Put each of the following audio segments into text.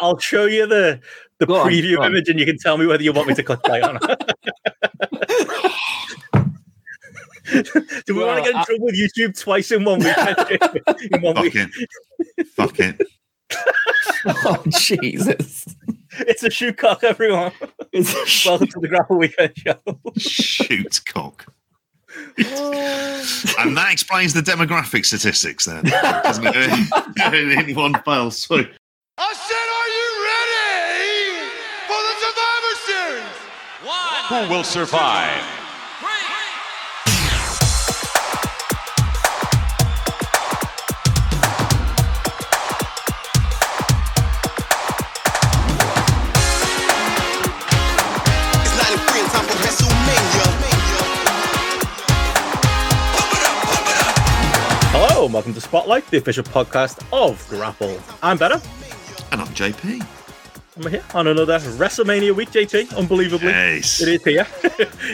I'll show you the the Go preview on. image, and you can tell me whether you want me to click play on it. Do we want to get in I- trouble with YouTube twice in one weekend? in one Fuck week, it. Fuck it. oh Jesus! it's a shoot cock, everyone. It's Welcome to the GRAPPL Weekend Show. Shoot cock. And that explains the demographic statistics then, doesn't it? in one fell swoop. I said, are you ready for the Survivor Series? Who will survive? It's 93 and time for WrestleMania. Hello, and welcome to Spotlight, the official podcast of GRAPPL. I'm Benno. And I'm JP. I'm here on another WrestleMania week, JT. Unbelievably, Yes. it is here.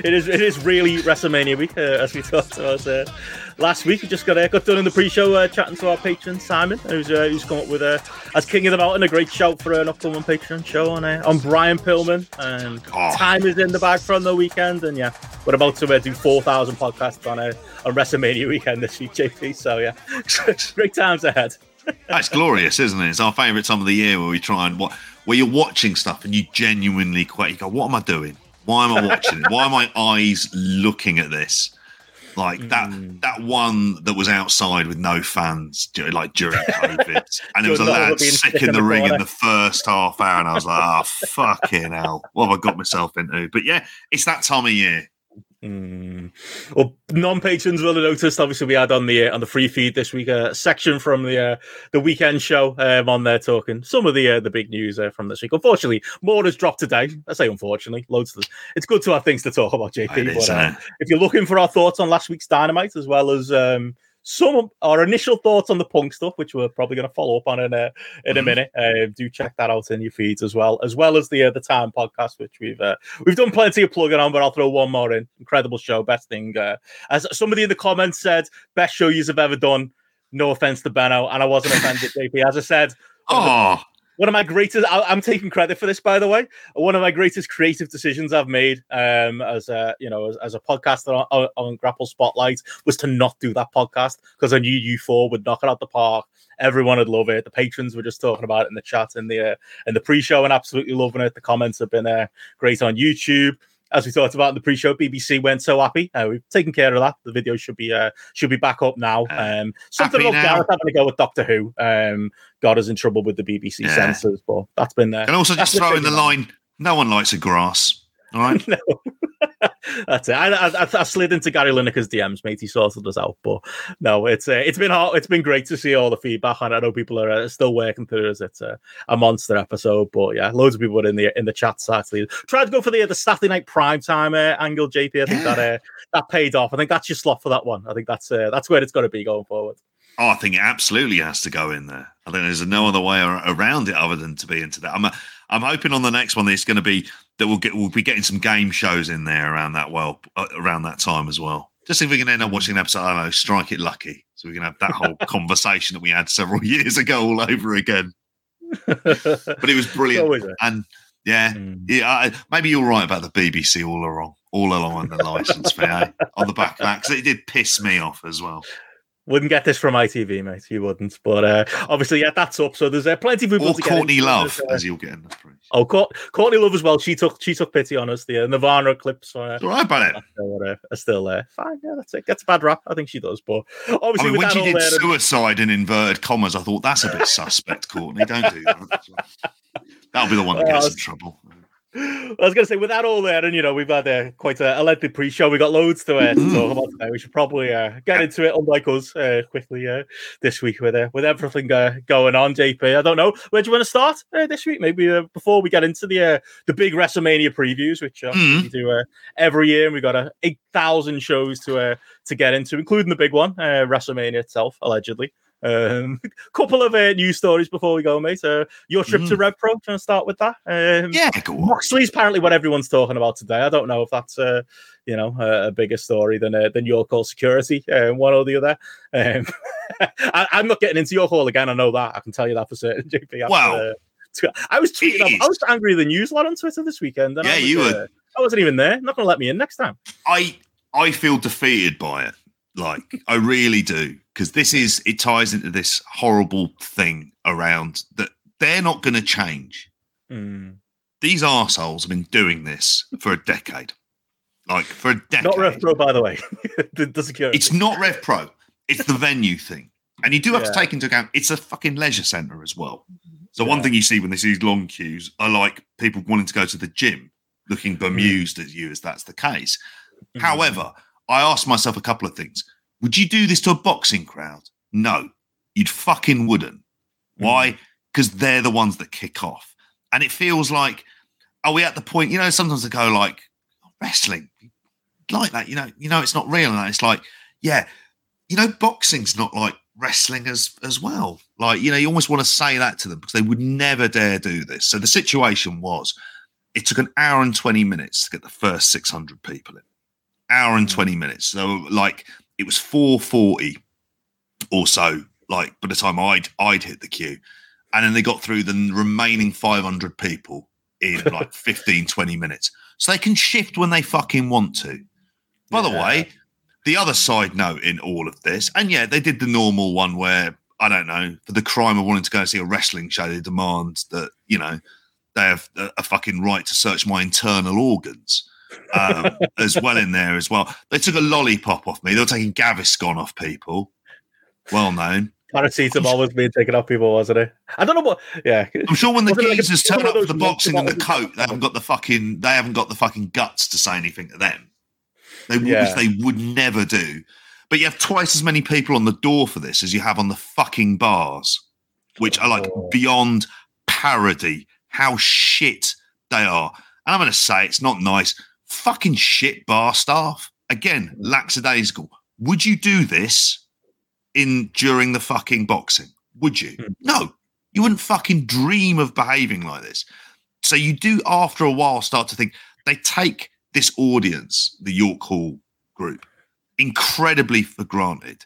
it is. It is really WrestleMania week, uh, as we talked about uh, last week. We just got uh, got done in the pre-show uh, chatting to our patron Simon, who's uh, who's come up with uh, as King of the Mountain a great shout for an upcoming Patreon show on uh, on Brian Pillman. And Oh. time is in the bag from the weekend, and yeah, we're about to uh, do four thousand podcasts on uh, on WrestleMania weekend this week, JP. So yeah, great times ahead. That's glorious, isn't it? It's our favourite time of the year where we try and what where you're watching stuff and you genuinely quite you go, What am I doing? Why am I watching it? Why are my eyes looking at this? Like that Mm. that one that was outside with no fans like during COVID. And there was a lad sick in the the ring in the first half hour, and I was like, oh fucking hell. What have I got myself into? But yeah, it's that time of year. Mm. Well, non-patrons will have noticed. Obviously, we had on the uh, on the free feed this week a section from the uh, the weekend show um, on there talking some of the uh, the big news uh, from this week. Unfortunately, more has dropped today. I say unfortunately, loads of. It's good to have things to talk about, JP. Is, but, uh, if you're looking for our thoughts on last week's Dynamite as well as um, some of our initial thoughts on the Punk stuff, which we're probably going to follow up on in a in a Mhm. minute, uh, do check that out in your feeds as well, as well as the uh, the Time podcast, which we've uh, we've done plenty of plugging on, but I'll throw one more in. Incredible show, best thing. Uh, as somebody in the comments said, best show you've ever done. No offense to Benno, and I wasn't offended, JP. As I said, Oh, one of my greatest I, i'm taking credit for this by the way. One of my greatest creative decisions i've made um as a you know as, as a podcaster on, on, on GRAPPL spotlight was to not do that podcast because i knew you four would knock it out the park. Everyone would love it. The patrons were just talking about it in the chat in the uh, in the pre-show and absolutely loving it. The comments have been uh, great on youtube as we talked about in the pre-show, BBC weren't so happy. Uh, we've taken care of that. The video should be uh, should be back up now. Uh, Um, something about now? Gareth having to go with Doctor Who um, got us in trouble with the BBC Yeah. censors, but that's been there. and also just the throw in the line, no one likes a grass. All right. no, that's it. I, I, I slid into Gary Lineker's DMs, mate. He sorted us out, but no, it's uh, it's been hard. It's been great to see all the feedback, and I know people are uh, still working through it. It's uh, a monster episode, but yeah, loads of people were in the in the chat. actually. Tried to go for the the Saturday night prime time uh, angle, JP. I think that uh, that paid off. I think that's your slot for that one. I think that's uh, that's where it's got to be going forward. Oh, I think it absolutely has to go in there. I think there's no other way around it other than to be into that. I'm I'm hoping on the next one there's going to be that we'll get we'll be getting some game shows in there around that well uh, around that time as well. Just if we can end up watching an episode, I don't know, Strike It Lucky, so we can have that whole conversation that we had several years ago all over again. But it was brilliant, Always and yeah, Mm. yeah. I, maybe you're right about the BBC all along, all along on the license fee eh? on the back of that because it did piss me off as well. Wouldn't get this from ITV, mate. You wouldn't. But uh, obviously, yeah, that's up. So there's uh, plenty of people Or Courtney. Love, uh, as you'll get in the pre. Oh, Court- Courtney Love as well. She took she took pity on us. The uh, Nirvana clips uh, all right it. are, uh, are still there. Fine, yeah, that's it. Gets a bad rap. I think she does, but I obviously mean, when she did suicide in inverted commas, I thought that's a bit suspect, Courtney. Don't do that. That'll be the one that gets in trouble. I was going to say, without all that, and you know, we've had uh, quite a, a lengthy pre-show. We got loads to, uh, to Mm. talk about today. We should probably uh, get into it, unlike us, uh, quickly uh, this week with uh, with everything uh, going on. JP, I don't know where do you want to start uh, this week? Maybe uh, before we get into the uh, the big WrestleMania previews, which uh, Mm. we do uh, every year, and we've got uh, eight thousand shows to uh, to get into, including the big one, uh, WrestleMania itself, allegedly. Um, couple of uh, news stories before we go, mate. Uh, your trip to Mm. Rev Pro. Trying to start with that. Um, Yeah, go on. Moxley's apparently what everyone's talking about today. I don't know if that's uh, you know a, a bigger story than uh, than York Hall security, uh, one or the other. Um, I, I'm not getting into York Hall again. I know that. I can tell you that for certain. JP, after, Wow. uh, I was tweeting. I was angry at the news lot on Twitter this weekend. And I Yeah, was, you were. I wasn't even there. Not going to let me in next time. I I feel defeated by it. Like I really do because this is it ties into this horrible thing around that they're not going to change. Hmm. These arseholes have been doing this for a decade. Like for a decade. Not Rev Pro, by the way. the, the security. It's not Rev Pro. It's the venue thing. And you do have to take into account it's a fucking leisure centre as well. So one thing you see when they see these long queues are like people wanting to go to the gym, looking bemused at you as that's the case. Mhm. However, I asked myself a couple of things. Would you do this to a boxing crowd? No, you'd fucking wouldn't. Hmm. Why? Because they're the ones that kick off. And it feels like, are we at the point, you know, sometimes they go like, oh, wrestling, like that, you know, you know, it's not real. And it's like, yeah, you know, boxing's not like wrestling as as well. Like, you know, you almost want to say that to them because they would never dare do this. So the situation was it took an hour and 20 minutes to get the first 600 people in. Hour and 20 minutes. So like it was 440 or so, like by the time I'd I'd hit the queue. And then they got through the remaining 500 people in like 15, 20 minutes. So they can shift when they fucking want to. By the way, the other side note in all of this, and yeah, they did the normal one where I don't know, for the crime of wanting to go and see a wrestling show, they demand that you know they have a, a fucking right to search my internal organs um, as well in there as well. They took a lollipop off me. They were taking Gaviscon off people, well known. Paracetamol was being taken off people, wasn't it? I don't know what. Yeah. I'm sure when the Wasn't it like a- geezers wasn't turn up for the boxing and the coat, they haven't got the fucking they haven't got the fucking guts to say anything to them. They would, Yeah. they would never do. But you have twice as many people on the door for this as you have on the fucking bars, which are like Oh. beyond parody. How shit they are. And I'm going to say it's not nice. Fucking shit bar staff. Again, lackadaisical. Would you do this in during the fucking boxing? Would you? Hmm. No, you wouldn't fucking dream of behaving like this. So you do, after a while, start to think they take this audience, the York Hall group, incredibly for granted.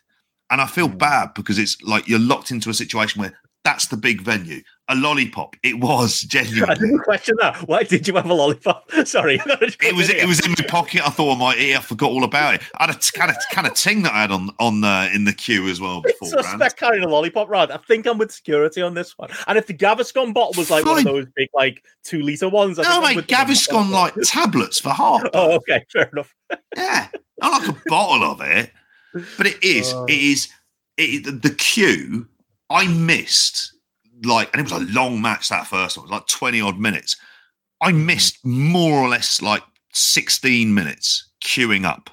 And I feel Hmm. bad because it's like you're locked into a situation where that's the big venue. A lollipop. It was genuine. I didn't question that. Why did you have a lollipop? Sorry. It was it was in my pocket. I thought I might eat. I forgot all about it. I had a kind of kind of ting that I had on on uh, in the queue as well beforehand. suspect carrying a lollipop round. I think I'm with security on this one. And if the Gaviscon bottle was like one of those big, like two liter ones, I No, mate, Gaviscon like tablets for half. Oh, okay, fair enough. Yeah, not like a bottle of it, but it is. Oh. It is. It, the queue. I missed like, and it was a long match. That first one it was like twenty odd minutes. I missed more or less like sixteen minutes queuing up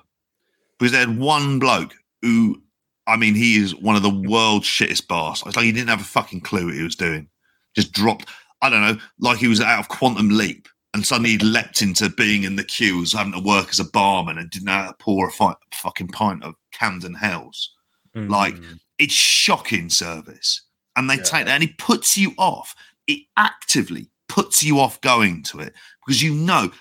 because they had one bloke who, I mean, he is one of the world's shittest bars. It's like he didn't have a fucking clue what he was doing. Just dropped. I don't know, like he was out of Quantum Leap. And suddenly he leapt into being in the queues, having to work as a barman, and didn't know how to pour a fi- fucking pint of Camden Hells. Like, Mm. It's shocking service, and they Yeah. take that, and it puts you off. It actively puts you off going to it because you know.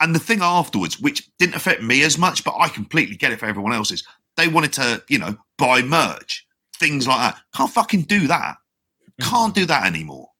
And the thing afterwards, which didn't affect me as much, but I completely get it for everyone else, is they wanted to, you know, buy merch, things like that. Can't fucking do that. Can't do that anymore.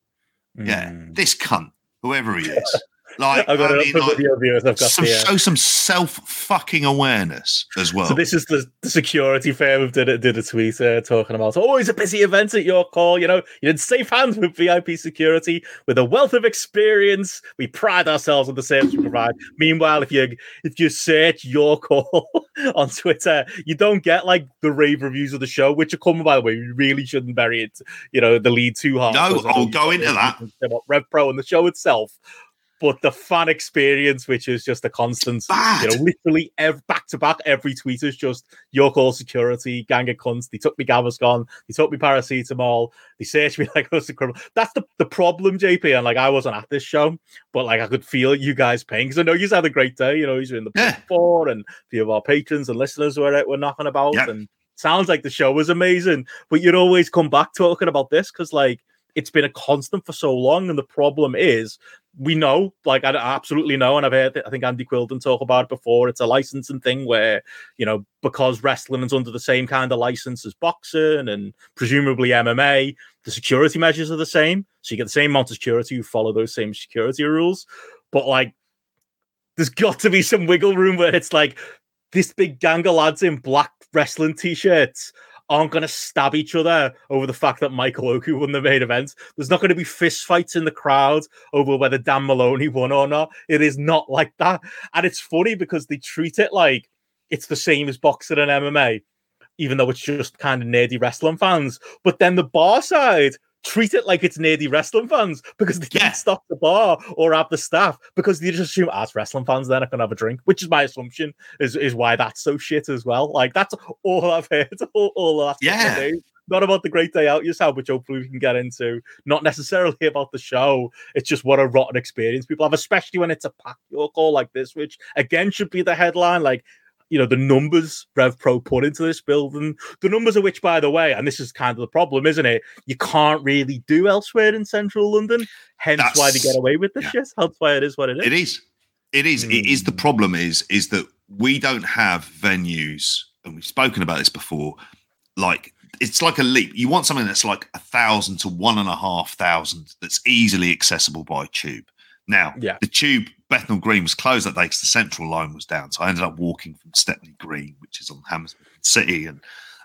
Yeah, Mm. this cunt, whoever he is. Like, I've got I mean, like, video viewers. I've got some, the, uh, show some self fucking awareness as well. So this is the, the security firm who did a, did a tweet uh, talking about, oh, a busy event at York Hall. You know, you're in safe hands with VIP security with a wealth of experience. We pride ourselves on the service we provide. Meanwhile, if you if you search York Hall on Twitter, you don't get like the rave reviews of the show, which are coming by the way. We really shouldn't bury it, you know, the lead too hard. No, I'll go into that. Rev Pro and the show itself. But the fan experience, which is just a constant, Bad. you know, literally every, back to back, every tweet is just York Hall security, gang of cunts. They took me Gaviscon, they took me paracetamol, they searched me like I was a criminal. That's the, the problem, JP. And like I wasn't at this show, but like I could feel you guys paying because I know you had a great day. You know, you're in the Yeah. four and a few of our patrons and listeners were were knocking about. Yep. And sounds like the show was amazing. But you'd always come back talking about this because like it's been a constant for so long. And the problem is we know, like I absolutely know, and I've heard, I think Andy Quildan talk about it before. It's a licensing thing where you know because wrestling is under the same kind of license as boxing and presumably MMA, the security measures are the same. So you get the same amount of security, you follow those same security rules. But like, there's got to be some wiggle room where it's like this big gang of lads in black wrestling t-shirts aren't going to stab each other over the fact that Michael Oku won the main event. There's not going to be fist fights in the crowd over whether Dan Maloney won or not. It is not like that. And it's funny because they treat it like it's the same as boxing and MMA, even though it's just kind of nerdy wrestling fans. But then the bar side treat it like it's nerdy wrestling fans because they Yeah. can't stop the bar or have the staff because they just assume ah, as wrestling fans they're not going to have a drink, which is my assumption is, is why that's so shit as well. Like that's all I've heard all, all the last Yeah. days. Not about the great day out yourself, which hopefully we can get into. Not necessarily about the show. It's just what a rotten experience people have, especially when it's a pack York Hall like this, which again should be the headline. Like you know the numbers Rev Pro put into this building, the numbers of which, by the way, and this is kind of the problem, isn't it? You can't really do elsewhere in central London. Hence why they get away with this yeah. shit. Hence why it is what it is. It is. It is. It is the Mm. problem is is that we don't have venues, and we've spoken about this before. Like it's like a leap. You want something that's like a thousand to one and a half thousand that's easily accessible by tube. Now, Yeah. the tube Bethnal Green was closed that day because the central line was down. So I ended up walking from Stepney Green, which is on Hammersmith City, and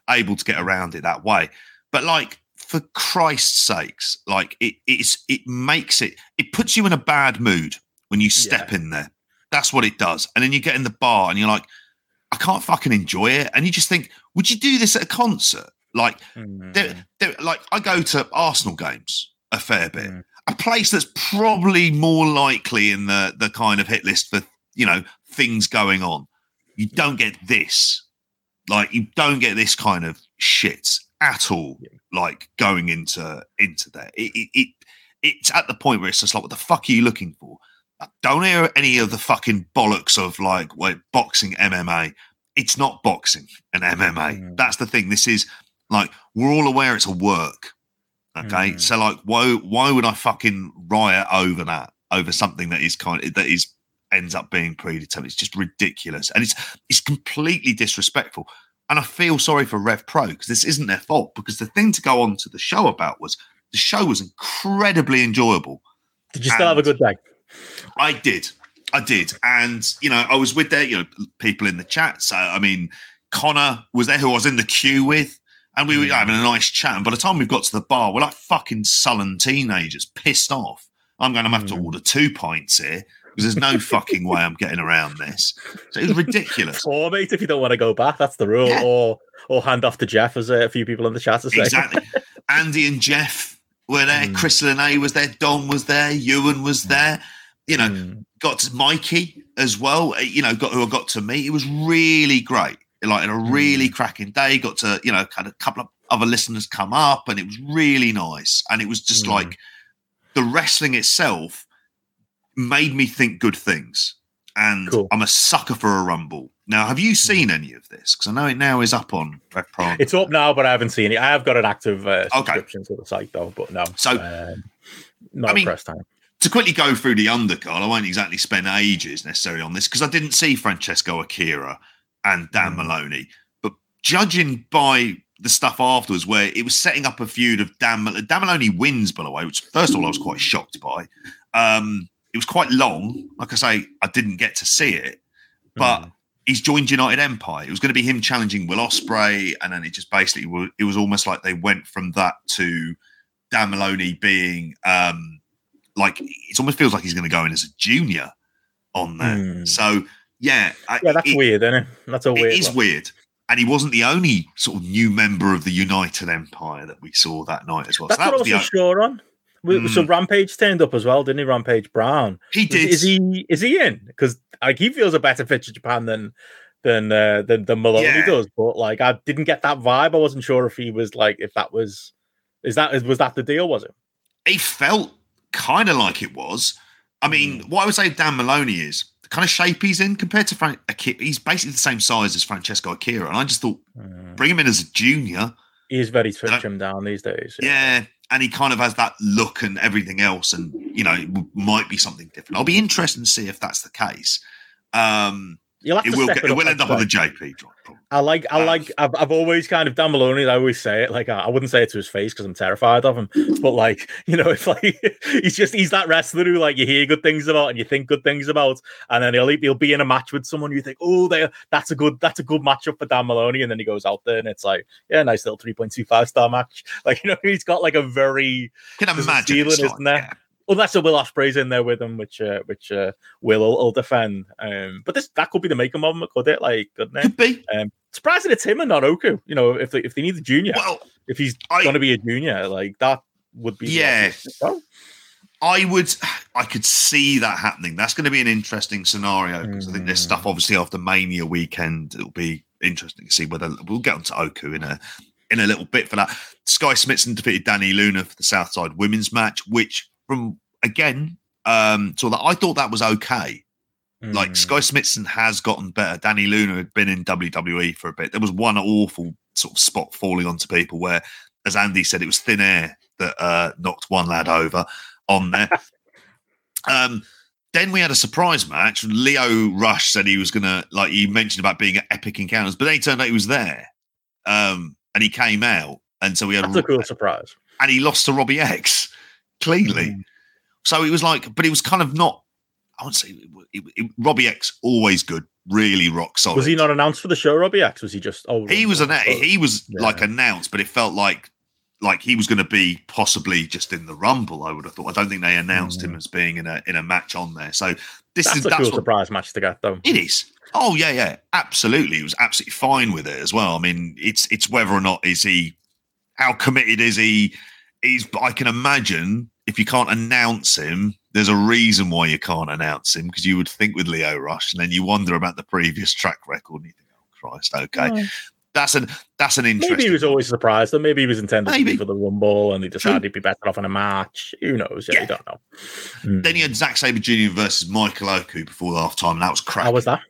able to get around it that way. But like for Christ's sakes, like it it's it makes it it puts you in a bad mood when you step in there. That's what it does. And then you get in the bar and you're like, I can't fucking enjoy it. And you just think, would you do this at a concert? Like Mm. there, there, like I go to Arsenal games a fair bit. Mm. A place that's probably more likely in the the kind of hit list for you know things going on. You don't get this, like you don't get this kind of shit at all. Like going into into there, it, it, it it's at the point where it's just like, what the fuck are you looking for? I don't hear any of the fucking bollocks of like wait, boxing MMA. It's not boxing and MMA. Mm. That's the thing. This is like we're all aware it's a work. Okay, Mm. so like, why why would I fucking riot over that? Over something that is kind of that is ends up being predetermined. It's just ridiculous, and it's it's completely disrespectful. And I feel sorry for Rev Pro because this isn't their fault. Because the thing to go on to the show about was the show was incredibly enjoyable. Did you still have a good day? I did. I did. And, you know, I was with there, you know, people in the chat. So, I mean, Connor was there who I was in the queue with. And we were having a nice chat. And by the time we've got to the bar, we're like fucking sullen teenagers, pissed off. I'm going to have to Mm. order two pints here because there's no fucking way I'm getting around this. So it was ridiculous. Four, mate, if you don't want to go back, that's the rule. Yeah. Or or hand off to Jeff, as uh, a few people in the chat are saying. Exactly. Andy and Jeff were there. Mm. Chris Lene was there. Don was there. Ewan was there. You know, Mm. got to Mikey as well. uh, You know, got who I got to meet. It was really great. Like in a really cracking day. Got to you know, had a couple of other listeners come up, and it was really nice. And it was just Mm. like the wrestling itself made me think good things. And Cool. I'm a sucker for a rumble. Now, have you seen any of this? Because I know it now is up on Rev Pro. It's up now, but I haven't seen it. I have got an active uh, Okay. subscription to the site, though, but no. So- um, not I mean, first time. to quickly go through the undercard, I won't exactly spend ages necessarily on this because I didn't see Francesco Akira and Dan Mm. Maloney. But judging by the stuff afterwards, where it was setting up a feud of Dan, Mal- Dan Maloney wins, by the way, which first of all I was quite shocked by. Um, it was quite long. Like I say, I didn't get to see it, but Mm. he's joined United Empire. It was going to be him challenging Will Ospreay, and then it just basically was, it was almost like they went from that to Dan Maloney being um like it almost feels like he's going to go in as a junior on there. Mm. So yeah, I- yeah, that's it- weird, isn't it? That's a weird. It is one. weird. And he wasn't the only sort of new member of the United Empire that we saw that night as well. That's so that what I was the wasn't sure on. We- So Mm. Rampage turned up as well, didn't he? Rampage Brown. he Is, did. is he? Is he in? Because like he feels a better fit to Japan than than uh, than, than Maloney Yeah. does. But like I didn't get that vibe. I wasn't sure if he was like if that was is that was that the deal? Was it? it felt kind of like it was. I mean, Mm. what I would say Dan Maloney is the kind of shape he's in compared to Fran- Akira. He's basically the same size as Francesco Akira. And I just thought, Mm. bring him in as a junior. He is very I don't- down these days. Yeah. and he kind of has that look and everything else, and you know, it w- might be something different. I'll be interested to see if that's the case. Um, You'll have it to will get, it it will end up on the JP drop. I like, I like, I've, I've always kind of Dan Maloney. I always say it like I, I wouldn't say it to his face because I'm terrified of him. But like, you know, if like he's just he's that wrestler who like you hear good things about and you think good things about, and then he'll he'll be in a match with someone you think, oh, they that's a good that's a good matchup for Dan Maloney, and then he goes out there and it's like, yeah, nice little three point two five star match. Like you know, he's got like a very Can imagine, stealing, isn't there? yeah. Unless a Will Ospreay's in there with him, which uh, which uh, Will will, will defend. Um, but this that could be the making of him, could it? Like, couldn't it? could be. Um, surprising it's him and not Oku. You know, if they, if they need a junior, Well, if he's I- going to be a junior, like that would be Yeah. I would, I could see that happening. That's going to be an interesting scenario because I think there's Mm. stuff obviously after Mania weekend. It'll be interesting to see whether we'll get onto Oku in a in a little bit for that. Skye Smitson defeated Dani Luna for the Southside Women's match, which from again, um, so that I thought that was okay. Like mm. Skye Smitson has gotten better. Dani Luna had been in WWE for a bit. There was one awful sort of spot falling onto people where, as Andy said, it was thin air that uh, knocked one lad over on there. um, then we had a surprise match. Leo Rush said he was gonna like he mentioned about being at Epic Encounters, but then he turned out he was there, um, and he came out, and so we had That's a cool surprise. and he lost to Robbie X cleanly. Mm. So it was like, but it was kind of not. I would say it, it, it- Robbie X always good, really rock solid. Was he not announced for the show, Robbie X? Was he just? Oh, He was an he was Yeah. like announced, but it felt like like he was going to be possibly just in the Rumble. I would have thought. I don't think they announced him as being in a in a match on there. So this That's is a that's cool what surprise match to get, though. it is. Oh yeah, yeah, absolutely. He was absolutely fine with it as well. I mean, it's it's whether or not is he, how committed is he? He's. I can imagine if you can't announce him, there's a reason why you can't announce him because you would think with Leo Rush, and then you wonder about the previous track record, and you think, oh Christ, okay, that's an that's an interesting. Maybe he was always surprised, or maybe he was intended to be for the Rumble, and he decided he'd be better off in a match. Who knows? Yeah, Yeah. you don't know. Mm. Then you had Zack Sabre Jr. versus Michael Oku before the half time, and that was crap. How was that?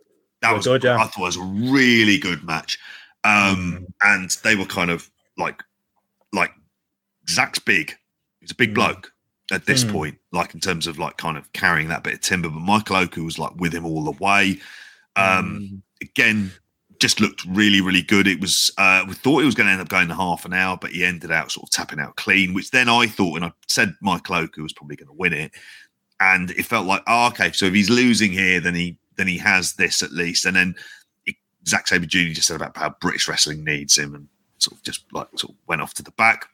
That was was good, yeah. I thought it was a really good match. Um, and they were kind of like like Zack's big. He's a big Mm. bloke at this Mm. point, like in terms of like kind of carrying that bit of timber. But Michael Oku was like with him all the way. Um, Mm. again, just looked really, really good. It was uh we thought it was going to end up going to half an hour, but he ended out sort of tapping out clean, which then I thought, and I said Michael Oku was probably going to win it. And it felt like, oh, okay, so if he's losing here, then he then he has this at least. And then it, Zack Sabre Jr. just said about how British wrestling needs him and sort of just like sort of went off to the back.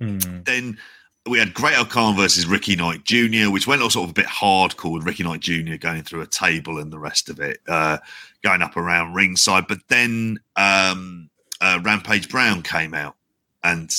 Mm. Then we had Great Khan versus Ricky Knight Jr., which went all sort of a bit hardcore with Ricky Knight Jr. going through a table and the rest of it, uh, going up around ringside. But then um, uh, Rampage Brown came out, and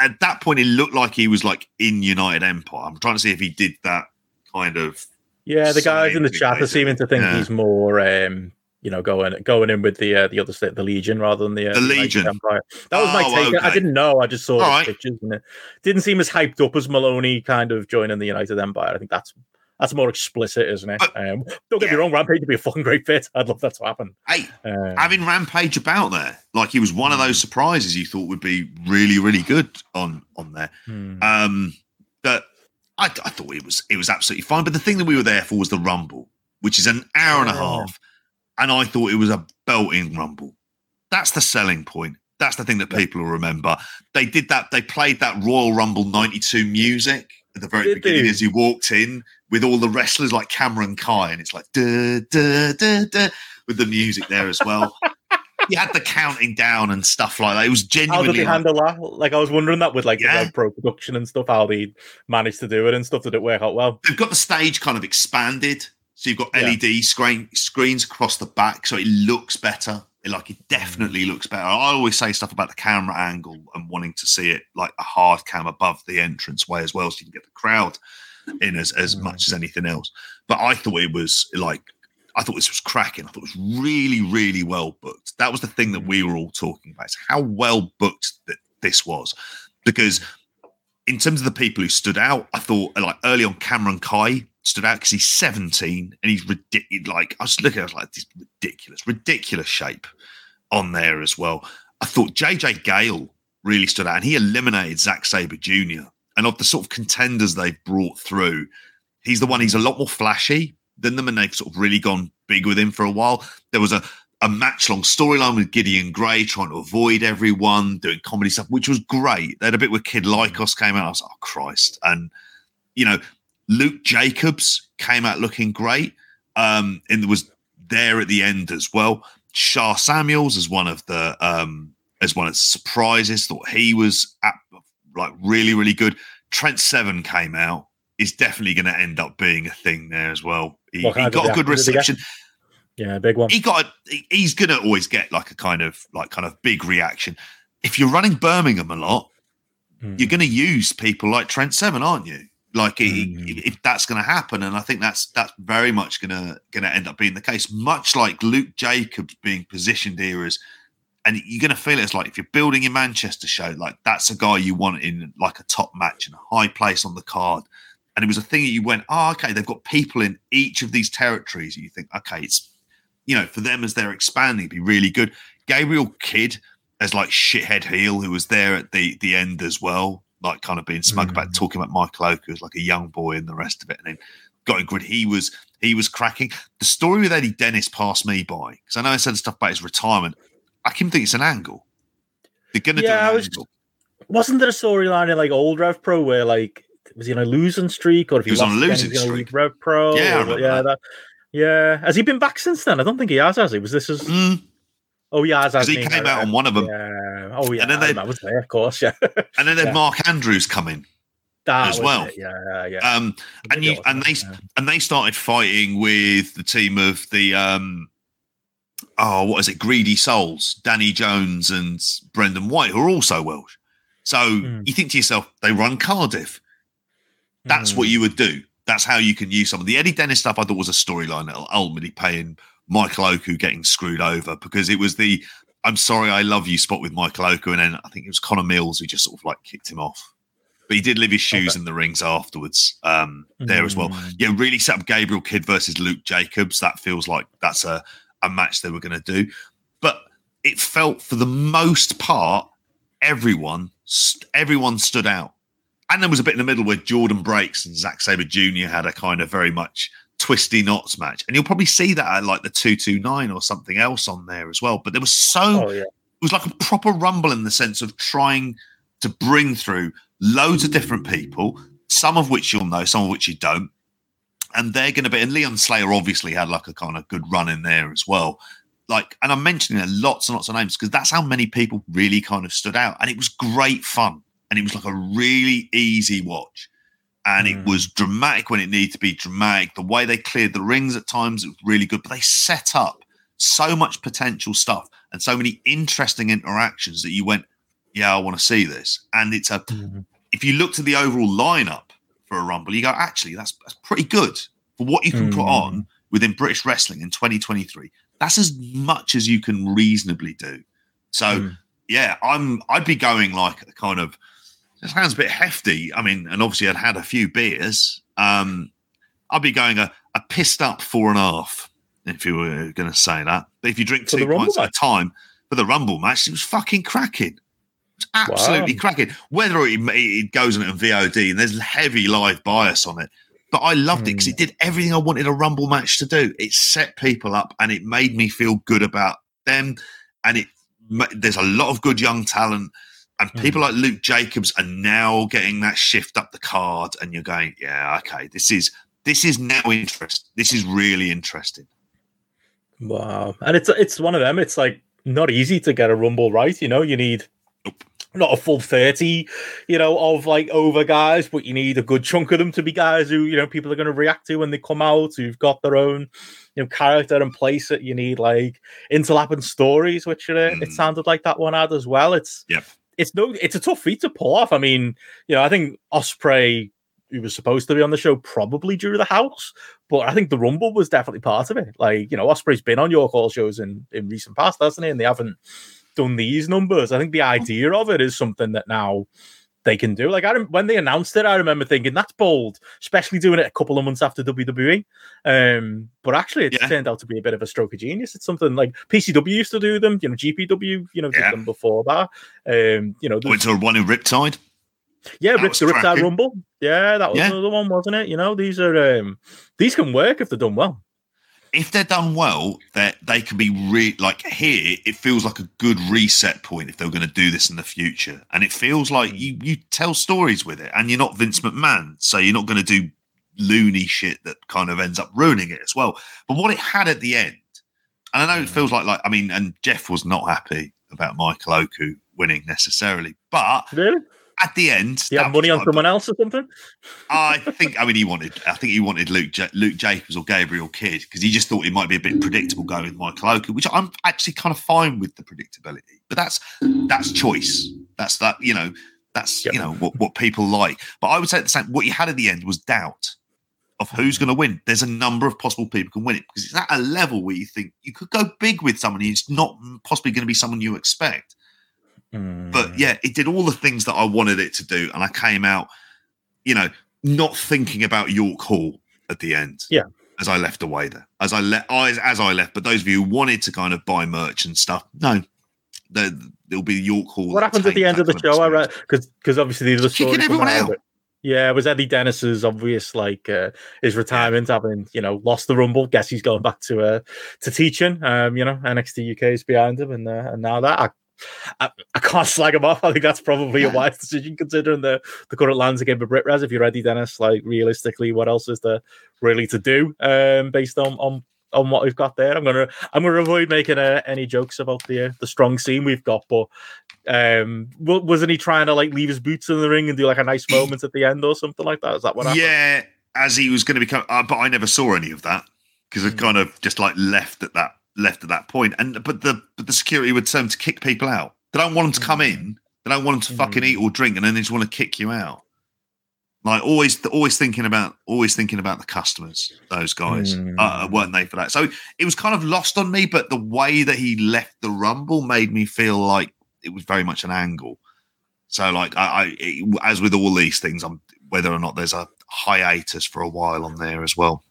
at that point, it looked like he was like in United Empire. I'm trying to see if he did that kind of. Yeah, the guys in the chat are seeming to think yeah. he's more, um, you know, going going in with the uh, the other state, the Legion, rather than the, uh, The Legion. Empire. That was my Oh, take. I didn't know. I just saw the right. pictures, and it didn't seem as hyped up as Maloney kind of joining the United Empire. I think that's that's more explicit, isn't it? Uh, um, don't get yeah. me wrong, Rampage would be a fucking great fit. I'd love that to happen. Hey, Um, having Rampage about there, like he was one of those surprises you thought would be really, really good on on there. hmm. Um, but I, I thought it was it was absolutely fine. But the thing that we were there for was the Rumble, which is an hour and a Yeah. half, and I thought it was a belting Rumble. That's the selling point. That's the thing that people will remember. They did that. They played that Royal Rumble '92 music at the very Did beginning they? as you walked in with all the wrestlers like Cameron Khai, and it's like duh, duh, duh, duh, with the music there as well. you had the counting down and stuff like that. It was genuinely. How did they like- handle that? Like, I was wondering that with like Yeah. the Pro production and stuff, how they managed to do it and stuff. Did it work out well? they've got the stage kind of expanded. So you've got Yeah. LED screen screens across the back, so it looks better. It, like it mm. definitely looks better. I always say stuff about the camera angle and wanting to see it like a hard cam above the entrance way as well, so you can get the crowd in as, as Mm. much as anything else. But I thought it was like I thought this was cracking. I thought it was really, really well booked. That was the thing that we mm. were all talking about. How well booked that this was. Because mm. In terms of the people who stood out, I thought uh, like early on Cameron Khai stood out because he's 17 and he's ridiculous. Like I was looking, I was like, this ridiculous, ridiculous shape on there as well. I thought JJ Gale really stood out. And he eliminated Zack Sabre Jr. And of the sort of contenders they've brought through, he's the one. He's a lot more flashy than them, and they've sort of really gone big with him for a while. There was a a match long storyline with Gideon Grey trying to avoid everyone, doing comedy stuff, which was great. They had a bit where Kid Lycos came out. I was like, oh Christ! And you know, Luke Jacobs came out looking great. Um, and was there at the end as well. Sha Samuels as one of the um as one of the surprises. Thought he was at, like really, really good. Trent Seven came out. Is definitely going to end up being a thing there as well. He, What he got a good reception Yeah, big one. he got he- he's gonna always get like a kind of like kind of big reaction if you're running birmingham a lot Mm. you're gonna use people like trent seven aren't you like he- Mm. if that's gonna happen and i think that's that's very much gonna gonna end up being the case much like luke jacobs being positioned here as and you're gonna feel it as like if you're building your manchester show like that's a guy you want in like a top match and a high place on the card and it was a thing that you went oh okay they've got people in each of these territories and you think okay it's you know, for them as they're expanding, it'd be really good. Gabriel Kidd as like shithead heel who was there at the the end as well, like kind of being smug about mm. talking about Michael Oku as like a young boy and the rest of it, and then got a good. He was he was cracking. The story with Eddie Dennis passed me by because I know I said stuff about his retirement. I can think it's an angle. They're gonna Yeah, do I an was- angle. Wasn't there a storyline in like old Rev Pro where like was he on a losing streak or if He was on a lost again, losing streak. Rev Pro? Yeah, or- yeah, that. that- yeah. Has he been back since then? I don't think he has. Has he? Was this his? Mm, Oh, yeah, has. 'cause he came out on one of them, Yeah. Oh yeah. And then they- I was there, of course. Yeah. and then they Yeah. Mark Andrews come in. That As well. it, Yeah, yeah. Um, and you and they yeah. and they started fighting with the team of the um oh what is it greedy souls danny jones and brendan white who are also welsh so Hmm. you think to yourself they run cardiff that's Hmm. what you would do that's how you can use some of the eddie dennis stuff i thought was a storyline that'll ultimately paying michael oku getting screwed over because it was the i'm sorry i love you spot with michael oku and then i think it was connor mills who just sort of like kicked him off but he did leave his shoes in the rings afterwards um there as well Mm. yeah, really set up Gabriel Kidd versus Luke Jacobs. That feels like that's a, a match they were going to do. But it felt for the most part, everyone st- everyone stood out. And there was a bit in the middle where Jordon Breaks and Zack Sabre Jr. had a kind of very much twisty knots match. And you'll probably see that at like the 229 or something else on there as well. But there was so Oh yeah. it was like a proper rumble in the sense of trying to bring through loads of different people, some of which you'll know, some of which you don't. And they're going to be, and Leon Slater obviously had like a kind of good run in there as well. Like, and I'm mentioning lots and lots of names because that's how many people really kind of stood out. And it was great fun. And it was like a really easy watch. And it Mm. was dramatic when it needed to be dramatic. The way they cleared the rings at times, it was really good. But they set up so much potential stuff and so many interesting interactions that you went, yeah, I want to see this. And it's a Mhm. if you look to the overall lineup for a rumble, you go, actually, that's that's pretty good for what you can put Mm. on within British wrestling in 2023. That's as much as you can reasonably do. So Mm. yeah, I'm I'd be going like a kind of it sounds a bit hefty. I mean, and obviously I'd had a few beers. Um, I'd be going a, a pissed up four and a half if you were going to say that. But if you drink For two pints at a time for the Rumble match, it was fucking cracking. It was absolutely Wow. cracking. Whether it, it goes on it VOD and there's heavy live bias on it, but I loved it because Hmm. it did everything I wanted a Rumble match to do. It set people up and it made me feel good about them. And it there's a lot of good young talent. And people Hmm. like Luke Jacobs are now getting that shift up the card, and you're going, yeah, okay, this is this is now interest. This is really interesting. Wow. And it's it's one of them. It's like not easy to get a rumble right. You know, you need not a full 30, you know, of like over guys, but you need a good chunk of them to be guys who, you know, people are going to react to when they come out, who've got their own, you know, character and place it. You need like interlapping stories, which uh, it Mm. sounded like that one had as well. It's Yep. It's no it's a tough feat to pull off. I mean, you know, I think Ospreay who was supposed to be on the show probably drew the house, but I think the Rumble was definitely part of it. Like, you know, Ospreay's been on York Hall shows in, in recent past, hasn't he? And they haven't done these numbers. I think the idea of it is something that now they can do. Like I when they announced it, I remember thinking that's bold, especially doing it a couple of months after WWE. Um, but actually, it's Yeah. turned out to be a bit of a stroke of genius. It's something like PCW used to do them, you know, GPW, you know, did Yeah. them before that. Um, you know, Went to one in Riptide. yeah, Rip, the Riptide. Rumble. Yeah, that was Yeah. another one, wasn't it? You know, these are um these can work if they're done well. If they're done well, that they can be re- like here. It feels like a good reset point if they're going to do this in the future, and it feels like hmm. you you tell stories with it, and you're not Vince McMahon, so you're not going to do loony shit that kind of ends up ruining it as well. But what it had at the end, and I know it hmm. feels like like I mean, and Jeff was not happy about Michael Oku winning necessarily, but Really? At the end, you have money on like- someone else or something? I think. I mean, he wanted. I think he wanted Luke Luke Jacobs or Gabriel Kidd because he just thought he might be a bit predictable going with Michael Oku, which I'm actually kind of fine with the predictability. But that's that's choice. That's that. You know. That's Yep. you know what what people like. But I would say at the same. What you had at the end was doubt of who's going to win. There's a number of possible people can win it because it's at a level where you think you could go big with someone who's not possibly going to be someone you expect. Mm. But yeah, it did all the things that I wanted it to do, and I came out, you know, not thinking about York Hall at the end. Yeah. as I left away there, as I left, as, as I left. But those of you who wanted to kind of buy merch and stuff, no, there, there'll be York Hall. what happens at the end of the show? I read because because obviously the Kicking story everyone coming out. Yeah, it was Eddie Dennis's obvious like uh, his retirement, having you know lost the Rumble. Guess he's going back to uh, to teaching. Um, you know NXT UK is behind him, and uh, and now that I, I, I can't slag him off. I think that's probably a wise decision considering the the current landscape of Brit Wres. If you're ready, Dennis, like realistically, what else is there really to do? Um, based on on on what we've got there. I'm gonna I'm gonna avoid making uh, any jokes about the uh, the strong scene we've got, but um, wa- wasn't he trying to like leave his boots in the ring and do like a nice moment at the end or something like that? Is that what happened? Yeah, as he was going to become, uh, but I never saw any of that because Hmm. it kind of just like left at that left at that point. And but the but the security would tell them to kick people out. They don't want them to come Hmm. in. They don't want them to fucking Mm. eat or drink, and then they just want to kick you out. Like always, always thinking about always thinking about the customers. Those guys Mm. uh, weren't they for that? So it was kind of lost on me. But the way that he left the rumble made me feel like it was very much an angle. So like I, I it- as with all these things, I'm whether or not there's a hiatus for a while on there as well.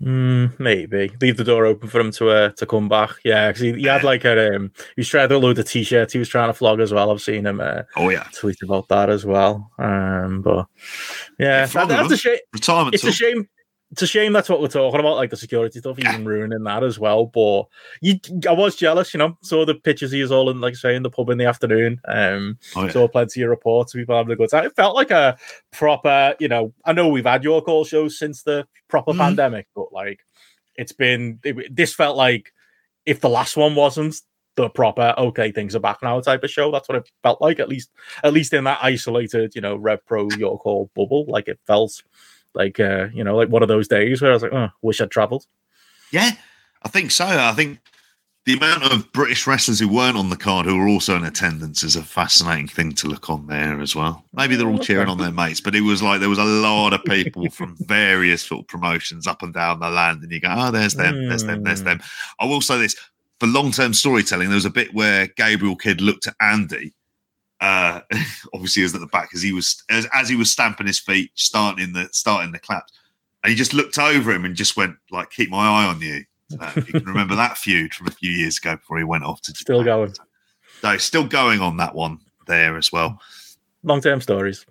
Mm, maybe leave the door open for him to uh, to come back. Yeah, because he, he had like a um, he was trying to load the t-shirts he was trying to flog as well. I've seen him uh, Oh yeah, tweet about that as well. Um, but yeah, Yeah, that- that's a shame. retirement. It's a tour. shame. It's a shame that's what we're talking about, like the security stuff, even ruining that as well. But you, I was jealous, you know. Saw the pictures he was all in, like saying the pub in the afternoon. Um, Oh, yeah. saw plenty of reports of people having a good time. It felt like a proper, you know. I know we've had York Hall shows since the proper Mhm. pandemic, but like it's been. It, this felt like if the last one wasn't the proper okay things are back now type of show that's what it felt like at least at least in that isolated you know rev pro york hall bubble like it felt like uh you know like one of those days where i was like oh wish i'd traveled Yeah, I think so. I think the amount of British wrestlers who weren't on the card who were also in attendance is a fascinating thing to look on there as well. Maybe they're all cheering on their mates, but it was like there was a lot of people from various sort of promotions up and down the land, and you go, "Oh, there's them, there's them, there's them." I will say this for long-term storytelling. There was a bit where Gabriel Kidd looked at Andy. Uh, obviously, he was at the back as he was as, as he was stamping his feet, starting the starting the claps, and he just looked over him and just went like, "Keep my eye on you." Uh, you can remember that feud from a few years ago before he went off to Still Japan. going. So still going on that one there as well. long-term stories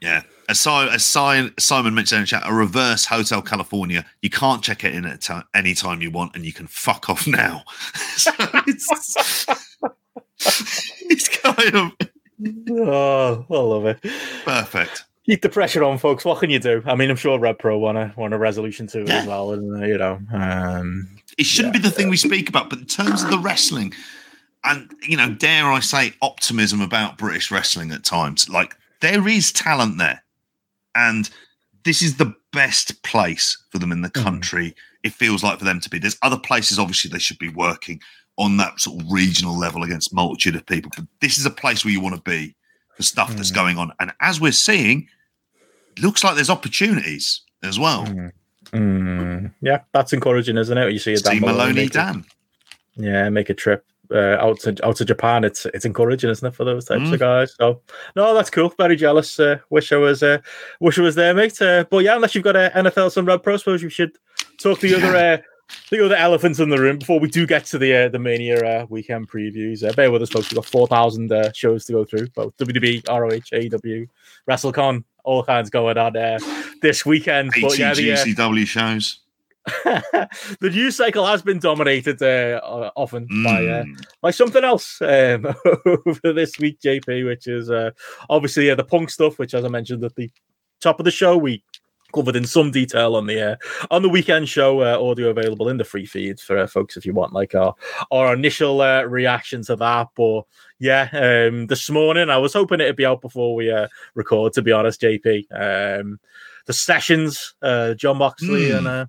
Yeah. As, Si- as Si- Simon mentioned in the chat, a reverse Hotel California. You can't check it in at ti- any time you want, and you can fuck off now. so it's, it's kind of oh i love it perfect. keep the pressure on folks what can you do i mean i'm sure rev pro want a want a resolution to it Yeah. as well and you know um It shouldn't be the thing we speak about, but in terms of the wrestling, and you know, dare I say, optimism about British wrestling at times, like there is talent there, and this is the best place for them in the Mhm. country. It feels like for them to be. There's other places, obviously, they should be working on that sort of regional level against multitude of people, but this is a place where you want to be for stuff that's Mhm. going on. And as we're seeing, it looks like there's opportunities as well. mm, mm, yeah that's encouraging isn't it you see Dan Maloney, a- Dan. Yeah, make a trip uh, out to out to Japan, it's it's encouraging, isn't it, for those types Mm. of guys? So no, that's cool. Very jealous. Uh, wish I was uh, wish I was there, mate. Uh, but yeah, unless you've got a NFL some Rev Pro, suppose you should talk to the other uh, the other elephants in the room before we do get to the uh, the Mania uh, weekend previews. Uh, bear with us, folks. We've got four thousand uh, shows to go through. Both WWE, ROH, AEW, WrestleCon, all kinds going on uh, this weekend. But yeah, the, uh, shows. the news cycle has been dominated uh, often by uh, Mm. by something else um, over this week, JP, which is uh, obviously uh, the punk stuff, which, as I mentioned at the top of the show, we covered in some detail on the uh, on the weekend show. Uh, audio available in the free feed for uh, folks if you want, like our our initial uh, reaction to that. But yeah, um, this morning I was hoping it'd be out before we uh, record. To be honest, JP, um, the sessions, uh, Jon Moxley Hmm. and. Uh,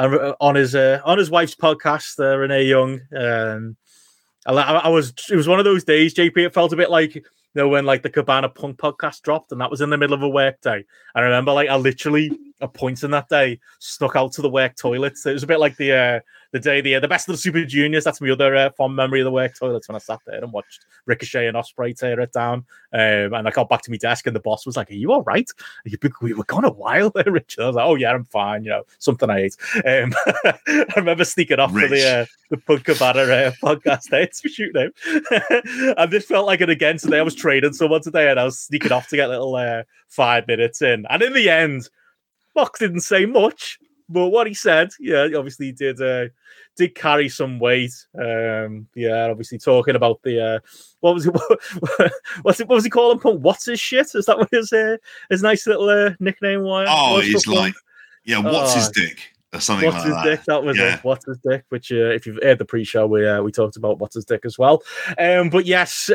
and on his uh, on his wife's podcast, uh, Renee Young. Um, I, I was it was one of those days, JP. It felt a bit like know when like the Cabana Punk podcast dropped, and that was in the middle of a work day. I remember like I literally at points in that day snuck out to the work toilets. It was a bit like the uh, the day the the best of the Super Juniors. That's my other uh, fond memory of the work toilets when I sat there and watched Ricochet and Ospreay tear it down. Um, and I got back to my desk, and the boss was like, "Are you all right? Are you, we were gone a while there, Richard." I was like, "Oh yeah, I'm fine. You know, something I ate." Um, I remember sneaking off for Rich. the uh, the Punk Cabana uh, podcast day. It's shoot name. and this felt like it again today. I was trading someone today, and I was sneaking off to get a little uh, five minutes in. And in the end, Mox didn't say much, but what he said, yeah, obviously he did uh, did carry some weight. Um, yeah, obviously talking about the uh, what was it? what's it? What was he calling Punk? What's his shit? Is that what his uh, his nice little uh, nickname was? Oh, he's like, yeah, what's his Oh. dick? Or something What's like his that. dick? That was Yeah. it. What's his dick? Which, uh, if you've heard the pre-show, we uh, we talked about what's his dick as well. Um, but yes,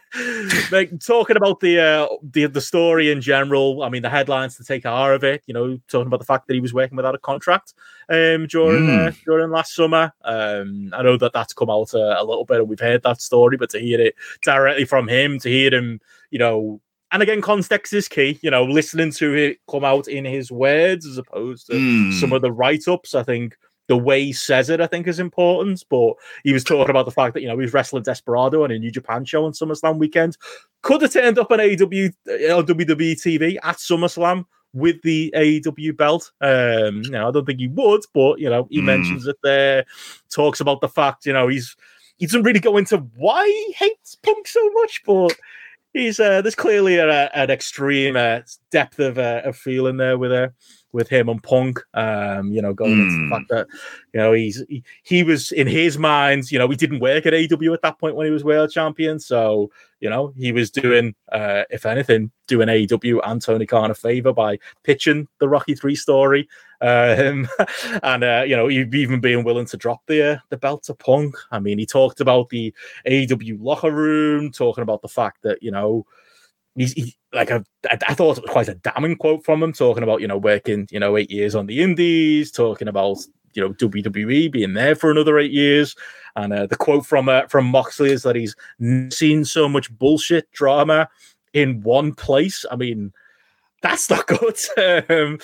like, talking about the uh, the the story in general. I mean, the headlines to take are of it. You know, talking about the fact that he was working without a contract um, during uh, during last summer. Um, I know that that's come out a, a little bit, and we've heard that story. But to hear it directly from him, to hear him, you know. And again, context is key. You know, listening to it come out in his words as opposed to Mm. some of the write-ups. I think the way he says it, I think, is important. But he was talking about the fact that you know he was wrestling Desperado on a New Japan show on SummerSlam weekend. Could have turned up on AEW or WWE TV at SummerSlam with the AEW belt. Um, you know, I don't think he would, but you know, he Hmm. mentions it there. Talks about the fact, you know, he's he doesn't really go into why he hates Punk so much, but he's uh, there's clearly a, an extreme uh, depth of uh, of feeling there with uh, with him and Punk. Um, you know, going into Hmm. the fact that you know he's he, he was in his mind, you know, he didn't work at AW at that point when he was world champion, so you know he was doing, uh, if anything, doing AEW and Tony Khan a favor by pitching the Rocky Three story. Um, and uh, you know, even being willing to drop the uh, the belt to Punk. I mean, he talked about the AEW locker room, talking about the fact that you know he's he, like I, I thought it was quite a damning quote from him, talking about you know working you know eight years on the Indies, talking about you know WWE being there for another eight years, and uh, the quote from uh, from Moxley is that he's seen so much bullshit drama in one place. I mean. That's not good. um,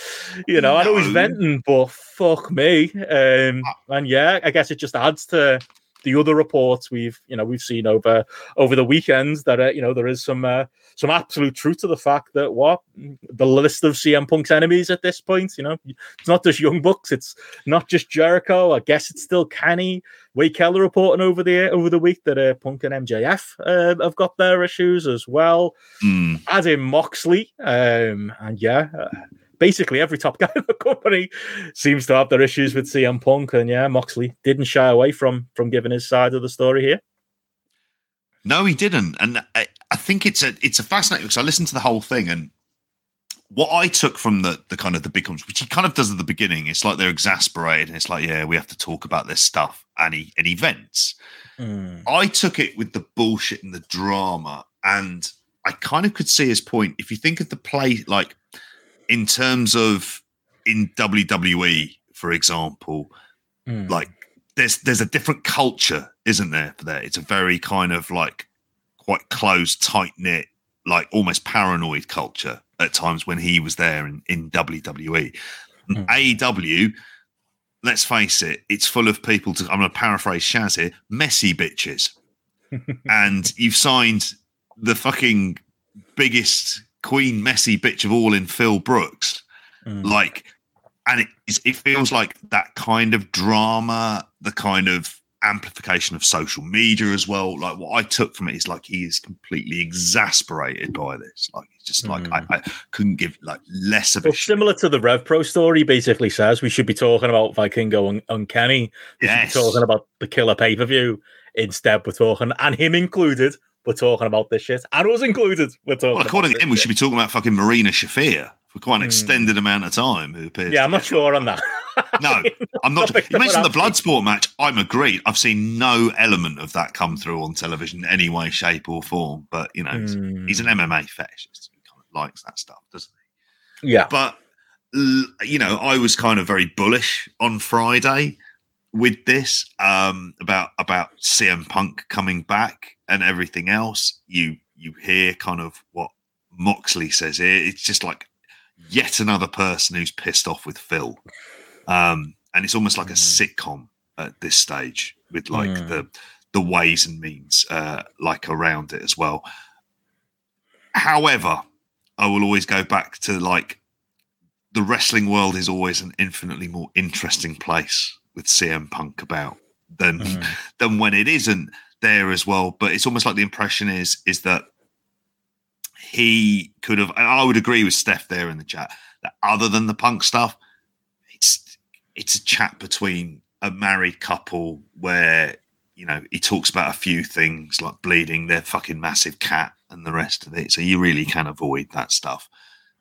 you know, I know he's venting, but fuck me. Um, and yeah, I guess it just adds to the other reports we've you know we've seen over over the weekends that uh, you know there is some uh, some absolute truth to the fact that what the list of CM Punk's enemies at this point, you know, it's not just Young Bucks, it's not just Jericho. I guess it's still Kenny. Wade Keller reporting over the over the week that uh, Punk and MJF uh, have got their issues as well. Mm. As in Moxley, um, and yeah. Uh, Basically, every top guy in the company seems to have their issues with CM Punk, and yeah, Moxley didn't shy away from from giving his side of the story here. No, he didn't, and I, I think it's a it's a fascinating because I listened to the whole thing, and what I took from the the kind of the big comments, which he kind of does at the beginning, it's like they're exasperated, and it's like, yeah, we have to talk about this stuff, and he and he vents. Hmm. I took it with the bullshit and the drama, and I kind of could see his point. If you think of the play, like in terms of in WWE, for example, Mm. like there's there's a different culture, isn't there? For that, it's a very kind of like quite close, tight knit, like almost paranoid culture at times when he was there in, in WWE. Mm. AEW, let's face it, it's full of people. To I'm going to paraphrase Shaz here: messy bitches, and you've signed the fucking biggest queen messy bitch of all in Phil Brooks, Mm. like, and it it feels like that kind of drama, the kind of amplification of social media as well. Like what I took from it is like he is completely exasperated by this. Like he's just like I, I couldn't give like less of a Well, shit. similar to the Rev Pro story, basically says we should be talking about Vikingo and Uncanny. We Yes. talking about the killer pay per view. Instead, we're talking, and him included, we're talking about this shit. And us included, we're talking. Well, according to him, we should be talking about fucking Marina Shafir for quite an Hmm. extended amount of time. Who appears? Yeah, I'm not sure on that. No, I'm not. You mentioned the Bloodsport match. I'm agreed. I've seen no element of that come through on television in any way, shape, or form. But you know, he's- Hmm. he's an MMA fetishist. He kind of likes that stuff, doesn't he? Yeah. But you know, I was kind of very bullish on Friday with this um, about about CM Punk coming back and everything else. You you hear kind of what Moxley says here. It's just like yet another person who's pissed off with Phil, um, and it's almost like a sitcom at this stage with like Mm. the the ways and means uh, like around it as well. However, I will always go back to like the wrestling world is always an infinitely more interesting place with CM Punk about than Mm. than when it isn't there as well. But it's almost like the impression is is that he could have. And I would agree with Steph there in the chat that other than the Punk stuff, it's it's a chat between a married couple where you know he talks about a few things like bleeding their fucking massive cat and the rest of it. So you really can avoid that stuff.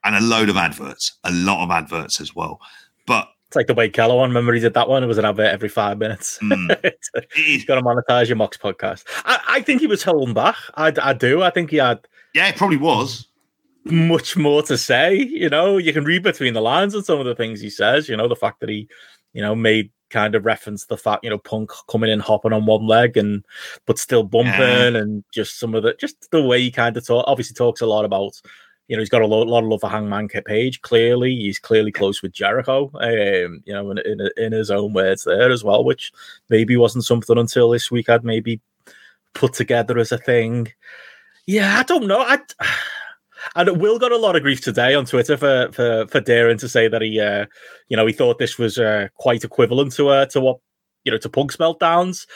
And a load of adverts, a lot of adverts as well. But It's like the Wade Keller one. Remember he did that one? It was an advert every five minutes. mm, It's- it is He's got to monetize your Mox podcast. I, I think he was holding back. I, I do. I think he had Yeah, it probably was. much more to say. You know, you can read between the lines on some of the things he says. You know, the fact that he, you know, made kind of reference the fact, you know, Punk coming in hopping on one leg and but still bumping, Yeah. and just some of the just the way he kind of talk. Obviously, talks a lot about. You know, he's got a lot, lot of love for Hangman Page. Clearly, he's clearly close with Jericho. Um, you know, in, in in his own words there as well, which maybe wasn't something until this week I'd maybe put together as a thing. Yeah, I don't know. I and Will got a lot of grief today on Twitter for for for daring to say that he, uh, you know, he thought this was uh, quite equivalent to uh, to what you know to Punk's meltdowns.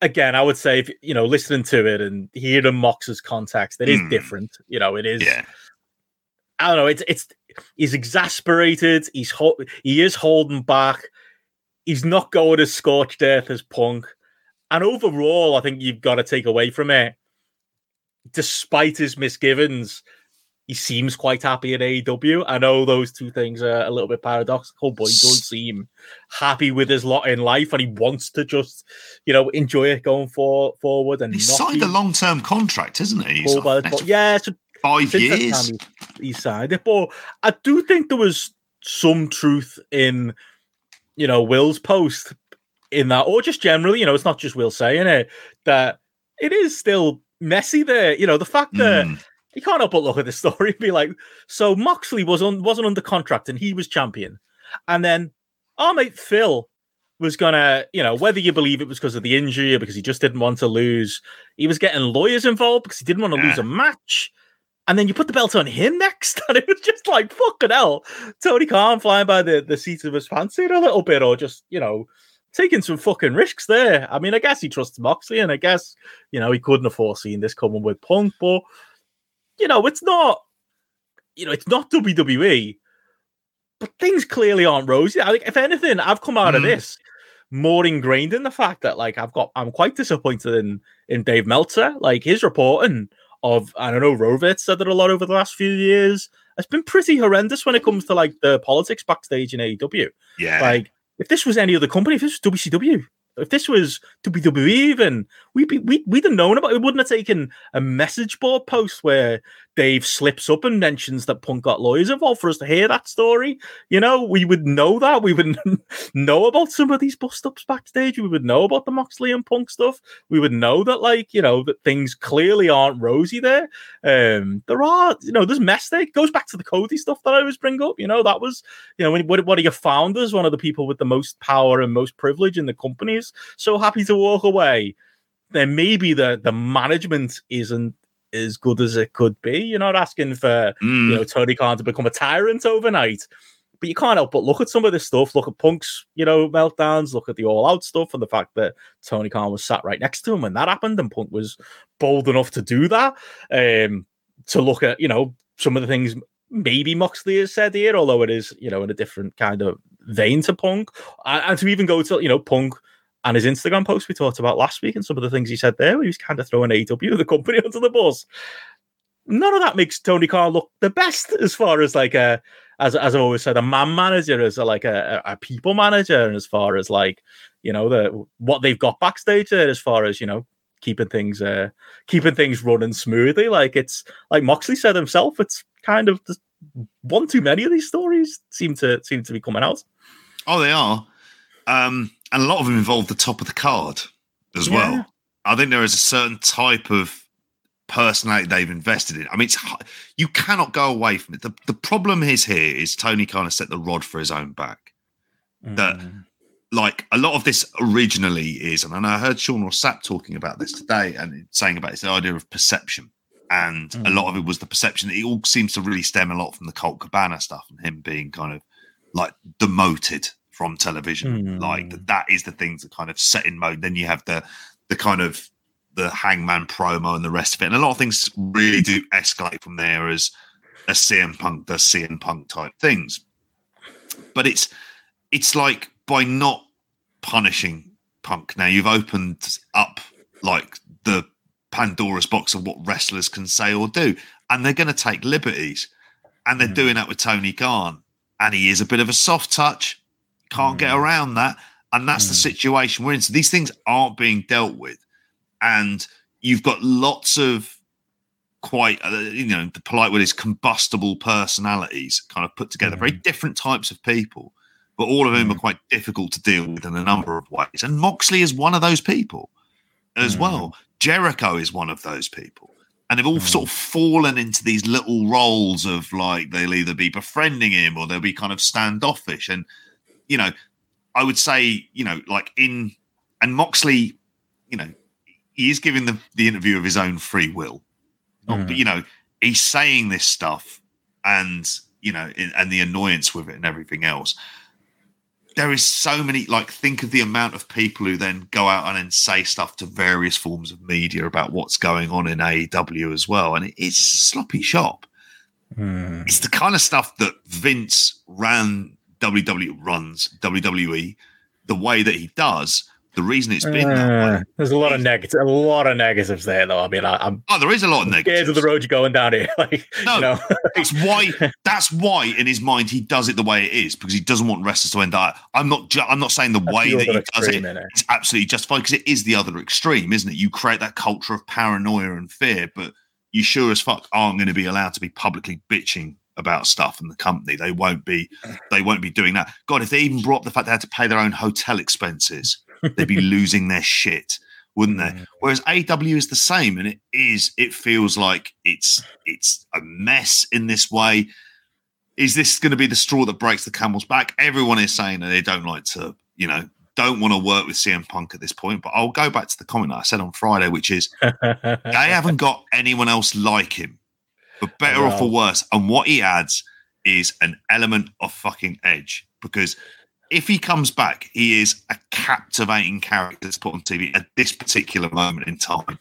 Again, I would say if you know listening to it and hearing Mox's context, it is Hmm. different. You know, it is. Yeah. I don't know. It's it's he's exasperated. He's ho- he is holding back. He's not going as scorched earth as Punk. And overall, I think you've got to take away from it. Despite his misgivings, he seems quite happy at AEW. I know those two things are a little bit paradoxical, but he does seem happy with his lot in life, and he wants to just, you know, enjoy it going for, forward. And He signed a long term contract, isn't he? He's pulled by the- next yeah, five years. time he, he signed it. But I do think there was some truth in, you know, Will's post in that, or just generally, you know, it's not just Will saying it, that it is still messy there. You know, the fact that Mm. you can't help but look at the story and be like, so Moxley was on wasn't under contract and he was champion. And then our mate Phil was gonna, you know, whether you believe it was because of the injury or because he just didn't want to lose, he was getting lawyers involved because he didn't want to lose a match. And then you put the belt on him next, and it was just like fucking hell. Tony Khan flying by the, the seat of his pants a little bit, or just, you know, taking some fucking risks there. I mean, I guess he trusts Moxley, and I guess, you know, he couldn't have foreseen this coming with Punk, but you know, it's not, you know, it's not WWE, but things clearly aren't rosy. I think, if anything, I've come out of Mm. this more ingrained in the fact that, like, I've got, I'm quite disappointed in in Dave Meltzer, like his reporting of, I don't know, Rovitz said that a lot over the last few years. It's been pretty horrendous when it comes to like the politics backstage in AEW. Yeah. Like, if this was any other company, if this was WCW, If this was WWE, even we'd be we we'd have known about. It wouldn't have taken a message board post where Dave slips up and mentions that Punk got lawyers involved for us to hear that story. You know, we would know that. We would know about some of these bust ups backstage. We would know about the Moxley and Punk stuff. We would know that, like, you know, that things clearly aren't rosy there. Um, there are, you know, there's mess there. It goes back to the Cody stuff that I always bring up. You know, that was, you know, when, what, are your founders? One of the people with the most power and most privilege in the company is so happy to walk away. Then maybe the the management isn't as good as it could be. You're not asking for Mm. you know Tony Khan to become a tyrant overnight, but you can't help but look at some of this stuff. Look at Punk's you know meltdowns. Look at the all out stuff and the fact that Tony Khan was sat right next to him when that happened, and Punk was bold enough to do that. Um, to look at you know some of the things maybe Moxley has said here, although it is you know in a different kind of vein to Punk, and, and to even go to you know Punk and his Instagram post we talked about last week and some of the things he said there, he was kind of throwing AW, the company, under the bus. None of that makes Tony Khan look the best as far as like a, as as I've always said, a man manager, as a, like a, a people manager, and as far as like you know the what they've got backstage there, as far as you know keeping things uh keeping things running smoothly. Like it's like Moxley said himself, it's kind of one too many of these stories seem to seem to be coming out. Oh, they are. Um, and a lot of them involve the top of the card as Yeah. well. I think there is a certain type of personality they've invested in. I mean, it's you cannot go away from it. The, the problem is here is Tony kind of set the rod for his own back. That mm. like a lot of this originally is, and I heard Sean Ross Sapp talking about this today and saying about this idea of perception. And a mm. lot of it was the perception that it all seems to really stem a lot from the Colt Cabana stuff and him being kind of like demoted from television. Mm. Like that, that is the things that kind of set in mode. Then you have the the kind of the hangman promo and the rest of it. And a lot of things really do escalate from there as a CM Punk does CM Punk type things. But it's it's like by not punishing Punk, now you've opened up like the Pandora's box of what wrestlers can say or do. And they're going to take liberties. And they're doing that with Tony Khan. And he is a bit of a soft touch. Can't get mm. around that. And that's the mm. situation we're in. So these things aren't being dealt with. And you've got lots of quite, uh, you know, the polite word is combustible personalities kind of put together, very mm. different types of people, but all of them are quite difficult to deal with in a number of ways. And Moxley is one of those people as well. Jericho is one of those people. And they've all sort of fallen into these little roles of like they'll either be befriending him or they'll be kind of standoffish. And, you know, I would say, you know, like in and Moxley, you know, he is giving the, the interview of his own free will. Not- But mm. you know, he's saying this stuff and you know, in, and the annoyance with it and everything else. There is so many like think of the amount of people who then go out and then say stuff to various forms of media about what's going on in AEW as well. And it's sloppy shop. Mm. It's the kind of stuff that Vince ran WWE runs WWE the way that he does. The reason it's been that way. Uh, there's a lot of negatives, a lot of negatives there, though. I mean, I, I'm Oh, there is a lot of scared negatives. of the road you're going down here. Like, No, you know, that's why. That's why in his mind he does it the way it is because he doesn't want wrestlers to end up. I'm not. Ju- I'm not saying the That's way the that he does it innit? is absolutely justified because it is the other extreme, isn't it? You create that culture of paranoia and fear, but you sure as fuck aren't going to be allowed to be publicly bitching about stuff and the company. They won't be. They won't be doing that. God, if they even brought up the fact they had to pay their own hotel expenses, they'd be losing their shit, wouldn't they? Whereas AW is the same, and it is. It feels like it's it's a mess in this way. Is this going to be the straw that breaks the camel's back? Everyone is saying that they don't like to, you know, don't want to work with CM Punk at this point. But I'll go back to the comment that I said on Friday, which is they haven't got anyone else like him, for better or uh, for worse. And what he adds is an element of fucking edge because if he comes back, he is a captivating character to put on TV at this particular moment in time.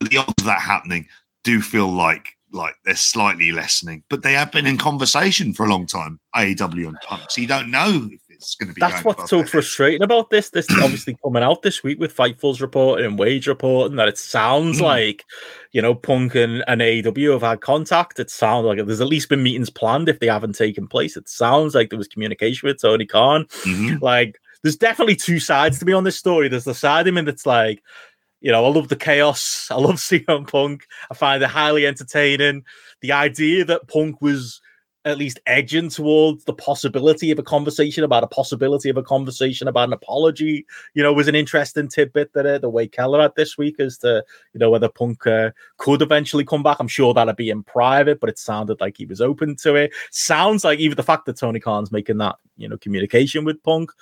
The odds of that happening do feel like like they're slightly lessening, but they have been in conversation for a long time. AEW and Punk, so you don't know if it's going to be. That's what's so frustrating about this. This obviously coming out this week with Fightful's reporting and Wade reporting that it sounds Mm. like, you know, Punk and, and AEW have had contact. It sounds like there's at least been meetings planned if they haven't taken place. It sounds like there was communication with Tony Khan. Mhm. Like there's definitely two sides to me on this story. There's the side of me that's like, you know, I love the chaos. I love CM Punk. I find it highly entertaining. The idea that Punk was at least edging towards the possibility of a conversation about a possibility of a conversation about an apology, you know, was an interesting tidbit that uh, the Wade Keller had this week as to, you know, whether Punk uh, could eventually come back. I'm sure that'd be in private, but it sounded like he was open to it. Sounds like even the fact that Tony Khan's making that, you know, communication with Punk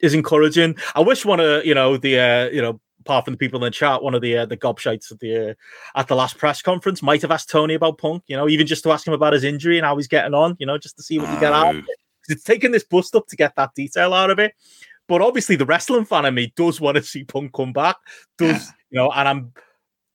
is encouraging. I wish one of, you know, the, uh, you know, apart from the people in the chat, one of the uh, the gobshites at the uh, at the last press conference might have asked Tony about Punk, you know, even just to ask him about his injury and how he's getting on, you know, just to see what you get out of it. 'Cause It's taking this bust up to get that detail out of it. But obviously, the wrestling fan in me does want to see Punk come back. Does Yeah. you know? And I'm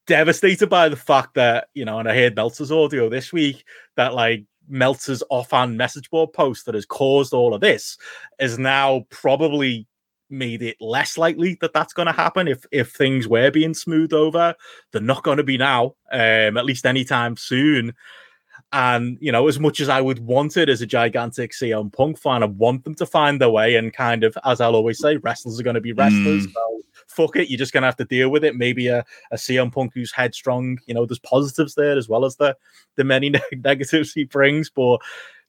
devastated by the fact that you know, and I heard Meltzer's audio this week that like Meltzer's offhand message board post that has caused all of this is now probably made it less likely that that's going to happen. If if things were being smoothed over they're not going to be now um at least anytime soon. And you know as much as i would want it as a gigantic CM punk fan i want them to find their way and kind of as i'll always say wrestlers are going to be wrestlers so fuck it you're just going to have to deal with it. Maybe a, a CM punk who's headstrong you know there's positives there as well as the the many neg- negatives he brings but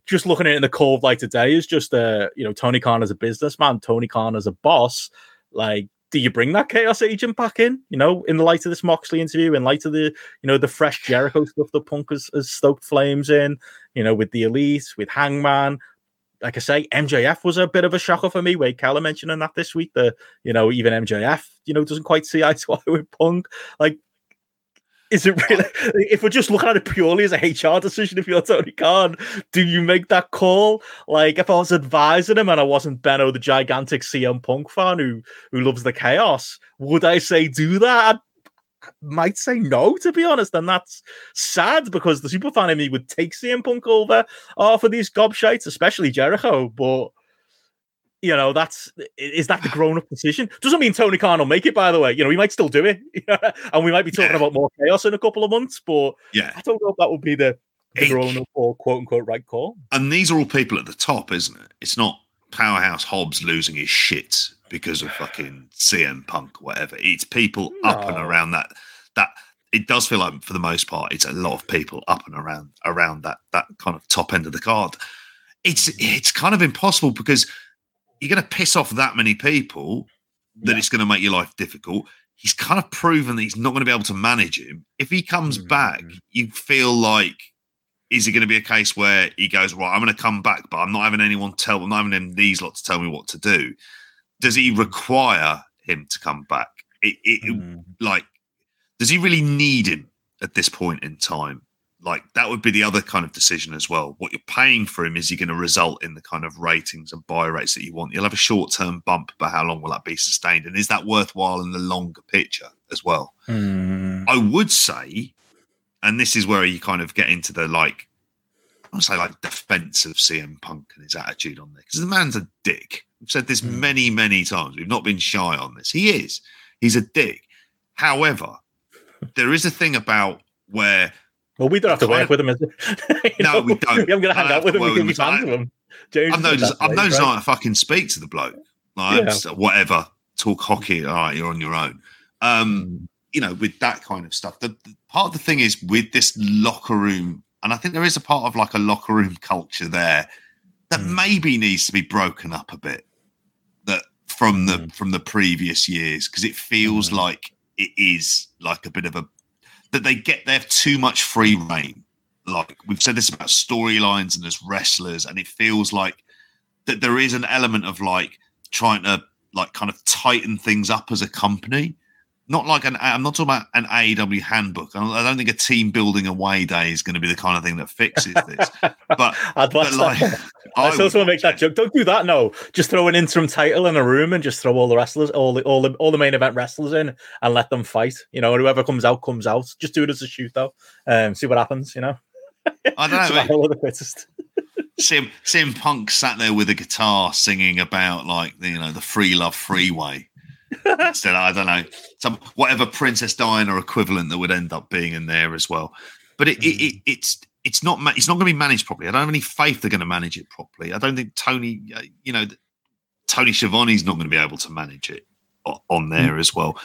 just looking at it in the cold light today is just uh you know Tony Khan as a businessman, Tony Khan as a boss. Like, do you bring that chaos agent back in? You know, in the light of this Moxley interview, in light of the you know the fresh Jericho stuff that Punk has, has stoked flames in. You know, with the Elite, with Hangman. Like I say, MJF was a bit of a shocker for me. Wade Keller mentioning that this week. The you know even MJF you know doesn't quite see eye to eye with Punk. Like is it really if we're just looking at it purely as a HR decision if you're Tony Khan, do you make that call? Like if I was advising him and I wasn't Benno, the gigantic CM Punk fan who who loves the chaos, would I say do that? I might say no, to be honest, and that's sad because the super fan in me would take CM Punk over oh, for these gobshites, especially Jericho, but you know, that's is that the grown up decision? Doesn't mean Tony Khan will make it, by the way. You know, he might still do it, and we might be talking Yeah. about more chaos in a couple of months. But Yeah. I don't know if that would be the, the grown up or quote unquote right call. And these are all people at the top, isn't it? It's not Powerhouse Hobbs losing his shit because of fucking CM Punk or whatever. It's people up and around that. That it does feel like, for the most part, it's a lot of people up and around around that that kind of top end of the card. It's mm. it's kind of impossible because you're going to piss off that many people that Yeah. it's going to make your life difficult. He's kind of proven that he's not going to be able to manage him. If he comes back, Mm. you feel like is it going to be a case where he goes right? I'm going to come back, but I'm not having anyone tell. I'm not having them, these lot to tell me what to do. Does he require him to come back? It, it, Mm. like, does he really need him at this point in time? Like that would be the other kind of decision as well. What you're paying for him is he going to result in the kind of ratings and buy rates that you want? You'll have a short term bump, but how long will that be sustained? And is that worthwhile in the longer picture as well? Mm. I would say, and this is where you kind of get into the like, I would say like defense of CM Punk and his attitude on there because the man's a dick. We've said this Mm. many, many times. We've not been shy on this. He is. He's a dick. However, there is a thing about where Well, we don't have to work with him. Is it? No, we don't. I'm going to hang out with have him. We can be with fans of him. James I've known, said that I've known right? to fucking speak to the bloke. Like, Yeah. whatever, talk hockey. All right, you're on your own. Um, you know, with that kind of stuff. The, the part of the thing is with this locker room, and I think there is a part of like a locker room culture there that Mm. maybe needs to be broken up a bit. That from the Mm. from the previous years because it feels Mm. like it is like a bit of a that they get they have too much free reign. Like we've said this about storylines and as wrestlers, and it feels like that there is an element of like trying to like kind of tighten things up as a company. Not like an I'm not talking about an AEW handbook. I don't, I don't think a team building away day is going to be the kind of thing that fixes this. But I'd but like, that. I I still want to make that joke. Don't do that. No, just throw an interim title in a room and just throw all the wrestlers, all the all the all the main event wrestlers in, and let them fight. You know, whoever comes out comes out. Just do it as a shootout. Um, see what happens. You know, I don't know. mate. survival of the fittest. CM CM Punk sat there with a guitar singing about like you know the free love freeway. Instead, I don't know some whatever Princess Diana equivalent that would end up being in there as well. But it, it, it it's it's not ma- it's not going to be managed properly. I don't have any faith they're going to manage it properly. I don't think Tony, uh, you know, Tony Schiavone's not going to be able to manage it o- on there as well.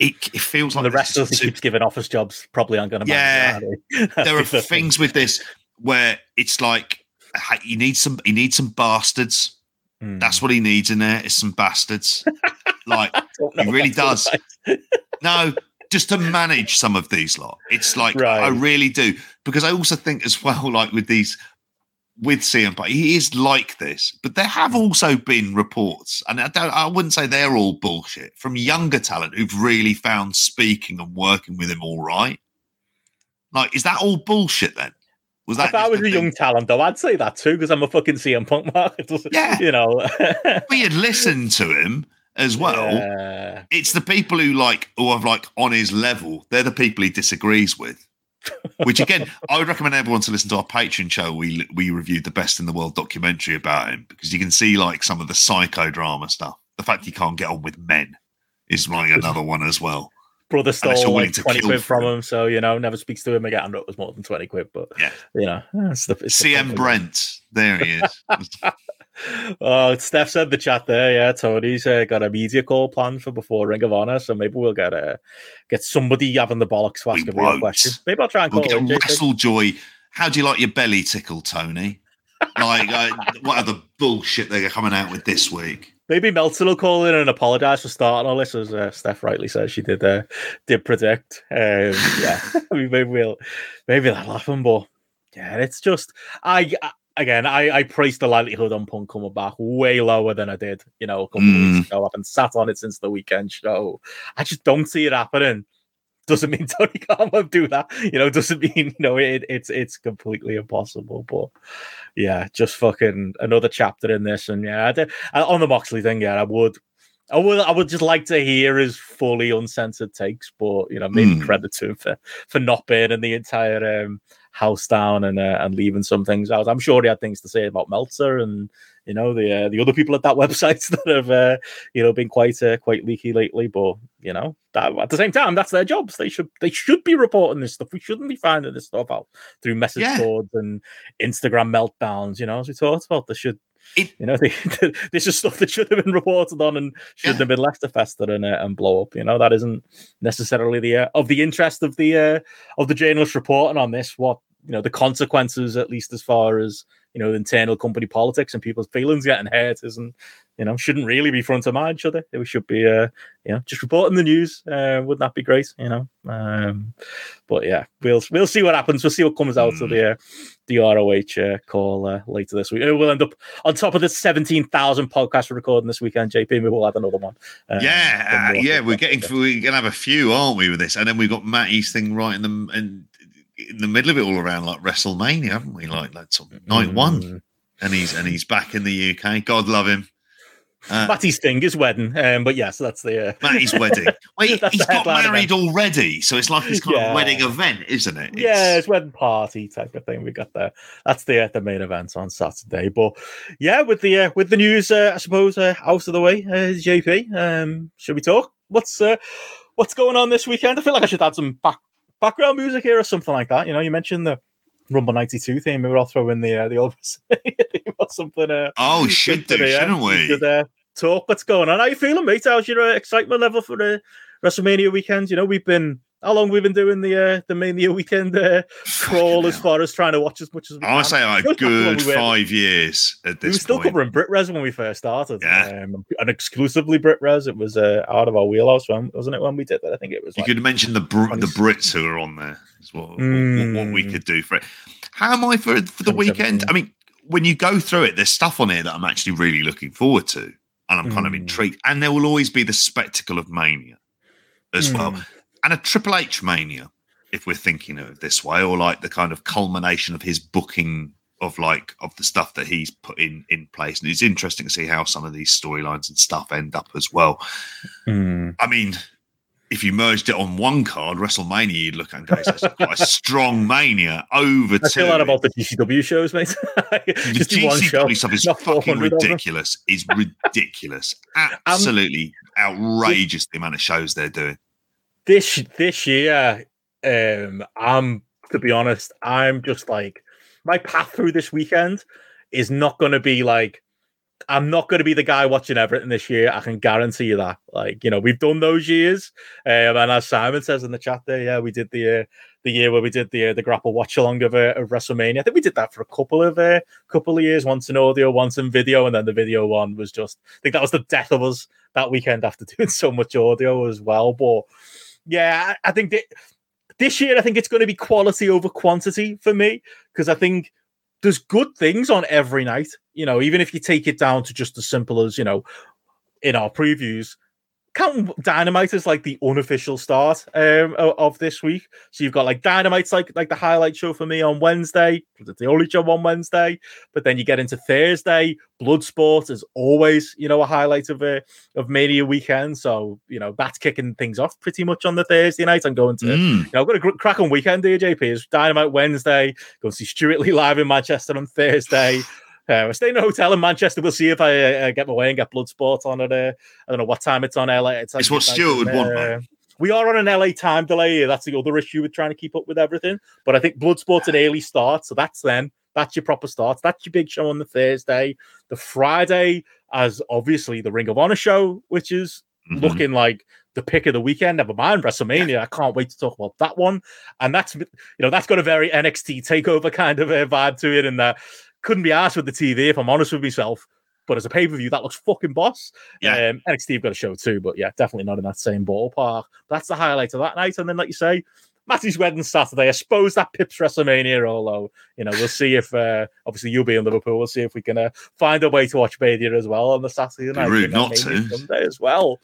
It, it feels like the rest of us he too- keeps giving office jobs probably aren't going to Yeah. manage it, there are are things with this where it's like you need some you need some bastards. That's what he needs in there is some bastards. like he really does. right. no, just to manage some of these lot. It's like Right. I really do because I also think as well, like with these with CM Punk, he is like this, but there have also been reports, and I don't, I wouldn't say they're all bullshit from younger talent who've really found speaking and working with him all right. Like, is that all bullshit then? Was that If I was a thing? young talent, though, I'd say that too because I'm a fucking CM Punk mark. Yeah. you know. we had listened to him as well. Yeah. it's the people who like who are like on his level. They're the people he disagrees with. Which again, I would recommend everyone to listen to our Patreon show. We we reviewed the best in the world documentary about him because you can see like some of the psychodrama stuff. The fact he can't get on with men is like another one as well. Brother stole like 20 quid from him. him, so you know, never speaks to him again. I know it was more than 20 quid, but Yeah. you know, it's the, it's CM thing. Brent, there he is. Oh, Steph said the chat there, yeah, Tony's uh, got a media call planned for before Ring of Honor, so maybe we'll get uh, get somebody having the bollocks to ask We a real question. Maybe I'll try and We'll call get. Wrestle Joy. How do you like your belly tickle, Tony? Like, uh, what other bullshit they're coming out with this week? Maybe Meltzer will call in and apologise for starting all this, as uh, Steph rightly says she did uh, did predict. Um, yeah, I mean, maybe we'll maybe that'll happen, but yeah, it's just I. I Again, I, I priced the likelihood on Punk coming back way lower than I did, you know, a couple of Mm. weeks ago. I've been sat on it since the weekend show. I just don't see it happening. Doesn't mean Tony Khan won't do that, you know. Doesn't mean you know it, it's it's completely impossible. But yeah, just fucking another chapter in this. And yeah, I did, I, on the Moxley thing, yeah, I would, I would, I would just like to hear his fully uncensored takes. But you know, maybe Hmm. credit to him for for not burning the entire um, house down and uh, and leaving some things out. I'm sure he had things to say about Meltzer and you know the uh, the other people at that website that have uh, you know been quite uh, quite leaky lately. But you know that at the same time, that's their jobs. They should they should be reporting this stuff. We shouldn't be finding this stuff out through message Yeah. boards and Instagram meltdowns. You know, as we talked about, they should. It- you know, they, this is stuff that should have been reported on and shouldn't Yeah. have been left to fester and, uh, and blow up. You know, that isn't necessarily the uh, of the interest of the uh, of the journalist reporting on this. What you know, the consequences, at least as far as you know, internal company politics and people's feelings getting hurt, isn't you know, shouldn't really be front of mind, should it? We should be, uh, you know, just reporting the news. Uh, wouldn't that be great? You know, um, but yeah, we'll we'll see what happens. We'll see what comes out of the uh, the ROH uh, call uh, later this week. We'll end up on top of the seventeen thousand podcasts we're recording this weekend. JP, we'll add another one. Um, yeah, uh, yeah, we're getting we're gonna have a few, aren't we, with this? And then we've got Matty's thing right in the in, in the middle of it, all around like WrestleMania, haven't we? Like that's on night one, Mm. and he's and he's back in the UK. God love him. Uh, Matty's thing is wedding, um, but yes, that's the uh, Matty's wedding. Well, he, has got married already, so it's like his kind Yeah. of wedding event, isn't it? yeah, It's- it's wedding party type of thing. We got there. That's the uh, the main event on Saturday. But yeah, with the uh, with the news, uh, I suppose uh, out of the way, uh, JP. Um, should we talk? What's uh, what's going on this weekend? I feel like I should add some back background music here or something like that. You know, you mentioned the Rumble '92 theme. Maybe I'll throw in the uh, the old or something. Uh, Oh, should do, today, shouldn't we? should, uh, talk. What's going on? How you feeling, mate? How's your uh, excitement level for the WrestleMania weekend? You know, we've been how long we've been doing the uh, the Mania weekend uh, crawl as far as trying to watch as much as we I can. say like a Just after when good we five years at We were still point. covering Brit Wres when we first started. Yeah. Um, and exclusively Brit Wres. It was uh, out of our wheelhouse, when, wasn't it, when we did that? I think it was. You Like, could mention the Br- the Brits who are on there. Is what, what, what we Mm. could do for it. How am I for for the weekend? I mean, when you go through it, there's stuff on here that I'm actually really looking forward to, and I'm kind of Mm. intrigued. And there will always be the spectacle of Mania as well, Mm. And a Triple H Mania, if we're thinking of it this way, or like the kind of culmination of his booking of like of the stuff that he's put in in place. And it's interesting to see how some of these storylines and stuff end up as well. Mm. I mean, if you merged it on one card, WrestleMania, you'd look at and go, "That's quite a strong mania over I feel that about the GCW shows, mate. the Just do one show. GCW stuff is fucking 400 of them. ridiculous. Is ridiculous. Absolutely outrageous the amount of shows they're doing. This this year um i'm to be honest i'm just like my path through this weekend is not going to be like I'm not going to be the guy watching everything this year. I can guarantee you that. Like, you know, we've done those years, um, and as Simon says in the chat there, yeah, we did the uh, the year where we did the uh, the GRAPPL watch along of, uh, of WrestleMania. I think we did that for a couple of uh, couple of years, once in audio, once in video, and then the video one was just. I think that was the death of us that weekend after doing so much audio as well. But yeah, I, think that this year, I think it's going to be quality over quantity for me because I think there's good things on every night. You know, even if you take it down to just as simple as you know, in our previews, count Dynamite as like the unofficial start um, of, of this week. So you've got like Dynamite's like like the highlight show for me on Wednesday. It's the only show on Wednesday. But then you get into Thursday. Bloodsport is always you know a highlight of a of Mania weekend. So you know that's kicking things off pretty much on the Thursday night. I'm going to Mm. you know I've got a gr- crack on weekend. here, JP is Dynamite Wednesday. Go and see Stewart Lee live in Manchester on Thursday. Uh, I stay in a hotel in Manchester. We'll see if I uh, get my way and get Bloodsport on at uh, I don't know what time it's on LA. It's, It's what Stewart would want, uh, mate. We are on an LA time delay. That's the other issue with trying to keep up with everything. But I think Bloodsport's an early start, so that's then. That's your proper start. That's your big show on the Thursday. The Friday, as obviously the Ring of Honor show, which is Mhm. looking like the pick of the weekend. Never mind WrestleMania. I can't wait to talk about that one. And that's you know that's got a very NXT takeover kind of a vibe to it, and that couldn't be asked with the TV if I'm honest with myself. But as a pay per view, that looks fucking boss. Yeah. Um, NXT have got a show too, but yeah, definitely not in that same ballpark. That's the highlight of that night. And then, like you say, Matty's wedding Saturday. I suppose that pips WrestleMania, although, you know, we'll see if, uh, obviously, you'll be in Liverpool. We'll see if we can uh, find a way to watch Mania as well on the Saturday night. rude not to. Sunday as well.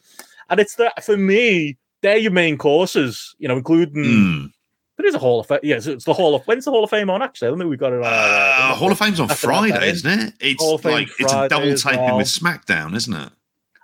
And it's the, for me, they're your main courses, you know, including, Mm. There is a Hall of Fame. Yeah, it's, the Hall of, when's the Hall of Fame on, actually? I don't think we've got it on. our, Uh, uh, Hall of Fame's on That's about that, Friday, isn't it? It's Hall of Fame like it's a double taping well. with SmackDown, isn't it?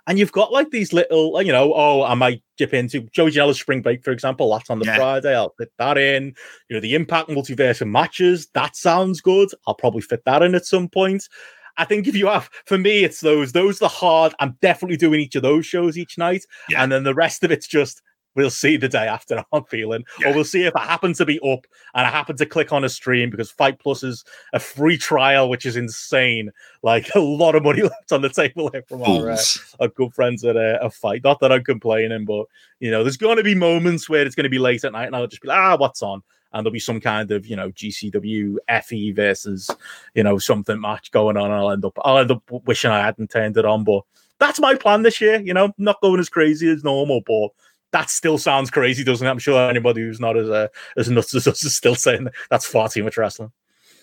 And you've got like these little, you know, oh, I might dip into Joey Janela's Spring Break, for example. That's on the Yeah. Friday. I'll fit that in. You know, the Impact Multiverse matches. That sounds good. I'll probably fit that in at some point. I think if you have, for me, it's those. Those are the hard. I'm definitely doing each of those shows each night, Yeah. and then the rest of it's just we'll see the day after how I'm feeling, Yeah. or we'll see if I happen to be up and I happen to click on a stream because Fight Plus is a free trial, which is insane. Like a lot of money left on the table here from our, uh, our good friends at a, a fight. Not that I'm complaining, but you know, there's going to be moments where it's going to be late at night, and I'll just be like, ah, what's on? And there'll be some kind of you know GCW FE versus you know something match going on. And I'll end up I'll end up wishing I hadn't turned it on, but that's my plan this year. You know, not going as crazy as normal, but. That still sounds crazy, doesn't it? I'm sure anybody who's not as uh, as nuts as us is still saying that that's far too much wrestling.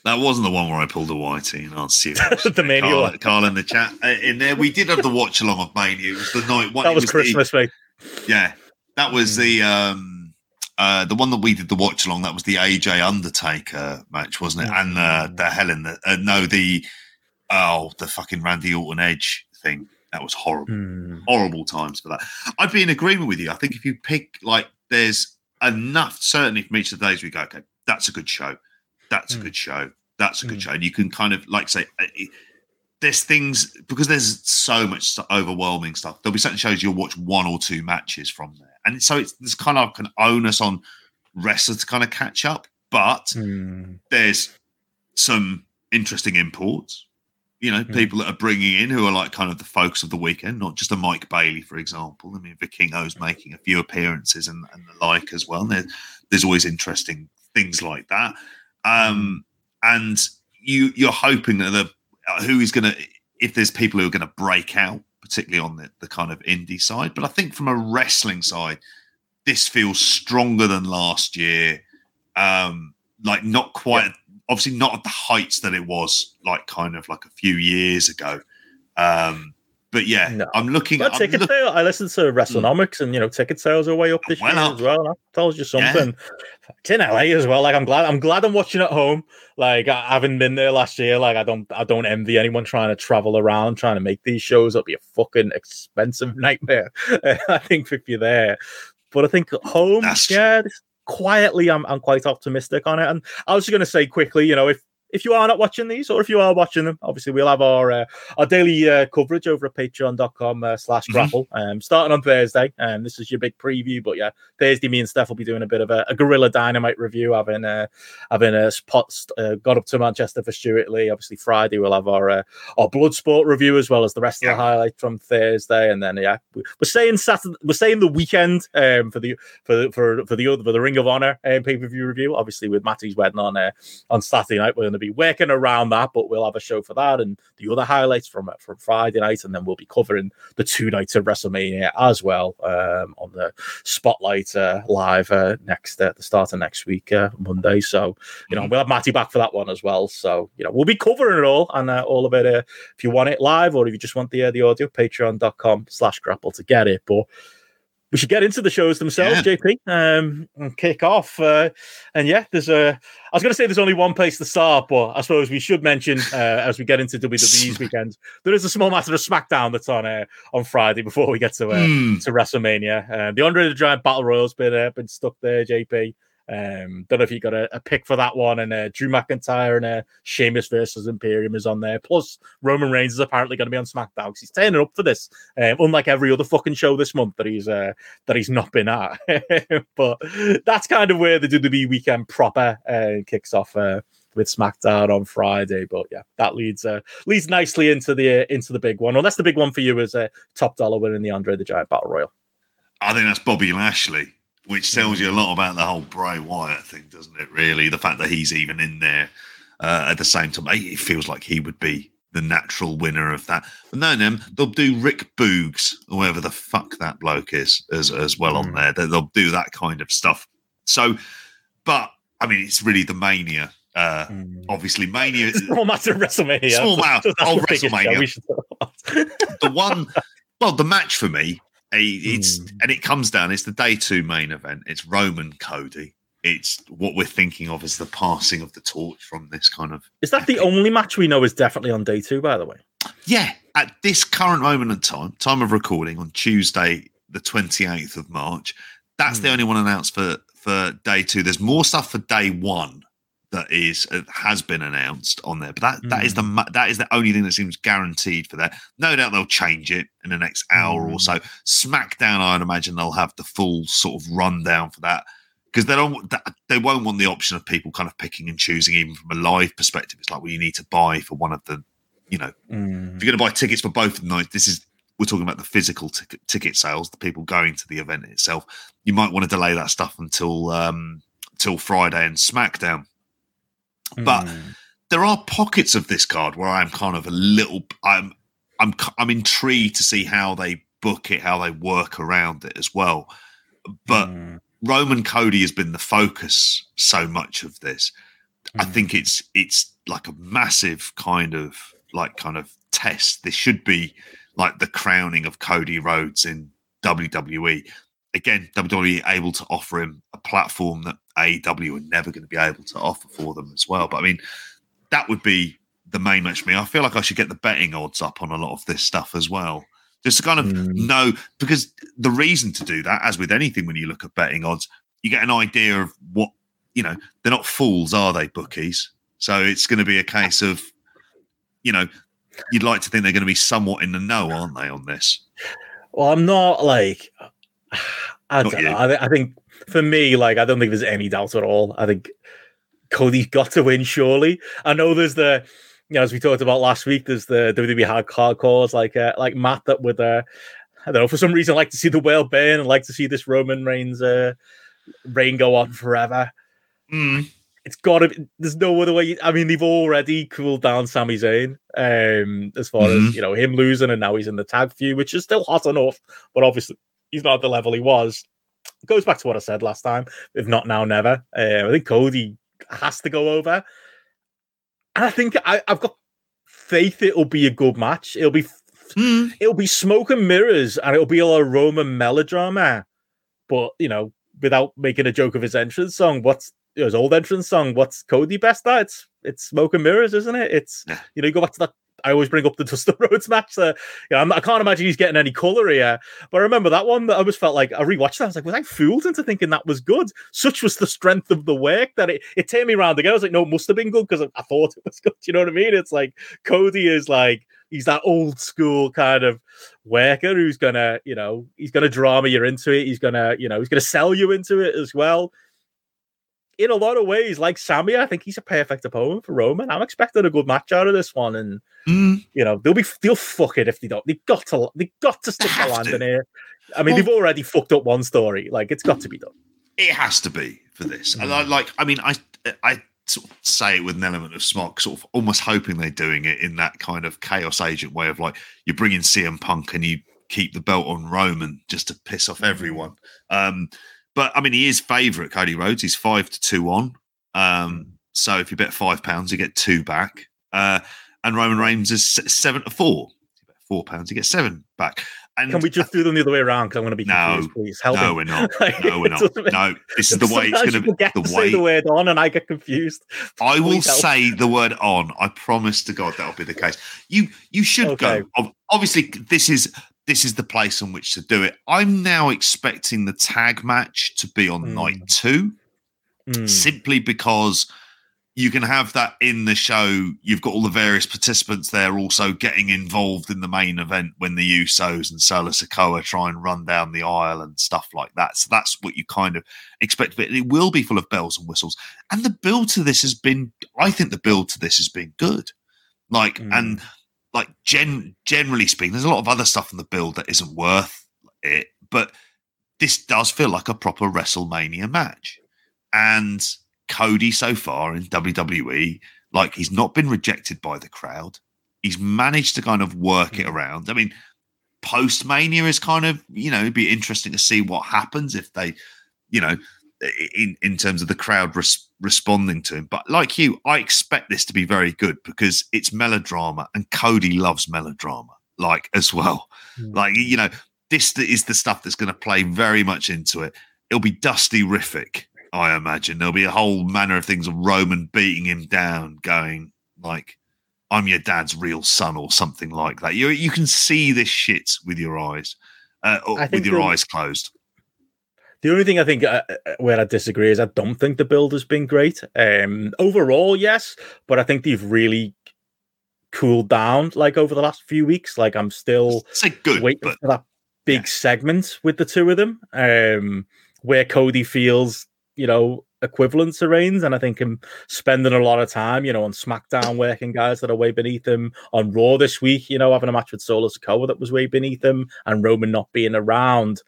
That wasn't the one where I pulled a whitey and asked you. The Mania Carl, one. Carl in the chat. Uh, in there, we did have the watch along of Mania. It was the night. One, That was the- Christmas, mate. yeah, that was Hmm. the um, uh, the one that we did the watch along. That was the AJ Undertaker match, wasn't it? And uh, Hmm. the Helen. Uh, no, the oh, the fucking Randy Orton Edge thing. That was horrible. Hmm. horrible times for that. I'd be in agreement with you. I think if you pick like there's enough certainly from each of days we go, okay, that's a good show. That's a Mm. good show. That's a good Mm. show. And you can kind of like say uh, there's things because there's so much overwhelming stuff. There'll be certain shows you'll watch one or two matches from there, and so it's this kind of like an onus on wrestler to kind of catch up. But Hmm. there's some interesting imports. You know, Mm. people that are bringing in who are like kind of the focus of the weekend, not just a Mike Bailey, for example. I mean, Vikingo's making a few appearances and, and the like as well. And there, there's always interesting things like that. Um, and you you're hoping that the uh, who is going to if there's people who are going to break out, particularly on the, the kind of indie side. But I think from a wrestling side, this feels stronger than last year. Um, like not quite, obviously not at the heights that it was like kind of like a few years ago. Um, but yeah, No. I'm looking. But I'm ticket look- sale. I listened to Wrestlenomics, and you know, ticket sales are way up this Well year up. as well. That tells you Yeah. something. It's in LA as well. Like I'm glad. I'm glad I'm watching at home. Like I haven't been there last year. Like I don't. I don't envy anyone trying to travel around trying to make these shows. It'll be a fucking expensive nightmare. I think if you're there, but I think at home, That's yeah, this, quietly, I'm I'm quite optimistic on it. And I was just going to say quickly, you know, if if you are not watching these, or if you are watching them, obviously we'll have our uh, our daily uh, coverage over at patreon.com uh, slash Mhm. GRAPPL. Um, starting on Thursday. Um, this is your big preview, but yeah, Thursday, me and Steph will be doing a bit of a, a Gorilla Dynamite review, having uh, having a spot uh, got up to Manchester for Stewart Lee. Obviously, Friday we'll have our uh, our Bloodsport review as well as the rest of the highlights from Thursday, and then yeah, we- we're saying Saturday, we're saying the weekend um, for the for for for the other for the Ring of Honor um, pay per view review. Obviously, with Matty's wedding on uh, on Saturday night, we're going to be working around that, but we'll have a show for that and the other highlights from from Friday night, and then we'll be covering the two nights of WrestleMania as well um, on the Spotlight uh, live uh, next uh, the start of next week uh, Monday. So you know we'll have Matty back for that one as well. So you know we'll be covering it all and uh, all of it. Uh, if you want it live or if you just want the uh, the audio, patreon.com slash GRAPPL to get it. But we should get into the shows themselves, JP, um, and kick off. Uh, and yeah, there's a. I was going to say there's only one place to start, but I suppose we should mention uh, as we get into WWE's weekend, there is a small matter of SmackDown that's on uh, on Friday before we get to uh, Hmm. to WrestleMania. Uh, the Andre the Giant Battle Royal's been uh, been stuck there, JP. Um, don't know if you got a, a pick for that one, and uh, Drew McIntyre and uh, Sheamus versus Imperium is on there. Plus, Roman Reigns is apparently going to be on SmackDown 'cause he's turning up for this, um, unlike every other fucking show this month that he's uh, that he's not been at. but that's kind of where the WWE weekend proper uh, kicks off. Uh, with SmackDown on Friday, but yeah, that leads uh, leads nicely into the uh, into the big one. Unless the big one for you is uh, top dollar winning the Andre the Giant Battle Royal. I think that's Bobby Lashley, which tells you a lot about the whole Bray Wyatt thing, doesn't it? Really, the fact that he's even in there uh, at the same time, it feels like he would be the natural winner of that. But no, them they'll do Rick Boogs, whoever the fuck that bloke is, as as well on Mm. there. They- They'll do that kind of stuff. So, but I mean, it's really the Mania. Uh, obviously, Mania. Small matter of WrestleMania. Small matter- That's the biggest show WrestleMania. we should talk about. the one well the match for me it's Hmm. and it comes down it's the day two main event it's roman cody it's what we're thinking of as the passing of the torch from this kind of Is that the only match we know is definitely on day two? By the way, yeah at this current moment in time time of recording on tuesday the 28th of march that's the Hmm. only one announced for for day two there's more stuff for day one that is uh, has been announced on there but that that is the Hmm. that is the only thing that seems guaranteed for that no doubt they'll change it in the next hour Hmm. or so smackdown i'd imagine they'll have the full sort of rundown for that because they don't they won't want the option of people kind of picking and choosing even from a live perspective it's like well you need to buy for one of the you know Mm. if you're going to buy tickets for both of the nights, this is we're talking about the physical ticket ticket sales, the people going to the event itself. You might want to delay that stuff until um till Friday and SmackDown. But Mm. there are pockets of this card where I'm kind of a little I'm I'm I'm intrigued to see how they book it, how they work around it as well. But Mm. Roman Cody has been the focus so much of this. I Mm. think it's it's like a massive kind of like kind of test. This should be like the crowning of Cody Rhodes in WWE. Again, WWE able to offer him a platform that AEW are never going to be able to offer for them as well. But I mean, that would be the main match for me. I feel like I should get the betting odds up on a lot of this stuff as well. Just to kind of Mm. know, because the reason to do that, as with anything when you look at betting odds, you get an idea of what, you know, they're not fools, are they, bookies? So it's going to be a case of, you know, you'd like to think they're going to be somewhat in the know, aren't they, on this? Well, I'm not like I don't know. I, thi- I think for me, like I don't think there's any doubt at all. I think Cody's got to win. Surely, I know there's the you know as we talked about last week. There's the WWE hard calls like uh, like Matt that would uh, I don't know for some reason I like to see the whale burn and like to see this Roman Reigns uh, reign go on forever. Mm. It's got to. be There's no other way. I mean, they've already cooled down Sami Zayn um, as far Mhm. as you know him losing, and now he's in the tag feud, which is still hot enough, but obviously he's not at the level he was. It goes back to what I said last time. If not now, never. Uh, I think Cody has to go over, and I think I, I've got faith it'll be a good match. It'll be Mm. it'll be smoke and mirrors, and it'll be all a lot of Roman melodrama. But you know, without making a joke of his entrance song, what's his old entrance song? What's Cody best at? It's it's smoke and mirrors, isn't it? It's you know, you go back to that I always bring up the Dustin Rhodes match. So, yeah, I'm, I can't imagine he's getting any color here. But I remember that one. That I always felt like I rewatched that. I was like, was I fooled into thinking that was good? Such was the strength of the work that it, it turned me around again. I was like, no, it must have been good because I, I thought it was good. You know what I mean? It's like Cody is like he's that old school kind of worker who's gonna, you know, he's gonna drama you into it. He's gonna, you know, he's gonna sell you into it as well. In a lot of ways, like Sami, I think he's a perfect opponent for Roman. I'm expecting a good match out of this one, and Mm, you know they'll be they'll fuck it if they don't. They got to they got to stick the have land in here. I mean, Well- they've already fucked up one story. Like it's got to be done. it has to be for this. And I like, I mean, I I sort of say it with an element of smart, sort of almost hoping they're doing it in that kind of chaos agent way of like you bring in CM Punk and you keep the belt on Roman just to piss off everyone. Um, but I mean, he is favourite Cody Rhodes. He's five to two on. Um, so if you bet five pounds, you get two back. Uh, and Roman Reigns is seven to four. If you bet four pounds, you get seven back. And Can we just do them the other way around? Because I'm going to be No. confused. Please help no, me. we're not. Like, No, we're not. No, this is the way it's going to be. The way the word on, and I get confused. I will say the word on. I promise to God that'll be the case. You you should Okay. go. Obviously, this is this is the place on which to do it. I'm now expecting the tag match to be on Hmm. night two, Hmm. simply because you can have that in the show. You've got all the various participants there also getting involved in the main event when the Usos and Solo Sikoa try and run down the aisle and stuff like that. So that's what you kind of expect. But it will be full of bells and whistles. And the build to this has been, I think the build to this has been good. Like, Mm. and like gen generally speaking, there's a lot of other stuff in the build that isn't worth it, but this does feel like a proper WrestleMania match. And Cody so far in WWE, like he's not been rejected by the crowd. He's managed to kind of work it hmm. around. I mean, post Mania is kind of, you know, it'd be interesting to see what happens if they, you know, in, in terms of the crowd res- responding to him. But like you, I expect this to be very good because it's melodrama and Cody loves melodrama, like as well. Mm. Like, you know, this is the stuff that's going to play very much into it. It'll be dusty rific, I imagine. There'll be a whole manner of things of Roman beating him down, going like, I'm your dad's real son or something like that. You you can see this shit with your eyes, uh, with your the- eyes closed. The only thing I think uh, uh, where I disagree is I don't think the build has been great. Um, overall, yes, but I think they've really cooled down like over the last few weeks. Like I'm still good, waiting but for that big yeah. segment with the two of them, um, where Cody feels, you know, equivalent to Reigns, and I think him spending a lot of time, you know, on SmackDown working guys that are way beneath him, on Raw this week, you know, having a match with Solo Sikoa that was way beneath him, and Roman not being around.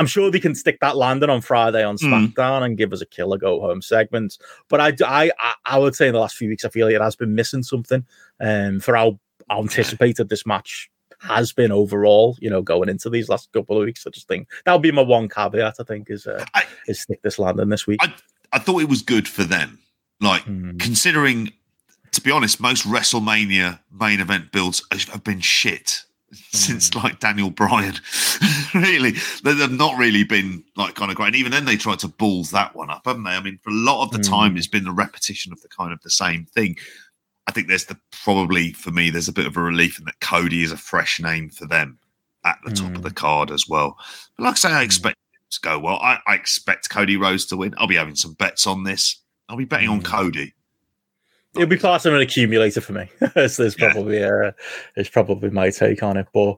I'm sure they can stick that landing on Friday on Mm. SmackDown and give us a killer go home segment. But I, I, I- I would say in the last few weeks, I feel like it has been missing something um, for how anticipated this match has been overall. You know, going into these last couple of weeks, I just think that would be my one caveat. I think is uh, I- is stick this landing this week. I thought it was good for them. Like Mm. considering, to be honest, most WrestleMania main event builds have been shit since like Daniel Bryan. really, they- they've not really been like kind of great. And even then, they tried to balls that one up, haven't they? I mean, for a lot of the time, Mm. it's been the repetition of the kind of the same thing. I think there's the probably for me, there's a bit of a relief in that Cody is a fresh name for them at the top of the card as well. But like I say, I expect to go well. I, I expect Cody Rhodes to win. I'll be having some bets on this. I'll be betting on Mm. Cody. It'll be part of an accumulator for me. so there's probably uh, it's probably my take on it. But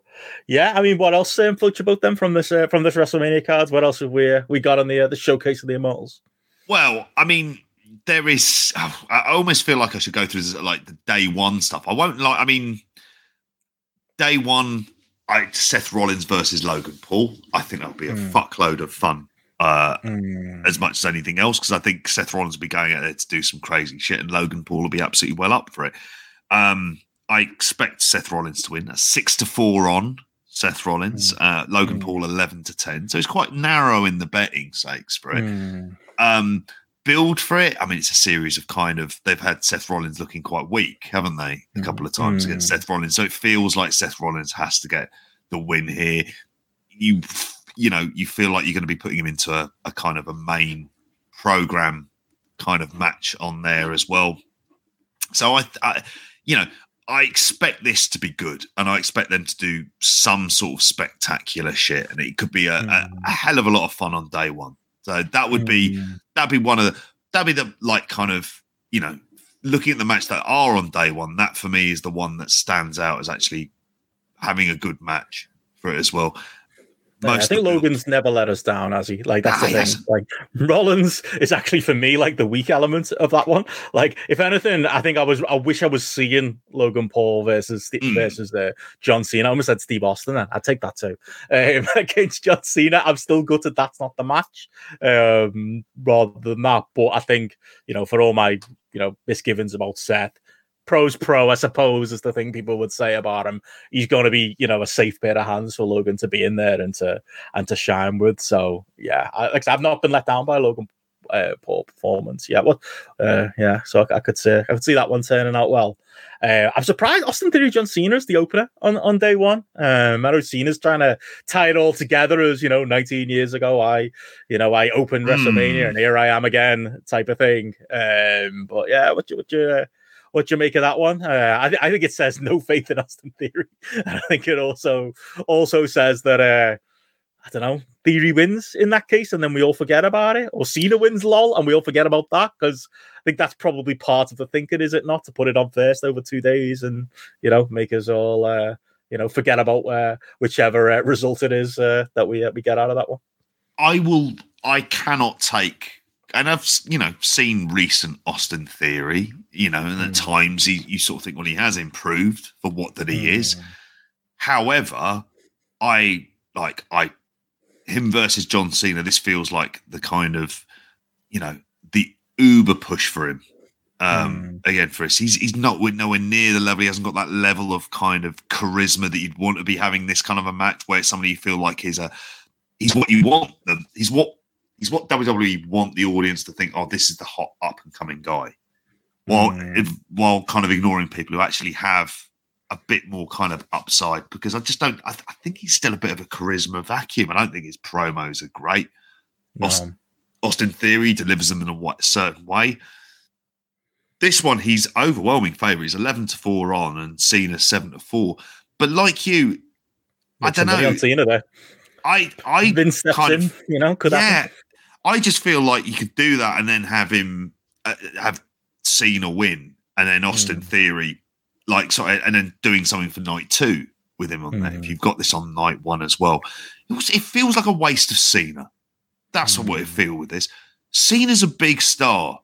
yeah, I mean, what else um, floats about them from this uh, from this WrestleMania cards? What else have we uh, we got on the uh, the showcase of the Immortals? Well, I mean, there is. I almost feel like I should go through this, like the day one stuff. I won't like. I mean, day one, I Seth Rollins versus Logan Paul. I think that'll be a Hmm. fuckload of fun. Uh, Mm. as much as anything else, because I think Seth Rollins will be going out there to do some crazy shit, and Logan Paul will be absolutely well up for it. Um, I expect Seth Rollins to win. A six to four on Seth Rollins. Uh, Logan Mm. Paul eleven to ten. So it's quite narrow in the betting sakes for it. Mm. Um, build for it. I mean, it's a series of kind of. They've had Seth Rollins looking quite weak, haven't they? A Mm. couple of times against Mm. Seth Rollins. So it feels like Seth Rollins has to get the win here. You, you know, you feel like you're going to be putting him into a, a kind of a main program kind of match on there as well. So I, I, you know, I expect this to be good, and I expect them to do some sort of spectacular shit, and it could be a, a, hmm. a hell of a lot of fun on day one. So that would be hmm. that'd be one of the that'd be the like kind of you know looking at the match that are on day one. That for me is the one that stands out as actually having a good match for it as well. Yeah, I think Logan's never let us down, has he? Like that's Ah, the yes. thing. Like Rollins is actually for me like the weak element of that one. Like if anything, I think I was I wish I was seeing Logan Paul versus Mm. versus uh, John Cena. I almost said Steve Austin. Then I'd take that too. Um, against John Cena, I'm still gutted that's not the match. Um, rather than that, but I think you know for all my you know misgivings about Seth. Pro's pro, I suppose, is the thing people would say about him. He's going to be, you know, a safe pair of hands for Logan to be in there and to and to shine with. So yeah, I, like I've not been let down by Logan uh, Paul performance. Yeah, well, uh, yeah. So I, I could say I could see that one turning out well. Uh, I'm surprised Austin Theory John Cena's the opener on, on day one. Um, I know Cena's trying to tie it all together as you know, 19 years ago, I you know I opened Hmm. WrestleMania and here I am again type of thing. Um, but yeah, what you what you what you make of that one? Uh, I, th- I think it says no faith in Austin Theory. I think it also also says that uh, I don't know Theory wins in that case, and then we all forget about it, or Cena wins, lol, and we all forget about that because I think that's probably part of the thinking, is it not, to put it on first over two days and you know make us all uh, you know forget about uh, whichever uh, result it is uh, that we we get out of that one. I will. I cannot take. And I've you know seen recent Austin Theory, you know, and at mm. times he, you sort of think, well, he has improved for what that he is. Mm. However, I like I him versus John Cena. This feels like the kind of you know the uber push for him. Um, mm. again, for us, he's he's not with nowhere near the level. He hasn't got that level of kind of charisma that you'd want to be having this kind of a match where it's somebody you feel like is a he's what you want them. He's what he's what WWE want the audience to think. Oh, this is the hot up and coming guy. While mm, if, while kind of ignoring people who actually have a bit more kind of upside because I just don't. I, th- I think he's still a bit of a charisma vacuum. I don't think his promos are great. Austin, Austin Theory delivers them in a certain way. This one, he's overwhelming favourite. He's eleven to four on, and Cena seven to four. But like you, I don't know. on Cena there. I I Vince steps kind in, of you know, could yeah. happen. I just feel like you could do that and then have him uh, have Cena win, and then Austin mm. Theory, like sorry, and then doing something for night two with him on there. If mm. you've got this on night one as well, it, was, it feels like a waste of Cena. That's what it mm. feel with this. Cena's a big star,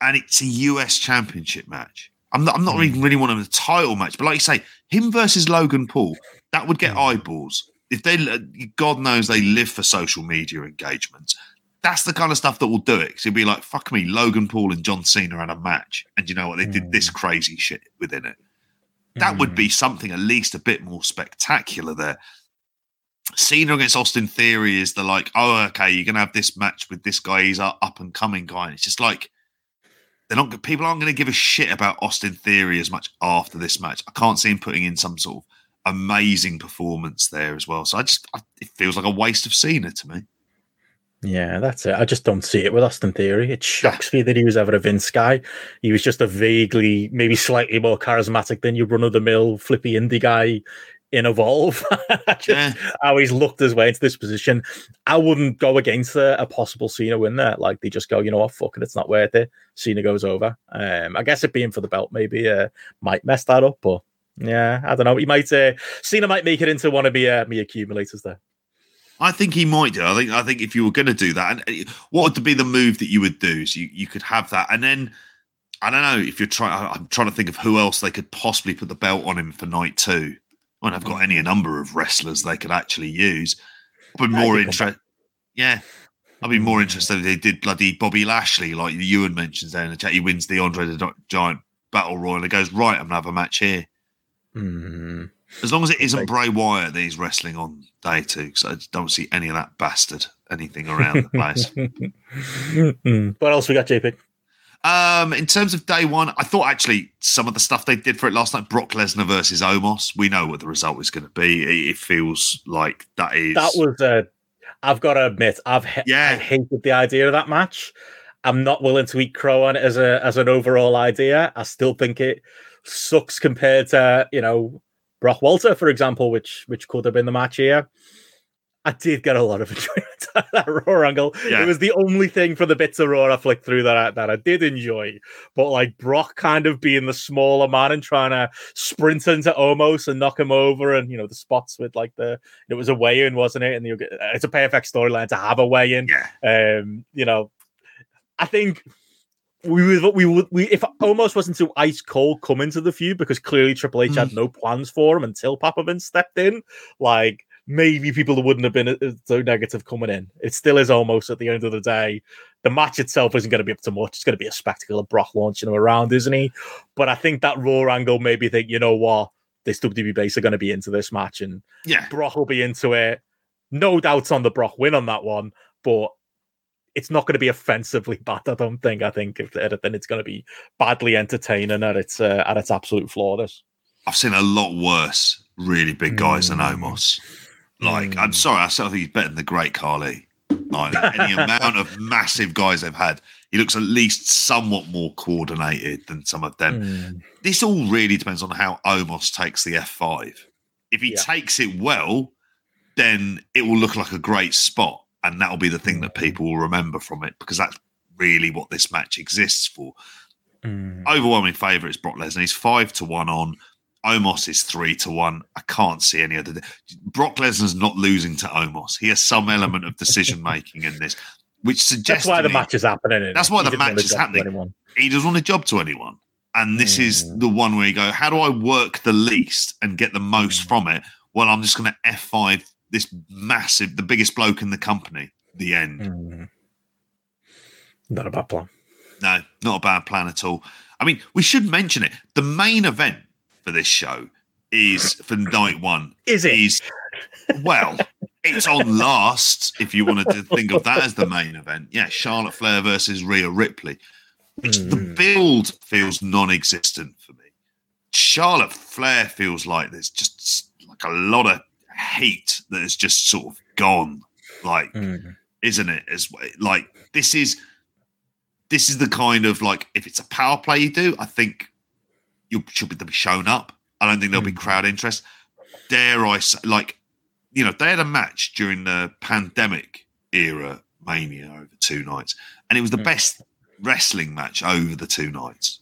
and it's a US Championship match. I'm not. I'm not even really wanting a title match, but like you say, him versus Logan Paul, that would get eyeballs. If they, God knows, they live for social media engagements. That's the kind of stuff that will do it. Because it'd be like, fuck me, Logan Paul and John Cena had a match, and you know what? They did this hmm. crazy shit within it. That would hmm. be something at least a bit more spectacular there. Cena against Austin Theory is the like, oh, okay, you're gonna have this match with this guy. He's our up and coming guy. And it's just like they're not. People aren't going to give a shit about Austin Theory as much after this match. I can't see him putting in some sort of amazing performance there as well. So I just, I, it feels like a waste of Cena to me. Yeah, that's it. I just don't see it with Austin Theory. It shocks me that he was ever a Vince guy. He was just a vaguely, maybe slightly more charismatic than your run of the mill flippy indie guy in Evolve. just Yeah. how he's looked his way into this position. I wouldn't go against a, a possible Cena win there. Like they just go, you know what, fuck it, it's not worth it. Cena goes over. Um, I guess it being for the belt maybe uh, might mess that up, but yeah, I don't know. He might uh, Cena might make it into one of me uh, me accumulators there. I think he might do. I think. I think if you were going to do that, and uh, what would be the move that you would do? So you, you could have that, and then I don't know if you're trying. I'm trying to think of who else they could possibly put the belt on him for night two. Well, I've got any number of wrestlers they could actually use. I'd be more interested. Yeah, I'd be more interested if they did bloody Bobby Lashley, like Ewan mentions there in the chat. He wins the Andre the Giant Battle Royal and goes right. I'm gonna have a match here. Hmm. As long as it isn't Bray Wyatt that he's wrestling on day two, because I don't see any of that bastard anything around the place. What else we got, JP? Um, in terms of day one, I thought actually some of the stuff they did for it last night, Brock Lesnar versus Omos, we know what the result is going to be. It, feels like that is That was uh, I've got to admit, I've Yeah. I hated the idea of that match. I'm not willing to eat crow on it as a as an overall idea. I still think it sucks compared to you know Brock Walter, for example, which which could have been the match here. I did get a lot of enjoyment out of that Raw angle. Yeah. It was the only thing for the bits of Raw I flicked through that I, that I did enjoy. But like Brock kind of being the smaller man and trying to sprint into Omos and knock him over, and you know the spots with like the it was a weigh in, wasn't it? And you get, it's a perfect storyline to have a weigh in. Yeah. Um, you know, I think we would we would we if Omos wasn't so ice cold coming to the feud because clearly Triple H had no plans for him until Papa Vince stepped in. Like maybe people wouldn't have been uh, so negative coming in. It still is Omos at the end of the day. The match itself isn't going to be up to much. It's going to be a spectacle of Brock launching him around, isn't he? But I think that Raw angle made me think, you know what, this WWE base are going to be into this match and Yeah. Brock will be into it. No doubts on the Brock win on that one, but it's not going to be offensively bad. I don't think. I think if anything, it's going to be badly entertaining at its uh, at its absolute flawless. I've seen a lot worse, really big guys than Mm. Omos. Like, I'm sorry, I still think he's better than the great Khali. Like, any amount of massive guys they've had, he looks at least somewhat more coordinated than some of them. Mm. This all really depends on how Omos takes the F5. If he Yeah. takes it well, then it will look like a great spot. And that'll be the thing that people will remember from it because that's really what this match exists for. Mm. Overwhelming favourite is Brock Lesnar. He's five to one on. Omos is three to one. I can't see any other. Brock Lesnar's not losing to Omos. He has some element of decision making in this, which suggests That's why the me match is happening. That's why He the match is happening. he doesn't want a job to anyone. And this is Mm. the one where you go, how do I work the least and get the most Mm. from it? Well, I'm just going to F5 this massive, the biggest bloke in the company. The end. Mm. Not a bad plan. No, not a bad plan at all. I mean, we should mention it. The main event for this show is for night one. Is it? Is well, it's on last. If you wanted to think of that as the main event, yeah, Charlotte Flair versus Rhea Ripley. Which the Mm. build feels non-existent for me. Charlotte Flair feels like there's just like a lot of hate that has just sort of gone. Like Mm. isn't it? As like this is this is the kind of like if it's a power play you do, I think you should be, be shown up. I don't think there'll be Mm. crowd interest. Dare I say, like you know, they had a match during the pandemic era mania over two nights, and it was the Mm. best wrestling match over the two nights.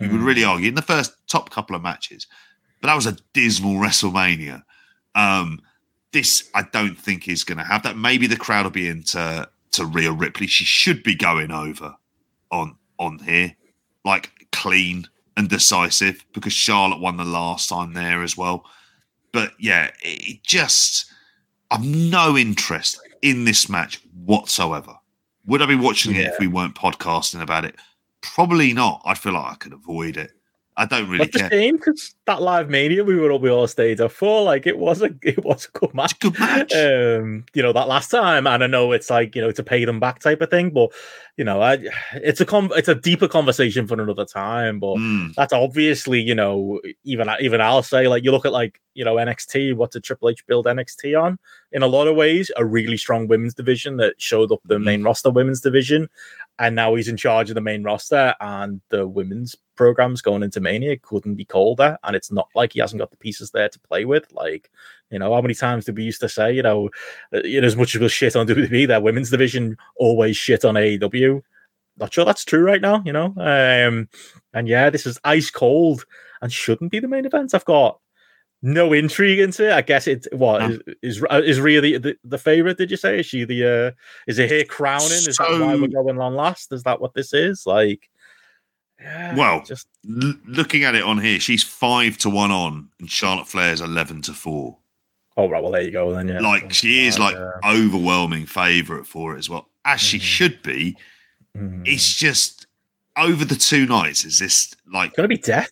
You Mm. would really argue in the first top couple of matches, but that was a dismal WrestleMania. Um, this I don't think is going to have that. Maybe the crowd will be into to Rhea Ripley. She should be going over on on here, like clean and decisive, because Charlotte won the last time there as well. But yeah, it, just I've no interest in this match whatsoever. Would I be watching it if we weren't podcasting about it? Probably not. I feel like I could avoid it. I don't really That's a care. shame because that live mania we were all we all stayed up for, like it was a it was a good match. It's a good match. Um, you know that last time, and I know it's like you know to pay them back type of thing, but you know, I it's a con- it's a deeper conversation for another time. But Mm, that's obviously you know even even I'll say like you look at like you know NXT. What did Triple H build NXT on? In a lot of ways, a really strong women's division that showed up the main roster women's division, and now he's in charge of the main roster and the women's programs going into Mania couldn't be colder. And it's not like he hasn't got the pieces there to play with. Like you know, how many times did we used to say you know, uh, you know as much as shit on WWE, their women's division always shit on AEW. Not sure that's true right now, you know. Um, and yeah, this is ice cold and shouldn't be the main event. I've got no intrigue into it. I guess it what No. is is, is the, the, the favorite? Did you say? Is she the uh is it here crowning? Is that why we're going on last? Is that what this is? Like yeah, Well, just L- looking at it on here, she's five to one on, and Charlotte Flair's eleven to four. oh right, well there you go then. Yeah, like she is like Yeah. overwhelming favourite for it as well, as she Mhm. should be. Mm. It's just over the two nights. Is this like gonna be death.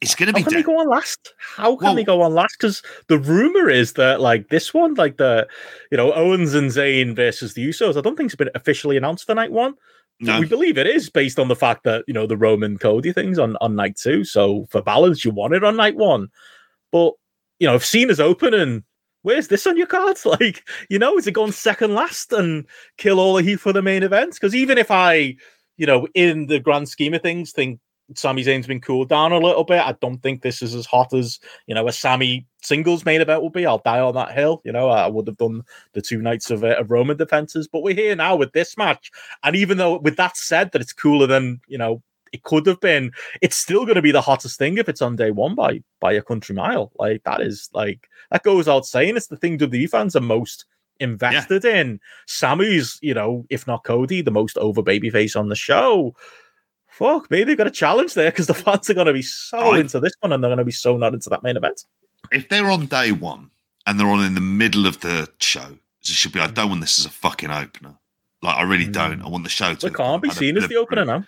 it's going to be. How be? can they go on last? How can Well- they go on last? Because the rumor is that like this one, like the you know Owens and Zayn versus the Usos, I don't think it's been officially announced for night one. No. we believe it is based on the fact that you know the Roman Cody things on on night two. So for balance, you want it on night one. But you know, if Cena's open and where's this on your cards? Like, you know, is it going second last and kill all the heat for the main event? Because even if I, you know, in the grand scheme of things, think Sami Zayn's been cooled down a little bit. I don't think this is as hot as you know a Sami singles main event will be. I'll die on that hill. You know, I would have done the two nights of, uh, of Roman defenses, but we're here now with this match. And even though, with that said, that it's cooler than you know it could have been, it's still going to be the hottest thing if it's on day one by by a country mile. Like that is like that goes out saying. It's the thing WWE fans are most invested in. Sami's, you know, if not Cody, the most over babyface on the show. Fuck, maybe they've got a challenge there because the fans are going to be so I- into this one and they're going to be so not into that main event. If they're on day one and they're on in the middle of the show, it should be. I don't want this as a fucking opener. Like I really don't. I want the show to. It can't be seen as the opener now.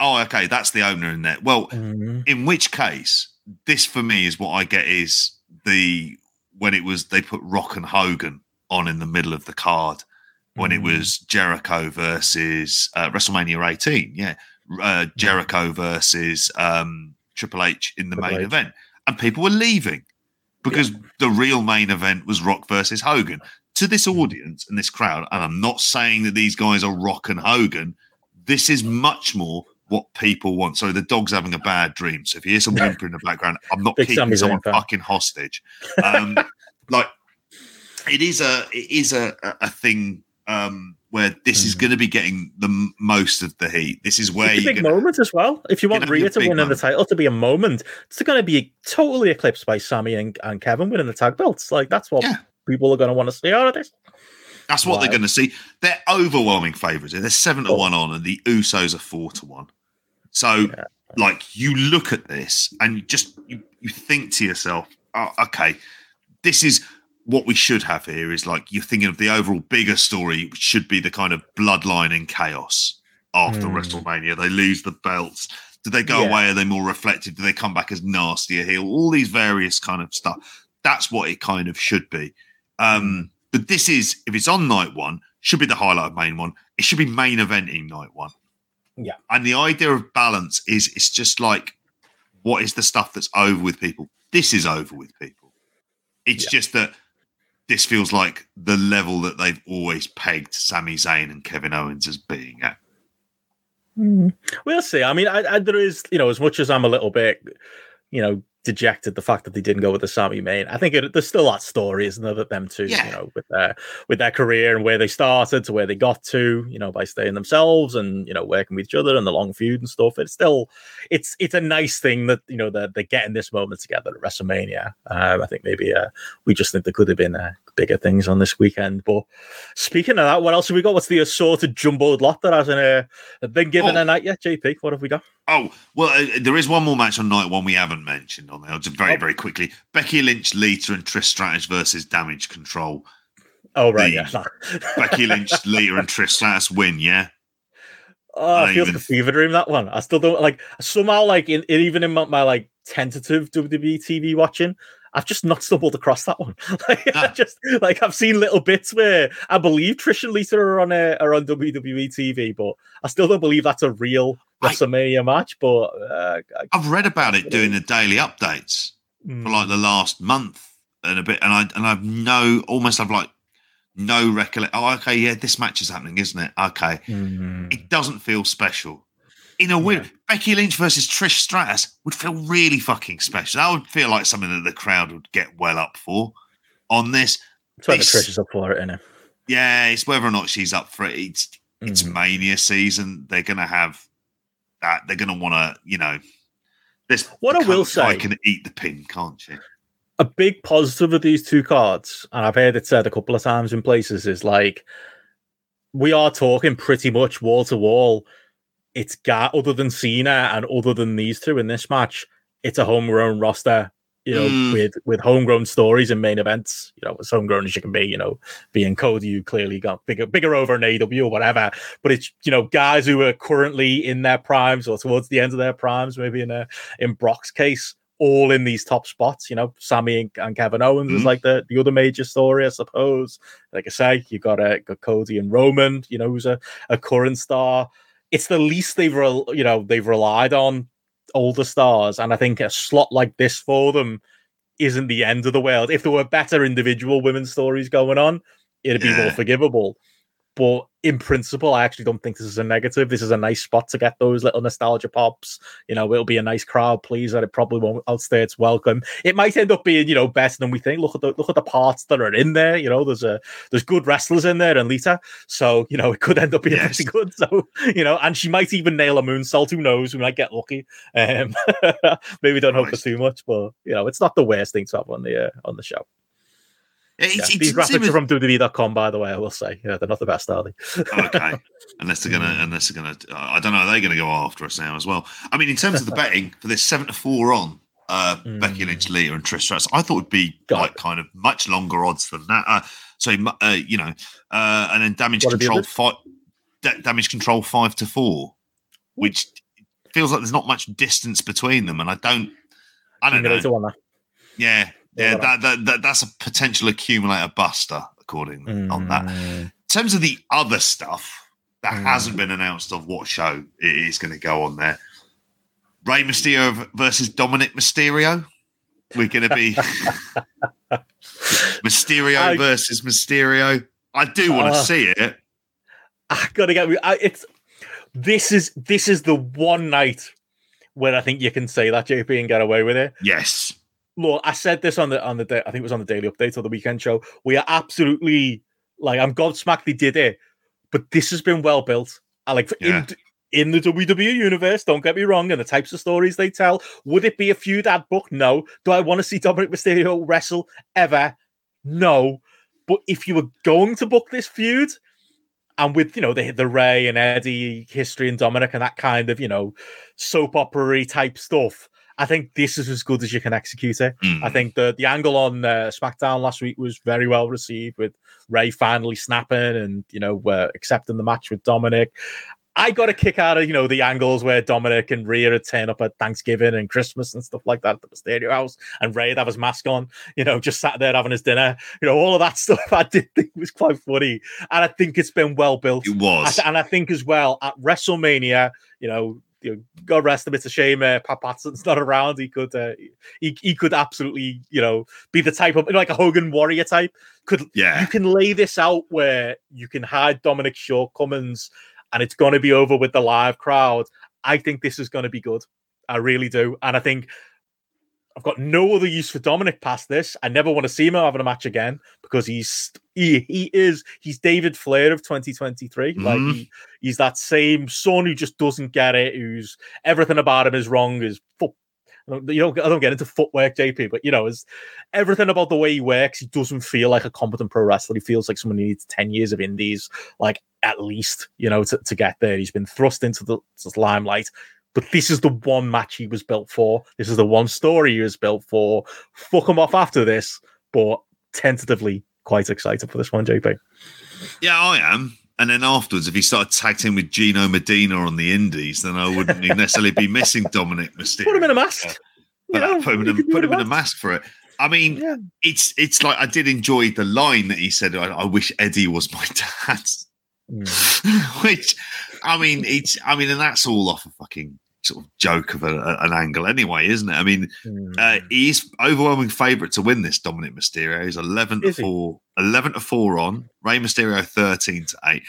Oh, okay, that's the opener in there. Well, Mhm. in which case, this for me is what I get is the when it was they put Rock and Hogan on in the middle of the card when it Mm. was Jericho versus uh, WrestleMania 18. Yeah, uh, Jericho versus um, Triple H in the Triple main H. event, and people were leaving because the real main event was Rock versus Hogan. To this Mm. audience and this crowd, and I'm not saying that these guys are Rock and Hogan. This is much more what people want. So the dog's having a bad dream. So if you hear some whimper in the background, I'm not Big keeping someone fucking hostage. Um, like it is a it is a a a thing um, where this is Mhm. going to be getting the most of the heat. This is where It's a you're big going to. moment as well. If you want Gonna Rhea to win in the title to be a moment, it's going to be totally eclipsed by Sami and, and Kevin winning the tag belts. Like that's what Yeah. people are going to want to see out of this. That's what they're going to see. They're overwhelming favourites. They're seven to Oh. one on, and the Usos are four to one. So, like, you look at this and you just you, you think to yourself, oh, okay, this is what we should have here. Is like you're thinking of the overall bigger story which should be the kind of bloodline and chaos after Hmm. WrestleMania. They lose the belts. Do they go Yeah. away? Are they more reflective? Do they come back as nastier heel? All these various kind of stuff. That's what it kind of should be. Um, but this is, if it's on night one, should be the highlight of main one. It should be main eventing night one. Yeah. And the idea of balance is it's just like, what is the stuff that's over with people? This is over with people. It's Yeah. just that this feels like the level that they've always pegged Sami Zayn and Kevin Owens as being at. Hmm. We'll see. I mean, I, I, there is, you know, as much as I'm a little bit, you know, dejected the fact that they didn't go with the Sami main. I think it, there's still that story, isn't there, that them two, Yeah. you know, with their with their career and where they started to where they got to, you know, by staying themselves and you know working with each other and the long feud and stuff. It's still, it's it's a nice thing that you know they're, they're getting this moment together at WrestleMania. Um, I think maybe uh, we just think there could have been uh, bigger things on this weekend. But speaking of that, what else have we got? What's the assorted jumbled lot that hasn't uh, been given Oh. a night yet? JP, what have we got? Oh, well, uh, there is one more match on night one we haven't mentioned on there. Just very, Oh. very quickly. Becky Lynch, Lita, and Trish Stratus versus Damage Control. Oh right, The- yeah. Becky Lynch, Lita, and Trish Stratus win, yeah? Oh, I it feels even- like a fever dream. That one. I still don't like. Somehow, like in, in even in my, my like tentative WWE TV watching, I've just not stumbled across that one. like, I Ah. just like I've seen little bits where I believe Trish and Lita are on uh, are on WWE TV, but I still don't believe that's a real I- WrestleMania match. But uh, I- I've read about it doing the daily updates mm, for like the last month and a bit, and I and I've no almost have like no recollect. Oh, okay, yeah, this match is happening, isn't it? Okay, mm, it doesn't feel special. In a weird, Becky Lynch versus Trish Stratus would feel really fucking special. That would feel like something that the crowd would get well up for. On this, the this- Trish is up for it, innit? yeah, it's whether or not she's up for it. It's it's Mm. mania season. They're gonna have that. They're gonna want to, you know. This What I will say, I can eat the pin, can't she? a big positive of these two cards, and I've heard it said a couple of times in places, is like we are talking pretty much wall to wall. It's got other than Cena and other than these two in this match, it's a homegrown roster. You know, Mm. with with homegrown stories and main events. You know, as homegrown as you can be. You know, being Cody, you clearly got bigger bigger over in AW or whatever. But it's you know guys who are currently in their primes or towards the end of their primes, maybe in a in Brock's case, all in these top spots. You know, Sami and, and Kevin Owens is Mhm. like the, the other major story, I suppose. Like I say, you got uh, got Cody and Roman. You know, who's a, a current star. It's the least they've rel- you know they've relied on older stars, and I think a slot like this for them isn't the end of the world. If there were better individual women's stories going on, it'd be Yeah. more forgivable. But in principle, I actually don't think this is a negative. This is a nice spot to get those little nostalgia pops. You know, it'll be a nice crowd pleaser. It probably won't outstay its welcome. It might end up being, you know, better than we think. Look at the look at the parts that are in there. You know, there's a there's good wrestlers in there and Lita. So, you know, it could end up being Yes. pretty good. So, you know, and she might even nail a moonsault. Who knows? We might get lucky. Um maybe don't hope for too much, but you know, it's not the worst thing to have on the uh, on the show. It's, Yeah. These graphics are from WWE.com, by the way. I will say, yeah, they're not the best, are they? okay. Unless they're gonna, unless they're gonna, uh, I don't know. they're they gonna go after us now as well? I mean, in terms of the betting for this seven to four on uh, Becky Lynch, Lita, and Trish Stratus, I thought would be God. like kind of much longer odds than that. Uh, so, uh, you know, uh, and then damage What control five, da- damage control five to four, which feels like there's not much distance between them, and I don't, I don't know. Yeah, Yeah, that, that, that that's a potential accumulator buster, according on that. Mm. In terms of the other stuff that Mm. hasn't been announced of what show it is going to go on there, Rey Mysterio versus Dominic Mysterio. We're going to be Mysterio I- versus Mysterio. I do want to Ah. see it. I gotta get. I, it's this is this is the one night where I think you can say that JP and get away with it. Yes. Look, I said this on the on the day. I think it was on the daily update or the weekend show. We are absolutely like I'm gobsmacked they did it, but this has been well built. I like Yeah. in in the WWE universe. Don't get me wrong, and the types of stories they tell. Would it be a feud ad book? No. Do I want to see Dominic Mysterio wrestle ever? No. But if you were going to book this feud, and with you know the the Rey and Eddie history and Dominic and that kind of you know soap opera type stuff, I think this is as good as you can execute it. Mm. I think the the angle on uh, SmackDown last week was very well received with Rey finally snapping and you know uh, accepting the match with Dominic. I got a kick out of you know the angles where Dominic and Rhea turn up at Thanksgiving and Christmas and stuff like that at the Mysterio house, and Rey would have his mask on, you know, just sat there having his dinner. You know, all of that stuff I did think was quite funny, and I think it's been well built. It was. and I think as well at WrestleMania, you know, you know, God rest him. It's a shame uh, Pat Patterson's not around. He could, uh, he he could absolutely, you know, be the type of like a Hogan Warrior type. Could Yeah. you can lay this out where you can hide Dominic's shortcomings, and it's going to be over with the live crowd. I think this is going to be good. I really do, and I think. I've got no other use for Dominic past this. I never want to see him having a match again because he's he, he is he's David Flair of 2023. Like Mhm. he, he's that same son who just doesn't get it, who's everything about him is wrong. Is foot, I don't, you don't, I don't get into footwork, JP, but you know, is everything about the way he works. He doesn't feel like a competent pro wrestler. He feels like someone who needs ten years of indies, like at least, you know, to, to get there. He's been thrust into the, the limelight. But this is the one match he was built for. This is the one story he was built for. Fuck him off after this, but tentatively quite excited for this one, JP. Yeah, I am. And then afterwards, if he started tagging in with Gino Medina on the Indies, then I wouldn't necessarily be missing Dominic Mysterio. Put him in a mask. But know, put him, in, a, put him in a mask for it. I mean, Yeah. it's it's like I did enjoy the line that he said. I, I wish Eddie was my dad, Mm. which I mean, it's I mean, and that's all off a fucking sort of joke of a, a- an angle, anyway, isn't it? I mean, Mm. uh, he's overwhelming favourite to win this. Dominic Mysterio He's eleven to Is he? four, 11 to four on Rey Mysterio thirteen to eight.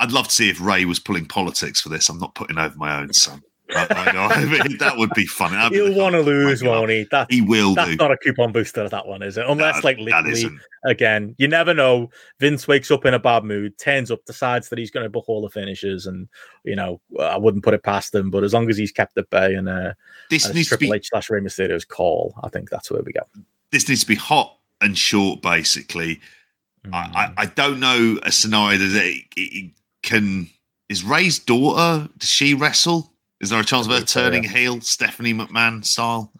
I'd love to see if Rey was pulling politics for this. I'm not putting over my own son. I, know. That would be funny. That'd He'll want to lose, it won't he? That's He will that's do. not a coupon booster. That one is it? Unless, like, literally, again, you never know. Vince wakes up in a bad mood, turns up, decides that he's going to book all the finishes, and you know, I wouldn't put it past him. But as long as he's kept at bay and uh, This and needs Triple be H slash Rey Mysterio's call, I think that's where we go. this needs to be hot and short, basically. I, I, I don't know a scenario that it, it can. Is Rey's daughter? Does she wrestle? Is there a chance of her turning heel, Stephanie McMahon style?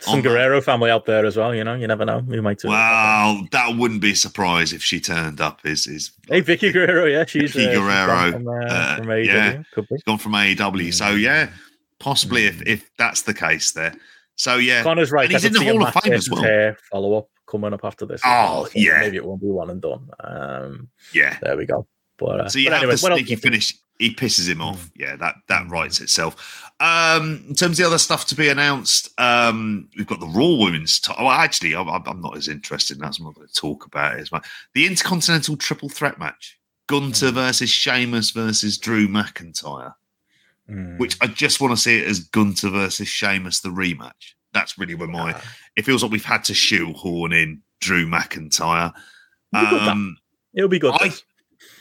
Some on that. Guerrero family out there as well. You know, you never know. We might. Wow, that wouldn't be a surprise if she turned up. Is is Hey, Vickie Guerrero, yeah, she's Vickie uh, she's gone Guerrero, from, uh, uh, from AEW. yeah. Could be. gone from AEW? So yeah, possibly if if that's the case there. So yeah, Connor's right. And he's in the Hall of Fame as well. Follow up coming up after this. Oh, well, yeah. maybe it won't be one and done. Um, yeah. there we go. But, uh, So you but have anyway, the sneaky finish. He pisses him Mm. off. Yeah, that that writes itself. Um, in terms of the other stuff to be announced, um, we've got the Raw Women's. T- oh, actually, I'm, I'm not as interested in that. So I'm not going to talk about it as much. The Intercontinental Triple Threat match Gunther versus Sheamus versus Drew McIntyre, Mm. which I just want to see it as Gunther versus Sheamus the rematch. That's really where my it feels like we've had to shoehorn in Drew McIntyre. It'll be good. Um, It'll be good. I.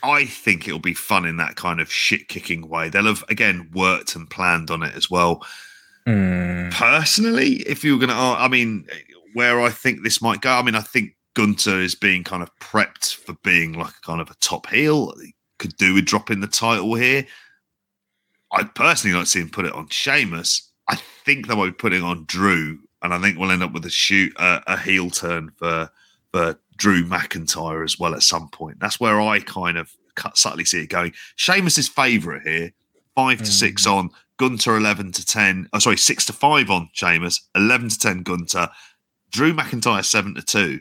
I think it'll be fun in that kind of shit kicking way. They'll have again worked and planned on it as well. Mm. Personally, if you were going to, I mean, where I think this might go, I mean, I think Gunther is being kind of prepped for being like a kind of a top heel. He could do with dropping the title here. I'd personally like to see him put it on Sheamus. I think they might be putting on Drew, and I think we'll end up with a shoot uh, a heel turn for for Drew McIntyre as well at some point. That's where I kind of cut, subtly see it going. Sheamus's favourite here, five to six mm. on Gunther, eleven to ten. Oh, sorry, six to five on Sheamus, eleven to ten Gunther. Drew McIntyre seven to two.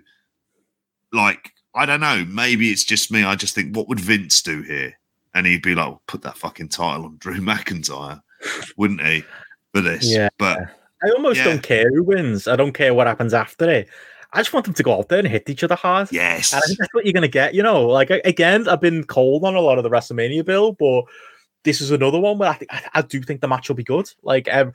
Like I don't know, maybe it's just me. I just think, what would Vince do here? And he'd be like, well, put that fucking title on Drew McIntyre, wouldn't he? For this, Yeah. but I almost Yeah. don't care who wins. I don't care what happens after it. I just want them to go out there and hit each other hard. yes, And I think that's what you're going to get. You know, like again, I've been cold on a lot of the WrestleMania bill, but this is another one where I think I, I do think the match will be good. Like um,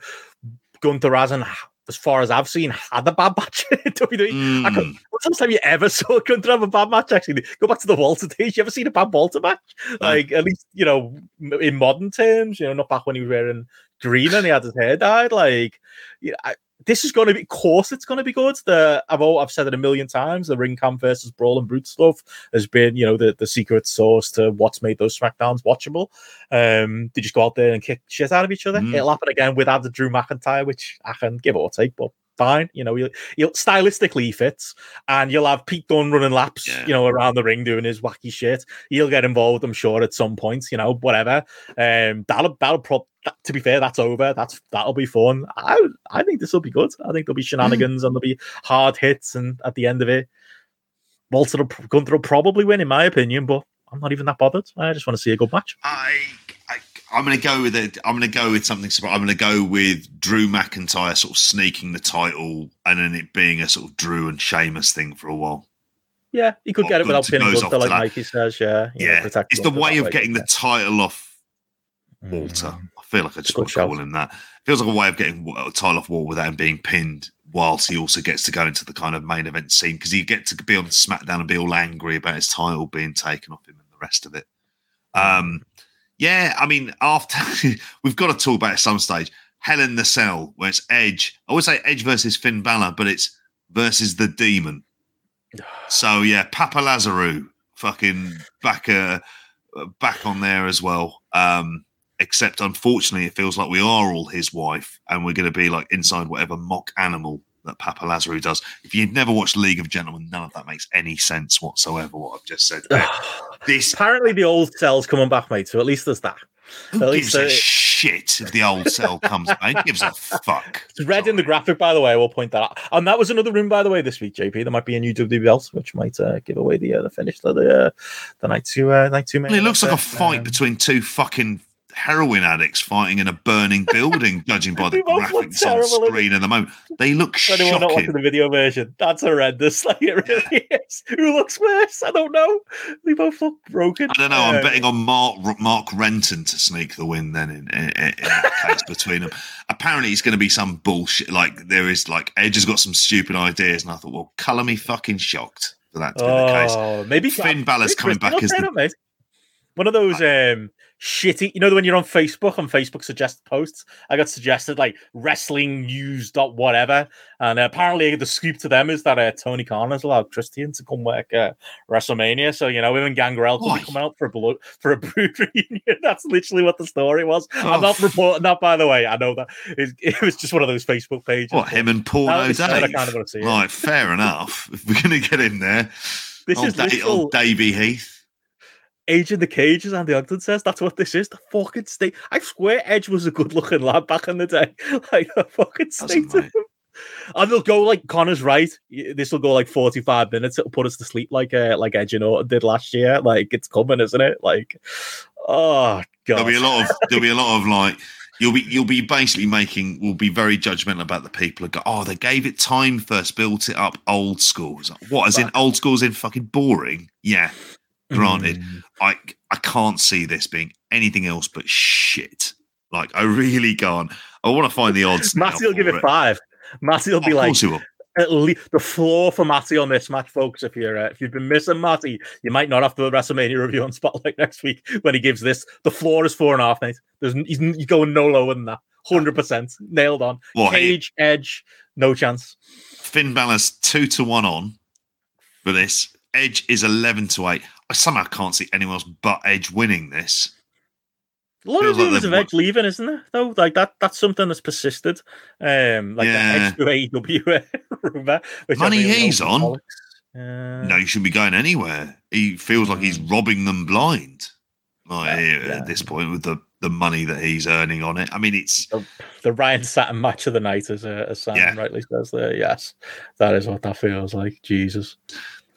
Gunther hasn't, as far as I've seen, had a bad match in WWE. I could, Mm. the last time you ever saw Gunther have a bad match? Actually, go back to the Walter days. You ever seen a bad Walter match? Like at least you know in modern terms, you know, not back when he was wearing green and he had his hair dyed. Like, yeah, I, this is going to be, of course, it's going to be good. The I've all, I've said it a million times. The ring cam versus brawl and brute stuff has been, you know, the, the secret sauce to what's made those Smackdowns watchable. Um, they just go out there and kick shit out of each other. Mm. It'll happen again without the Drew McIntyre, which I can give or take, but fine. You know, he'll, he'll stylistically he fits, and you'll have Pete Dunne running laps, Yeah. you know, around the ring doing his wacky shit. He'll get involved, I'm sure, at some point. You know, whatever. Um, that'll that'll pro- that, to be fair, that's over. That's that'll be fun. I I think this will be good. I think there'll be shenanigans and there'll be hard hits, and at the end of it, Walter Gunther will probably win, in my opinion. But I'm not even that bothered. I just want to see a good match. I I'm going to go with it. I'm going to go with something. I'm going to go with Drew McIntyre sort of sneaking the title, and then it being a sort of Drew and Sheamus thing for a while. Yeah, he could get it without pinning Gunther, like that. Mikey says. Yeah, you know, Yeah, it's the way of getting the title off Walter. Mm. I feel like I just want to call him that. Feels like a way of getting a title off Walter without him being pinned, whilst he also gets to go into the kind of main event scene because he gets to be on SmackDown and be all angry about his title being taken off him and the rest of it. Um, yeah, I mean, after we've got to talk about it at some stage. Hell in the Cell, where it's Edge. I would say Edge versus Finn Balor, but it's versus the Demon. So yeah, Papa Lazarou, fucking back uh, back on there as well. Um, except unfortunately, it feels like we are all his wife, and we're going to be like inside whatever mock animal that Papa Lazarou does. If you've never watched League of Gentlemen, none of that makes any sense whatsoever. What I've just said. This Apparently, the old cell's coming back, mate. So at least there's that. who at gives least, a uh, shit if the old cell comes back? Gives a fuck? It's red in the graphic, by the way. I will point that out. And that was another room, by the way, this week, JP. There might be a new belt, which might uh, give away the uh, the finish to the uh, the night two uh, night two. Well, it looks like a Um, fight between two fucking heroin addicts fighting in a burning building, judging by the They both look graphics on screen at the moment. They look For anyone not watching the video version, that's horrendous. Like it really is. Who looks worse? I don't know. They both look broken. I don't know. I'm Uh, betting on Mark Mark Renton to sneak the win. Then in, in, in that case between them, apparently it's going to be some bullshit. Like there is like Edge has got some stupid ideas, and I thought, well, colour me fucking shocked for that to be the case. Oh, maybe Finn Balor's maybe coming Chris, back as the-. One of those um shitty, you know, when you're on Facebook and Facebook suggested posts, I got suggested like wrestling news dot whatever, and uh, apparently the scoop to them is that uh, Tony Khan has allowed Christian to come work uh, WrestleMania. So you know, him and Gangrel could be coming out for a blood for a brood reunion. That's literally what the story was. Oh, I'm not reporting that, by the way. I know that it, it was just one of those Facebook pages. What him and was kinda wanna see. Right, fair enough. If we're to get in there, This old, is Da- literal- old Davey Heath. Age in the Cage, as Andy Ogden says. That's what this is. The fucking state. I swear Edge was a good looking lad back in the day. Like the fucking state of him. And they'll go like Connor's right. This will go like 45 minutes. It'll put us to sleep like uh, like Edge and Orton did last year. Like it's coming, isn't it? Like oh god. There'll be a lot of there'll be a lot of like you'll be you'll be basically making we'll be very judgmental about the people who go oh they gave it time first built it up old school It's like, what as in old school's in fucking boring yeah Granted, Mm. I I can't see this being anything else but shit. Like I really can't. I want to find the odds. Matty will give for it five. Matty will be like, will. at least the floor for Matty on this match, folks. If you're uh, if you've been missing Matty, you might not have the WrestleMania review on Spotlight next week when he gives this. The floor is four and a half, mate. There's he's, he's going no lower than that. Hundred percent nailed on. Hey, Cage, Edge, no chance. Finn Balor's two to one on for this. Edge is eleven to eight. I somehow can't see anyone else but Edge winning this. A lot Feels of like rumors of Edge leaving, isn't there? Though, like that, that's something that's persisted. Um, like Yeah. the Edge to AEW rumor. Which I Money he's on. Uh, No, he shouldn't be going anywhere. He feels like he's robbing them blind. Like Yeah, yeah. at this point with the the money that he's earning on it. I mean, it's the Ryan Satin match of the night, as, uh, as Sam Yeah. rightly says there. Yes, that is what that feels like. Jesus.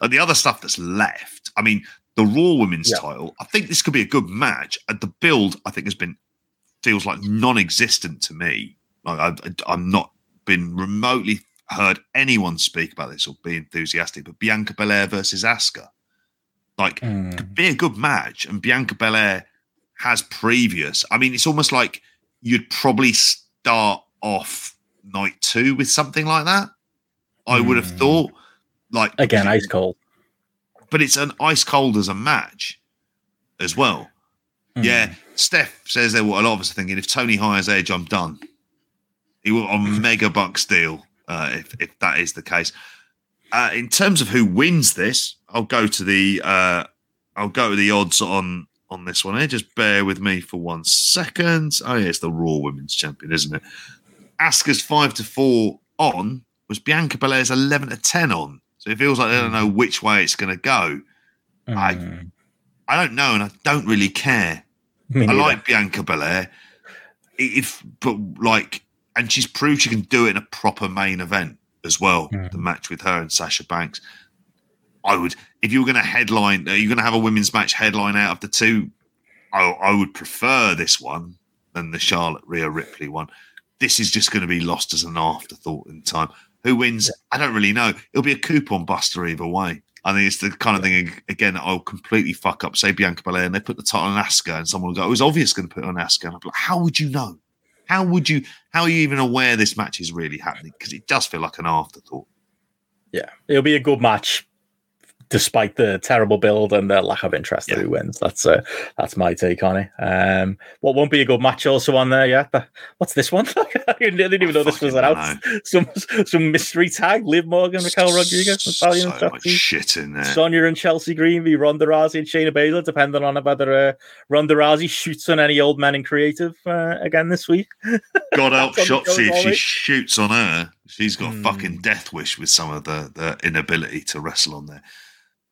And the other stuff that's left, I mean, the Raw Women's Yeah. title, I think this could be a good match. And the build, I think, has been feels like non-existent to me. Like I, I'm not been remotely heard anyone speak about this or be enthusiastic. But Bianca Belair versus Asuka, like, could be a good match. And Bianca Belair has previous. I mean, it's almost like you'd probably start off night two with something like that. I would have Hmm. thought, like Again, ice cold. but it's an ice cold as a match as well. Hmm. Yeah, Steph says there what a lot of us are thinking. If Tony hires Edge, I'm done. He will on mega bucks deal uh, if if that is the case. Uh, in terms of who wins this, I'll go to the uh, I'll go to the odds on on this one here. Just bear with me for one second. Oh yeah, it's the Raw Women's Champion, isn't it? Asuka's five to four on was Bianca Belair's eleven to ten on. So it feels like they don't know which way it's going to go. I- Mm. I don't know, and I don't really care. I like Bianca Belair, if but like, and she's proved she can do it in a proper main event as well. Mhm. The match with her and Sasha Banks. I would, if you were going to headline, are you going to have a women's match headline out of the two? I, I would prefer this one than the Charlotte Rhea Ripley one. This is just going to be lost as an afterthought in time. Who wins? I don't really know. It'll be a coupon buster either way. I think it's the kind of thing again that I'll completely fuck up. Say Bianca Belair, and they put the title on Asuka, and someone will go, "It was obvious going to put it on Asuka." And I'm like, "How would you know? How would you? How are you even aware this match is really happening? Because it does feel like an afterthought." Yeah, it'll be a good match, despite the terrible build and the lack of interest Yeah. who wins. That's uh, that's my take on it. Um, what won't be a good match also on there yet? But what's this one? I didn't even know this was announced. Some some mystery tag: Liv Morgan, Raquel Rodriguez, so Natalya and much Shotzi. shit in there. Sonya and Chelsea Green v Ronda Rousey and Shayna Baszler, depending on whether uh, Ronda Rousey shoots on any old man in creative uh, again this week. God help Shotzi if she shoots on her. She's got a Hmm. fucking death wish with some of the, the inability to wrestle on there.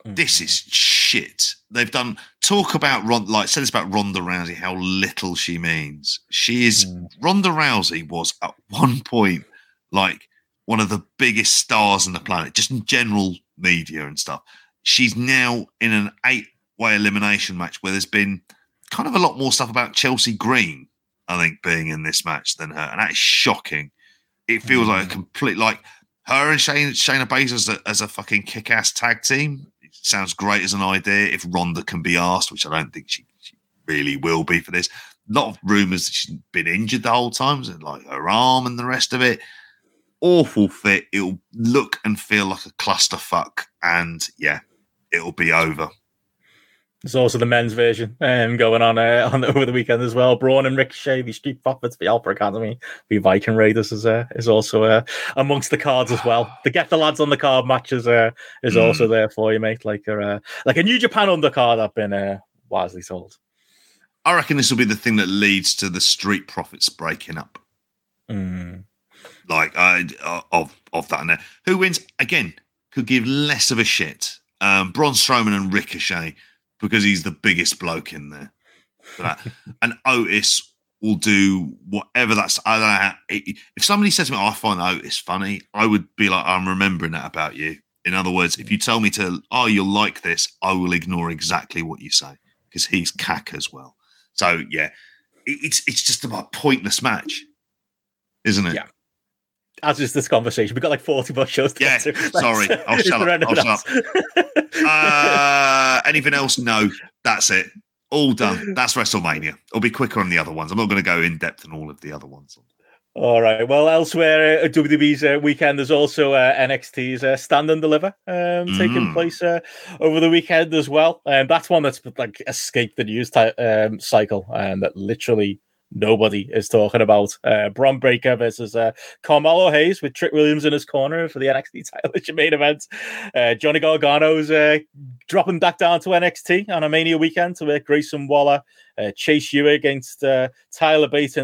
Hmm. This is shit. They've done talk about Ron like said this about Ronda Rousey, how little she means. She is Mm. Ronda Rousey was at one point like one of the biggest stars on the planet, just in general media and stuff. She's now in an eight-way elimination match where there's been kind of a lot more stuff about Chelsea Green, I think, being in this match than her, and that is shocking. It feels like a complete like her and Shayna, Shayna Baszler as a, as a fucking kick-ass tag team. Sounds great as an idea if Ronda can be asked, which I don't think she, she really will be for this. A lot of rumors that she's been injured the whole time, like her arm and the rest of it. Awful fit. It'll look and feel like a clusterfuck, and yeah, it'll be over. There's also the men's version um, going on uh, on over the weekend as well. Braun and Ricochet, the Street Profits, the Alpha Academy, the Viking Raiders is uh, is also uh, amongst the cards as well. The Get the Lads on the Card matches uh, is also there for you, mate. Like a uh, like a New Japan undercard, I've been uh, wisely told. I reckon this will be the thing that leads to the Street Profits breaking up. Mm. like uh, of of that and there. Who wins again? Could give less of a shit. Um, Braun Strowman and Ricochet because he's the biggest bloke in there. For uh, and Otis will do whatever that's. I don't know. How, if somebody says to me, oh, "I find Otis funny," I would be like, "I'm remembering that about you." In other words, if you tell me to, "Oh, you'll like this," I will ignore exactly what you say because he's cack as well. So yeah, it, it's it's just about a pointless match, isn't it? Yeah. As is this conversation. We've got like 40 more shows to Yeah, get to. sorry. I'll shut up. I'll shut else? Uh, anything else? No. That's it. All done. That's WrestleMania. It'll be quicker on the other ones. I'm not going to go in depth on all of the other ones. All right. Well, elsewhere, uh, WWE's uh, weekend, there's also uh, NXT's uh, Stand and Deliver um, taking Mm. place uh, over the weekend as well. And that's one that's like escaped the news ty- um, cycle and that literally nobody is talking about. Uh, Bron Breakker versus uh, Carmelo Hayes with Trick Williams in his corner for the NXT title at your main event. Uh, Johnny Gargano's uh, dropping back down to NXT on a Mania weekend to work Grayson Waller, uh, Chase U against uh, Tyler Bate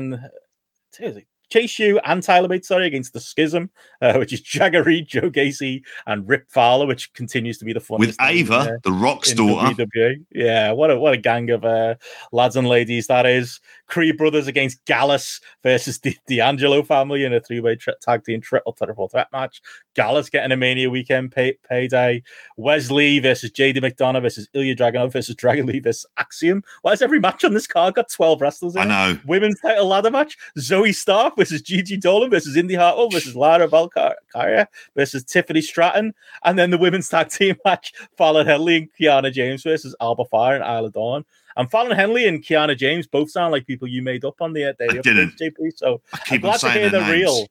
Chase U and Tyler Bates, sorry, against the Schism, uh, which is Jagger Reid, Joe Gacy, and Rip Fowler, which continues to be the With funniest. name in, Ava, uh, the Rock's daughter. WWE. Yeah, what a what a gang of uh, lads and ladies that is. Creed brothers against Gallus versus the D'Angelo family in a three way tri- tag team triple triple threat match. Gallus getting a Mania weekend pay- payday. Wes Lee versus JD McDonough versus Ilya Dragunov versus Dragon Lee versus Axiom. Why has every match on this card got 12 wrestlers in I it? know. Women's title ladder match: Zoey Stark versus Gigi Dolin versus Indy Hartwell versus Lyra Valkyria versus Tiffany Stratton, and then the women's tag team match: Fallon Henley and Kiana James versus Alba Fyre and Isla Dawn. And Fallon Henley and Kiana James both sound like people you made up on the uh, day I didn't. JP. So I keep on glad to hear they're names. real.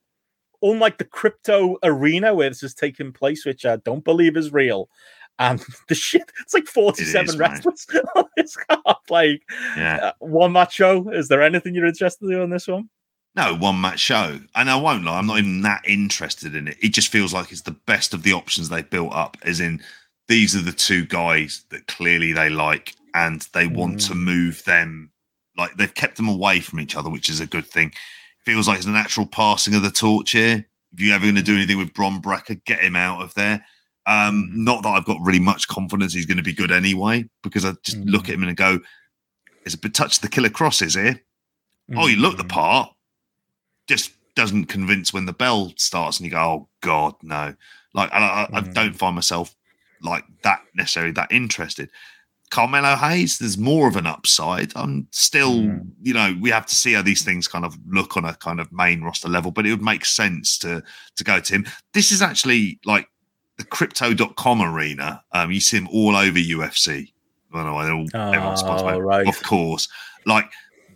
Unlike the crypto arena where this is taking place, which I don't believe is real. And the shit, it's like 47 is, mate. wrestlers on this card. Like, Yeah. uh, one match show. Is there anything you're interested in on this one? No, one match show. And I won't lie, I'm not even that interested in it. It just feels like it's the best of the options they've built up, as in these are the two guys that clearly they like and they want to move them like they've kept them away from each other, which is a good thing. Feels like it's a natural passing of the torch here. If you're ever going to do anything with Bron Breakker, get him out of there. Um, not that I've got really much confidence he's going to be good anyway, because I just look at him and go, "There's a bit touch the killer crosses here." Oh, you look the part, just doesn't convince when the bell starts, and you go, "Oh God, no!" Like I, I, I Mhm. don't find myself like that necessarily that interested. Carmelo Hayes, there's more of an upside. I'm still, Mm. you know, we have to see how these things kind of look on a kind of main roster level, but it would make sense to to go to him. This is actually like the crypto.com arena. Um, you see him all over UFC. I don't know, they're all, everyone's sponsored by- Oh, right. of course. Like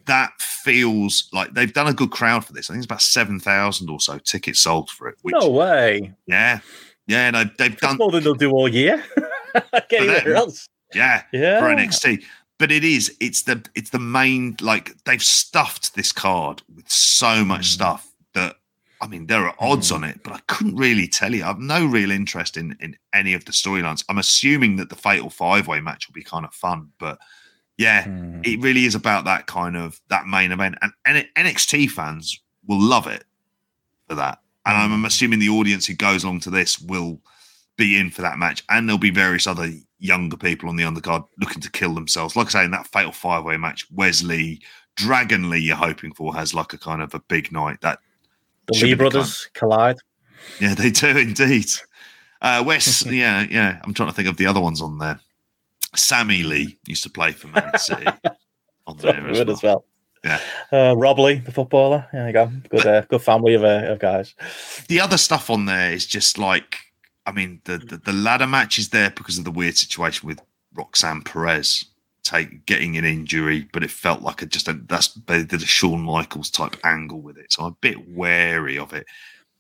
that feels like they've done a good crowd for this. I think it's about seven thousand or so tickets sold for it. Which, No way. yeah, yeah, no, they've That's done, more than they'll do all year. anywhere else. Yeah, Yeah. for NXT. But it is, it's the, it's the main. Like they've stuffed this card with so much Mm. stuff that. I mean, there are odds on it, but I couldn't really tell you. I've no real interest in in any of the storylines. I'm assuming that the Fatal Five Way match will be kind of fun, but yeah, Mm. it really is about that kind of that main event and, and NXT fans will love it for that and I'm, I'm assuming the audience who goes along to this will be in for that match and there'll be various other younger people on the undercard looking to kill themselves like I say in that fatal five way match Wes Lee Dragon Lee you're hoping for has like a kind of a big night that The Lee brothers collide. yeah they do indeed uh Wes yeah yeah I'm trying to think of the other ones on there Sammy Lee used to play for Man City on there as well. as well. Yeah. Uh, Rob Lee, the footballer. There you go. Good, uh, good family of, uh, of guys. the other stuff on there is just like I mean the, the the ladder match is there because of the weird situation with Roxanne Perez take getting an injury, but it felt like a just a that's they did a Shawn Michaels type angle with it, so I'm a bit wary of it.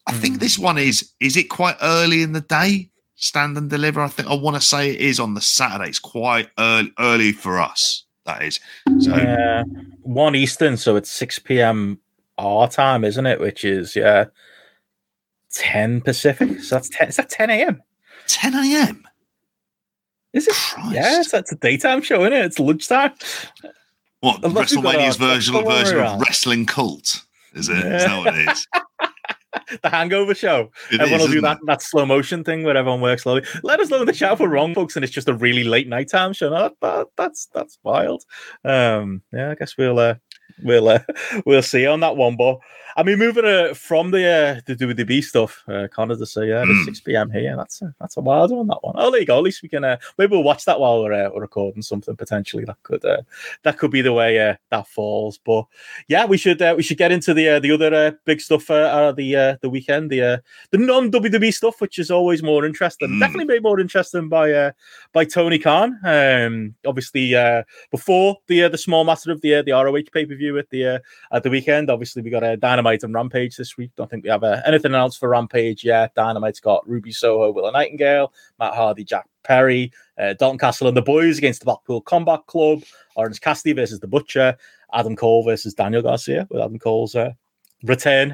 I think this one is is it quite early in the day? Stand and deliver. I think I want to say it is on the Saturday. It's quite early early for us. That is. So Uh, one Eastern, so it's 6 p.m. our time, isn't it? Which is, yeah, 10 Pacific. So that's 10. Is that 10 a.m.? 10 a.m. Is it? Christ. Yeah, it's, it's a daytime show, isn't it? It's lunchtime. What Unless WrestleMania's version, version of. Wrestling Cult? Is it? Is that what it is? The hangover show. It everyone is, will do that, it? that slow motion thing where everyone works slowly. Let us know in the chat if we're wrong, folks, and it's just a really late nighttime show. That, that's that's wild. Um, yeah, I guess we'll uh, we'll uh, we'll see on that one. But I mean, moving uh, from the uh, the WWE stuff, uh, Connor to say, yeah, Mm. the six PM here. That's a, that's a wild one. That one. Oh, there you go. At least we can uh, maybe we'll watch that while we're, uh, we're recording something potentially. That could uh, that could be the way uh, that falls. But yeah, we should uh, we should get into the uh, the other uh, big stuff uh, out of the uh, the weekend. The uh, the non WWE stuff, which is always more interesting. Mm. Definitely made more interesting by uh, by Tony Khan. Um, obviously, uh, before the uh, the small matter of the uh, the ROH pay per view at the uh, at the weekend. Obviously, we got a Dynamite and Rampage this week. Don't think we have uh, anything else for Rampage yet. Dynamite's got Ruby Soho, Willow Nightingale, Matt Hardy, Jack Perry, uh, Dalton Castle, and the boys against the Blackpool Combat Club. Orange Cassidy versus the Butcher. Adam Cole versus Daniel Garcia with Adam Cole's uh, return.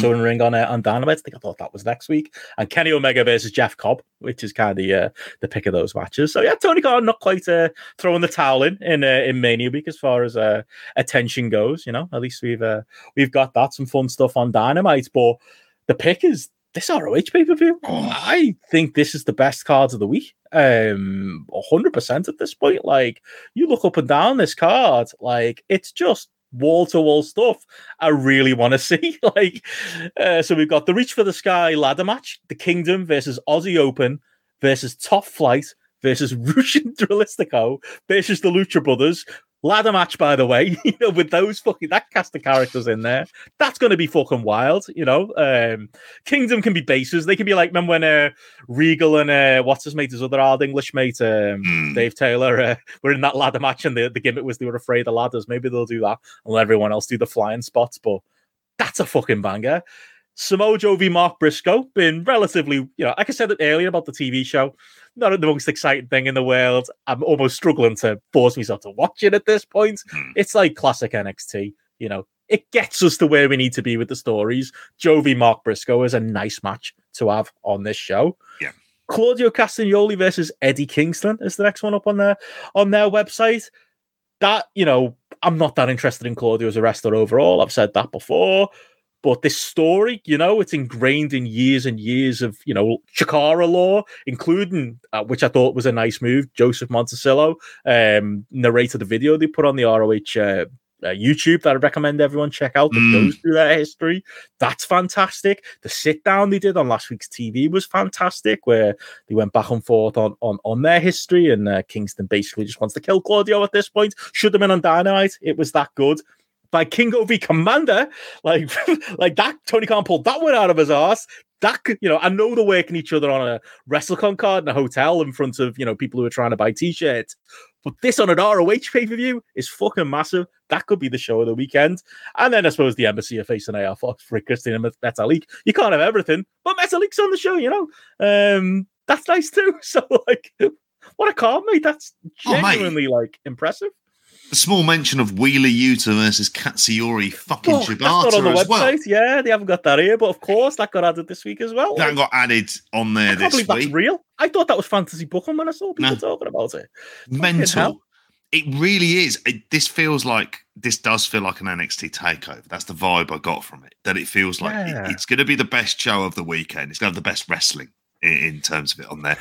Touring ring on uh, on Dynamite. I think I thought that was next week. And Kenny Omega versus Jeff Cobb, which is kind of uh, the pick of those matches. So yeah, Tony Khan not quite uh, throwing the towel in in, uh, in Mania week as far as uh, attention goes. You know, at least we've uh, we've got that some fun stuff on Dynamite. But the pick is this ROH pay per view. I think this is the best cards of the week. Um, hundred percent at this point. Like you look up and down this card, like it's just wall to wall stuff. I really want to see. like, uh, so we've got the Reach for the Sky ladder match, the Kingdom versus Aussie Open versus Top Flight versus Russian Dralistico versus the Lucha Brothers. Ladder match, by the way, you know, with those fucking that cast of characters in there, that's going to be fucking wild. You know, um, Kingdom can be bases. They can be like, remember when uh, Regal and uh, what's his mate, his other old English mate, um, Mm. Dave Taylor, uh, were in that ladder match, and the, the gimmick was they were afraid of ladders. Maybe they'll do that and let everyone else do the flying spots. But that's a fucking banger. Samoa Joe v Mark Briscoe been relatively, you know, like I said earlier about the TV show, not the most exciting thing in the world. I'm almost struggling to force myself to watch it at this point. Hmm. It's like classic NXT, you know. It gets us to where we need to be with the stories. Joe v Mark Briscoe is a nice match to have on this show. Yeah. Claudio Castagnoli versus Eddie Kingston is the next one up on their on their website. That you know, I'm not that interested in Claudio as a wrestler overall. I've said that before. But this story, you know, it's ingrained in years and years of, you know, Chikara lore, including, uh, which I thought was a nice move. Joseph Monticello um, narrated the video they put on the ROH uh, uh, YouTube that I recommend everyone check out that Mm. goes through their history. That's fantastic. The sit down they did on last week's TV was fantastic, where they went back and forth on on, on their history. And uh, Kingston basically just wants to kill Claudio at this point. Should have been on Dynamite. It was that good. Vikingo v Komander, like like that, Tony Khan pulled that one out of his ass. That could, you know, I know they're working each other on a WrestleCon card in a hotel in front of you know people who are trying to buy t-shirts. But this on an ROH pay per view is fucking massive. That could be the show of the weekend. And then I suppose the embassy are facing AR Fox for Christina and Metalik. You can't have everything, but Metalik's on the show, you know. Um, that's nice too. So like, what a card, mate. That's Oh, genuinely like impressive. A small mention of Wheeler Yuta versus Katsuyori fucking Oh, not on the Shibata as well. Yeah, they haven't got that here, but of course that got added this week as well. That got added on I there can't this believe that's week. real. I thought that was fantasy booking when I saw people No. talking about it. Mental. It really is. It, this feels like this does feel like an NXT takeover. That's the vibe I got from it. That it feels like it- it's going to be the best show of the weekend. It's going to have the best wrestling in, in terms of it on there.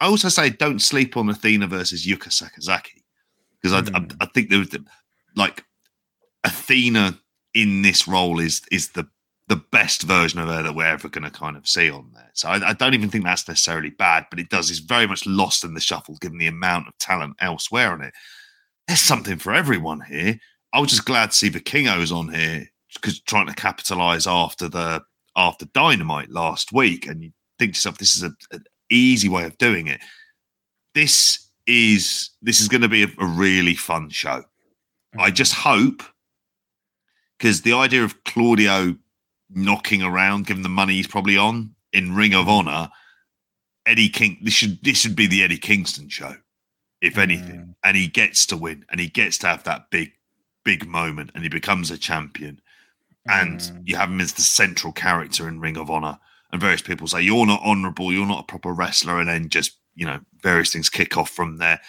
I also say don't sleep on Athena versus Yuka Sakazaki because I, I, Hmm. I think there was the, like Athena in this role is is the the best version of her that we're ever going to kind of see on there. So I, I don't even think that's necessarily bad, but it does is very much lost in the shuffle given the amount of talent elsewhere on it. There's something for everyone here. I was just glad to see the Kingos on here because trying to capitalize after the after Dynamite last week, and you think to yourself, this is a, an easy way of doing it. This is this is going to be a, a really fun show. I just hope because the idea of Claudio knocking around, given the money he's probably on in Ring of Honor, Eddie King. This should this should be the Eddie Kingston show, if anything. And he gets to win, and he gets to have that big, big moment, and he becomes a champion. And Mm. you have him as the central character in Ring of Honor. And various people say you're not honourable, you're not a proper wrestler, and then just you know various things kick off from there.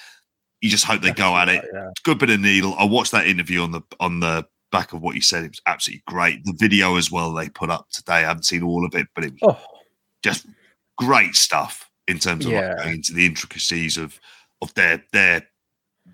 You just hope they go at it Yeah. good bit of needle. I watched that interview on the on the back of what you said. It was absolutely great. The video as well they put up today. I haven't seen all of it, but it was Oh, just great stuff in terms of like, going into the intricacies of of their their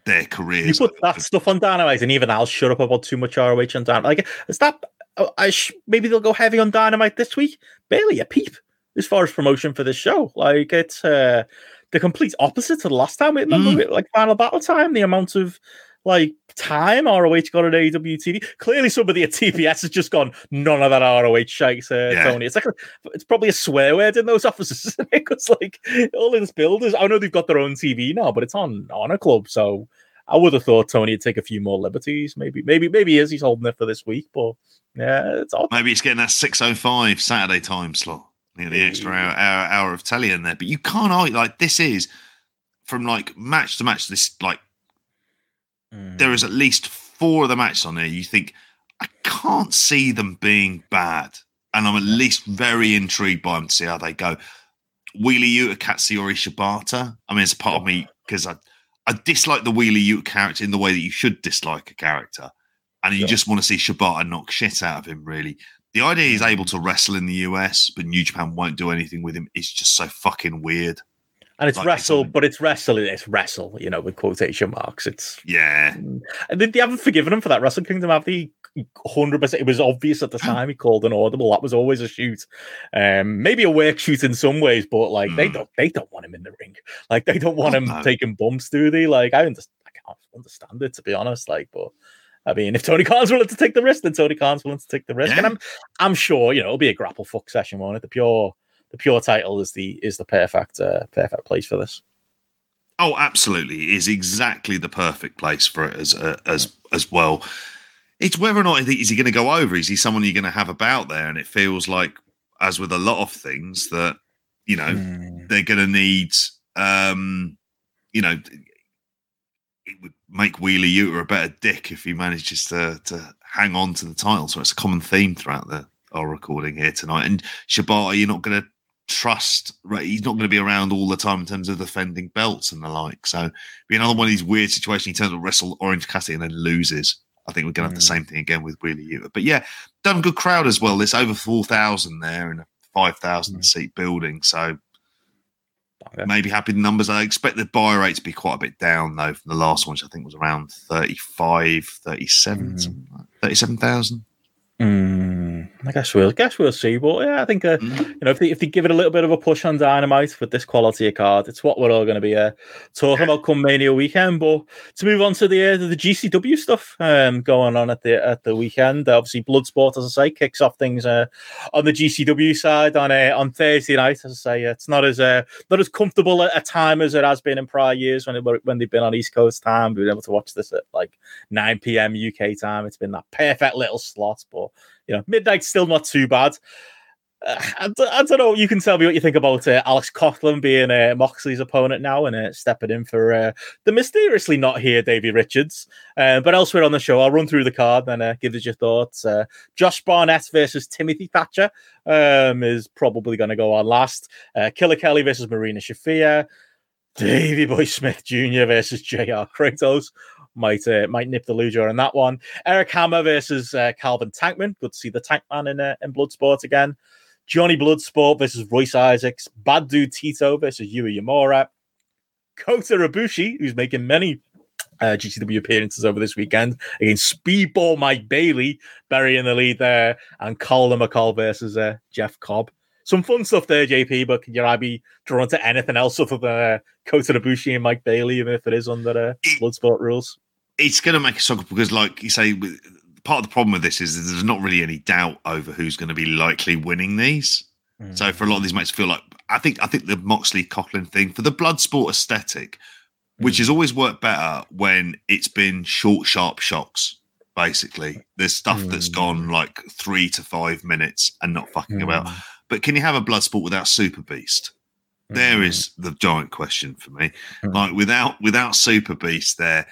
their careers. You put that stuff on Dynamite, and even I'll shut up about too much ROH on Dynamite. Like, is that? oh, I sh- maybe they'll go heavy on Dynamite this week. Barely a peep as far as promotion for this show. Like, it's uh, the complete opposite to the last time. Remember, like Final Battle time, the amount of like time ROH got on AWTV. Clearly, somebody at TBS has just gone none of that ROH shakes, uh, Yeah. Tony. It's like a, it's probably a swear word in those offices. Because like all this builders, I know they've got their own TV now, but it's on Honor Club, so. I would have thought Tony would take a few more liberties. Maybe, maybe, maybe he is. He's holding it for this week, but yeah, it's odd. Maybe it's getting that six oh five Saturday time slot. Know, the extra hour, hour hour of telly in there. But you can't argue like this is from like match to match. This like there is at mm. least four of the matches on there. You think I can't see them being bad, and I'm at least very intrigued by them to see how they go. Wheeler Yuta, Katsuyori Shibata. I mean, it's a part of me because I I dislike the Wheeler Yuta character in the way that you should dislike a character, and you Sure. just want to see Shibata knock shit out of him. Really, the idea he's able to wrestle in the US, but New Japan won't do anything with him is just so fucking weird. and it's like, wrestle, but it's wrestle. It's wrestle, you know, with quotation marks. It's Yeah, and they, they haven't forgiven him for that Wrestle Kingdom, have they? Hundred percent. It was obvious at the time he called an audible. That was always a shoot. Um, maybe a work shoot in some ways, but like they Mm. don't, they don't want him in the ring. Like they don't want God, him no. taking bumps, do they? Like I understand. I can't understand it to be honest. Like, but I mean, if Tony Khan's willing to take the risk, then Tony Khan's willing to take the risk. And I'm, I'm sure you know it'll be a grapple fuck session, won't it? The pure, the pure title is the is the perfect, uh, perfect place for this. Oh, absolutely, it is exactly the perfect place for it as uh, as as well. It's whether or not is he going to go over? Is he someone you're going to have about there? And it feels like, as with a lot of things, that you know Mm. they're going to need. um You know, it would make Wheeler Yuta a better dick if he manages to to hang on to the title. So it's a common theme throughout the our recording here tonight. And Shibata, you're not going to trust right he's not going to be around all the time in terms of defending belts and the like so be another one of these weird situations he turns to wrestle orange cassidy and then loses i think we're going to have the Mm. same thing again with Wheeler Yuta. but yeah done good crowd as well there's over 4000 there in a 5000 Mm. seat building so Okay. maybe happy the numbers i expect the buy rate to be quite a bit down though from the last one which i think was around 35 37 Mm. something 37000 Mm, I guess we'll guess we'll see, but yeah, I think uh, Mm. you know if they if they give it a little bit of a push on Dynamite with this quality of card, it's what we're all going to be uh, talking about come Mania weekend. But to move on to the uh, the GCW stuff um, going on at the at the weekend, obviously Bloodsport, as I say, kicks off things uh, on the GCW side on uh, on Thursday night. As I say, it's not as uh, not as comfortable a, a time as it has been in prior years when it, when they've been on East Coast time. We've been able to watch this at like 9 p.m. UK time. It's been that perfect little slot, but you know, midnight's still not too bad. Uh, I, d- I don't know. You can tell me what you think about uh, Alex Coughlin being uh, Moxley's opponent now and uh, stepping in for uh, the mysteriously not here Davey Richards. Uh, but elsewhere on the show, I'll run through the card and uh, give us your thoughts. Josh Barnett versus Timothy Thatcher um, is probably going to go on last. Killer Kelly versus Marina Shafir. Davey Boy Smith Jr. versus JR Kratos might uh, might nip the loser on that one. Eric Hammer versus uh, Calvin Tankman. Good to see the Tankman in uh, in Bloodsport again. Johnny Bloodsport versus Royce Isaacs. Bad Dude Tito versus Yui Yamura. Kota Ibushi, who's making many uh, GCW appearances over this weekend against Speedball Mike Bailey, burying the lead there, and Colin McCall versus uh, Jeff Cobb. Some fun stuff there, JP, but can your eye be drawn to anything else other than uh, Kota Ibushi and Mike Bailey, even if it is under uh, Bloodsport rules? It's going to make a struggle because, like you say, part of the problem with this is there's not really any doubt over who's going to be likely winning these. So for a lot of these mates, feel like I think I think the Moxley Coughlin thing for the blood sport aesthetic, which mm. has always worked better when it's been short, sharp shocks. Basically, there's stuff that's mm. gone like three to five minutes and not fucking about. Mm. But can you have a blood sport without Super Beast? There is the giant question for me. Mm. Like without without Super Beast there,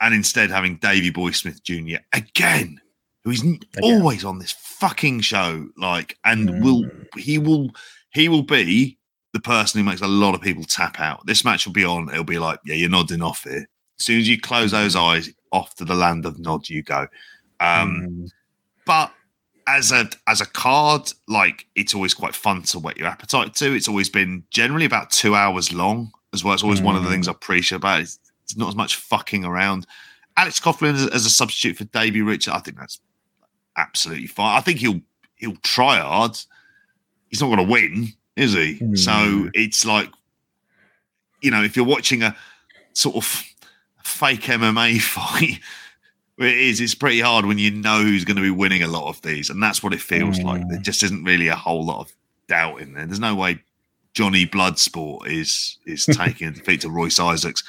and instead having Davy Boy Smith Jr. again, who is Again. always on this fucking show, like, and Mm. will he will he will be the person who makes a lot of people tap out. This match will be on. It'll be like, yeah, you're nodding off here. As soon as you close those eyes, off to the land of nod you go. Um, Mm. but as a as a card, like it's always quite fun to whet your appetite to. It's always been generally about two hours long as well. It's always one of the Mm. things I appreciate about it. It's There's not as much fucking around. Alex Coughlin as, as a substitute for Davey Richard, I think that's absolutely fine. I think he'll he'll try hard. He's not going to win, is he? Hmm. So it's like, you know, if you're watching a sort of fake MMA fight, it is. It's pretty hard when you know who's going to be winning a lot of these, and that's what it feels like. There hmm. just isn't really a whole lot of doubt in there. There's no way Johnny Bloodsport is is taking a defeat to Royce Isaacs.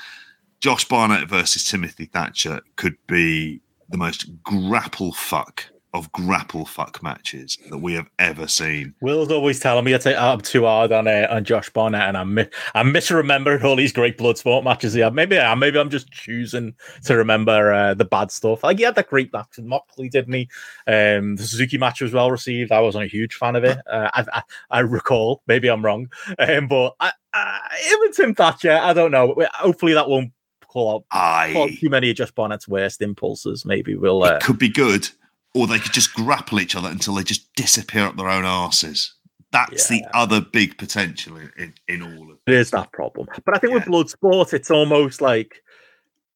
Josh Barnett versus Timothy Thatcher could be the most grapple fuck of grapple fuck matches that we have ever seen. Will's always telling me I take I'm too hard on uh, on Josh Barnett, and I'm I'm misremembering all these great blood sport matches he had. Maybe I maybe I'm just choosing to remember uh, the bad stuff. Like he had that great match with Moxley, didn't he? Um, the Suzuki match was well received. I wasn't a huge fan of it. Uh, I, I I recall. Maybe I'm wrong, um, but I, I, even Tim Thatcher, I don't know. Hopefully that won't call out I too many of Josh Barnett's worst impulses. Maybe we'll. Uh, it could be good, or they could just grapple each other until they just disappear up their own asses. That's the other big potential in, in, in all of It is that problem. But I think with Yeah. Bloodsport, it's almost like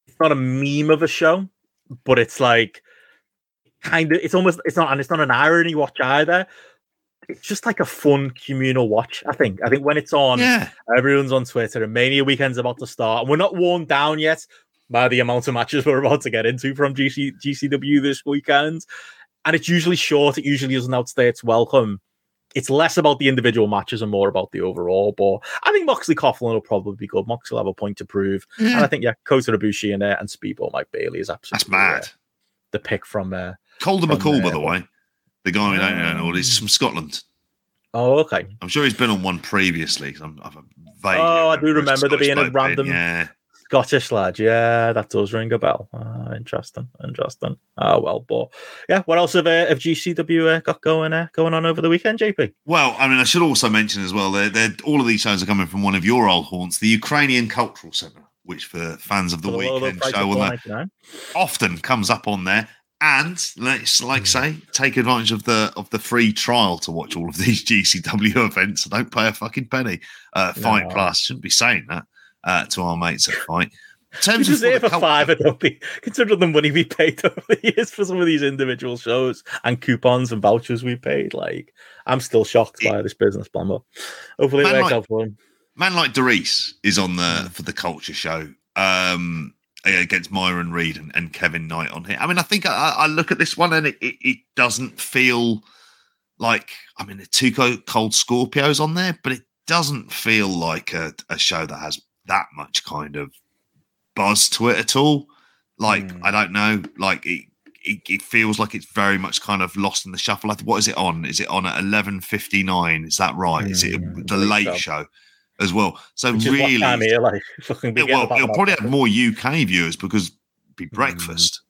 it's not a meme of a show, but it's like kind of it's almost it's not and it's not an irony watch either. It's just like a fun communal watch. I think. I think when it's on, Yeah, everyone's on Twitter and Mania weekend's about to start. And we're not worn down yet by the amount of matches we're about to get into from GC, GCW this weekend. And it's usually short. It usually doesn't outstay its welcome. It's less about the individual matches and more about the overall. But I think Moxley Coughlin will probably be good. Moxley will have a point to prove. And I think, yeah, Kota Ibushi and, uh, and Speedball Mike Bailey is absolutely. that's mad. uh, the pick from. Uh, Calder McColl, by the way, the guy we don't know, he's from Scotland. oh, okay. I'm sure he's been on one previously. I'm, I've vaguely Oh, I do remember there being a random- Yeah, Scottish lad, yeah, that does ring a bell. Ah, interesting, interesting. Oh well, but yeah, what else have, uh, have GCW uh, got going uh, going on over the weekend, JP? Well, I mean, I should also mention as well, they're, all of these shows are coming from one of your old haunts, the Ukrainian Cultural Centre, which for fans of the low weekend show on often comes up on there. And let's Hmm. like say, take advantage of the of the free trial to watch all of these GCW events. Don't pay a fucking penny. Uh, Fight No. Plus shouldn't be saying that uh, to our mates at Fight. In terms of just there the for cult- five, I don't be considering the money we paid over the years for some of these individual shows and coupons and vouchers we paid. Like, I'm still shocked by this business plan, but hopefully it Man, works like- out for him. man like DeReiss is on the Mm. for the culture show um against Myron Reed and, and Kevin Knight on here. I mean, I think I, I look at this one and it, it, it doesn't feel like I mean, the two co- cold Scorpios on there, but it doesn't feel like a, a show that has that much kind of buzz to it at all. Like Mm. I don't know, like it. It, it feels like it's very much kind of lost in the shuffle. What is it on? Is it on at eleven fifty nine? Is that right? Is it Mm, the late show as well? So Which really, here, like, fucking it, well, it'll probably have more UK viewers because it'd be breakfast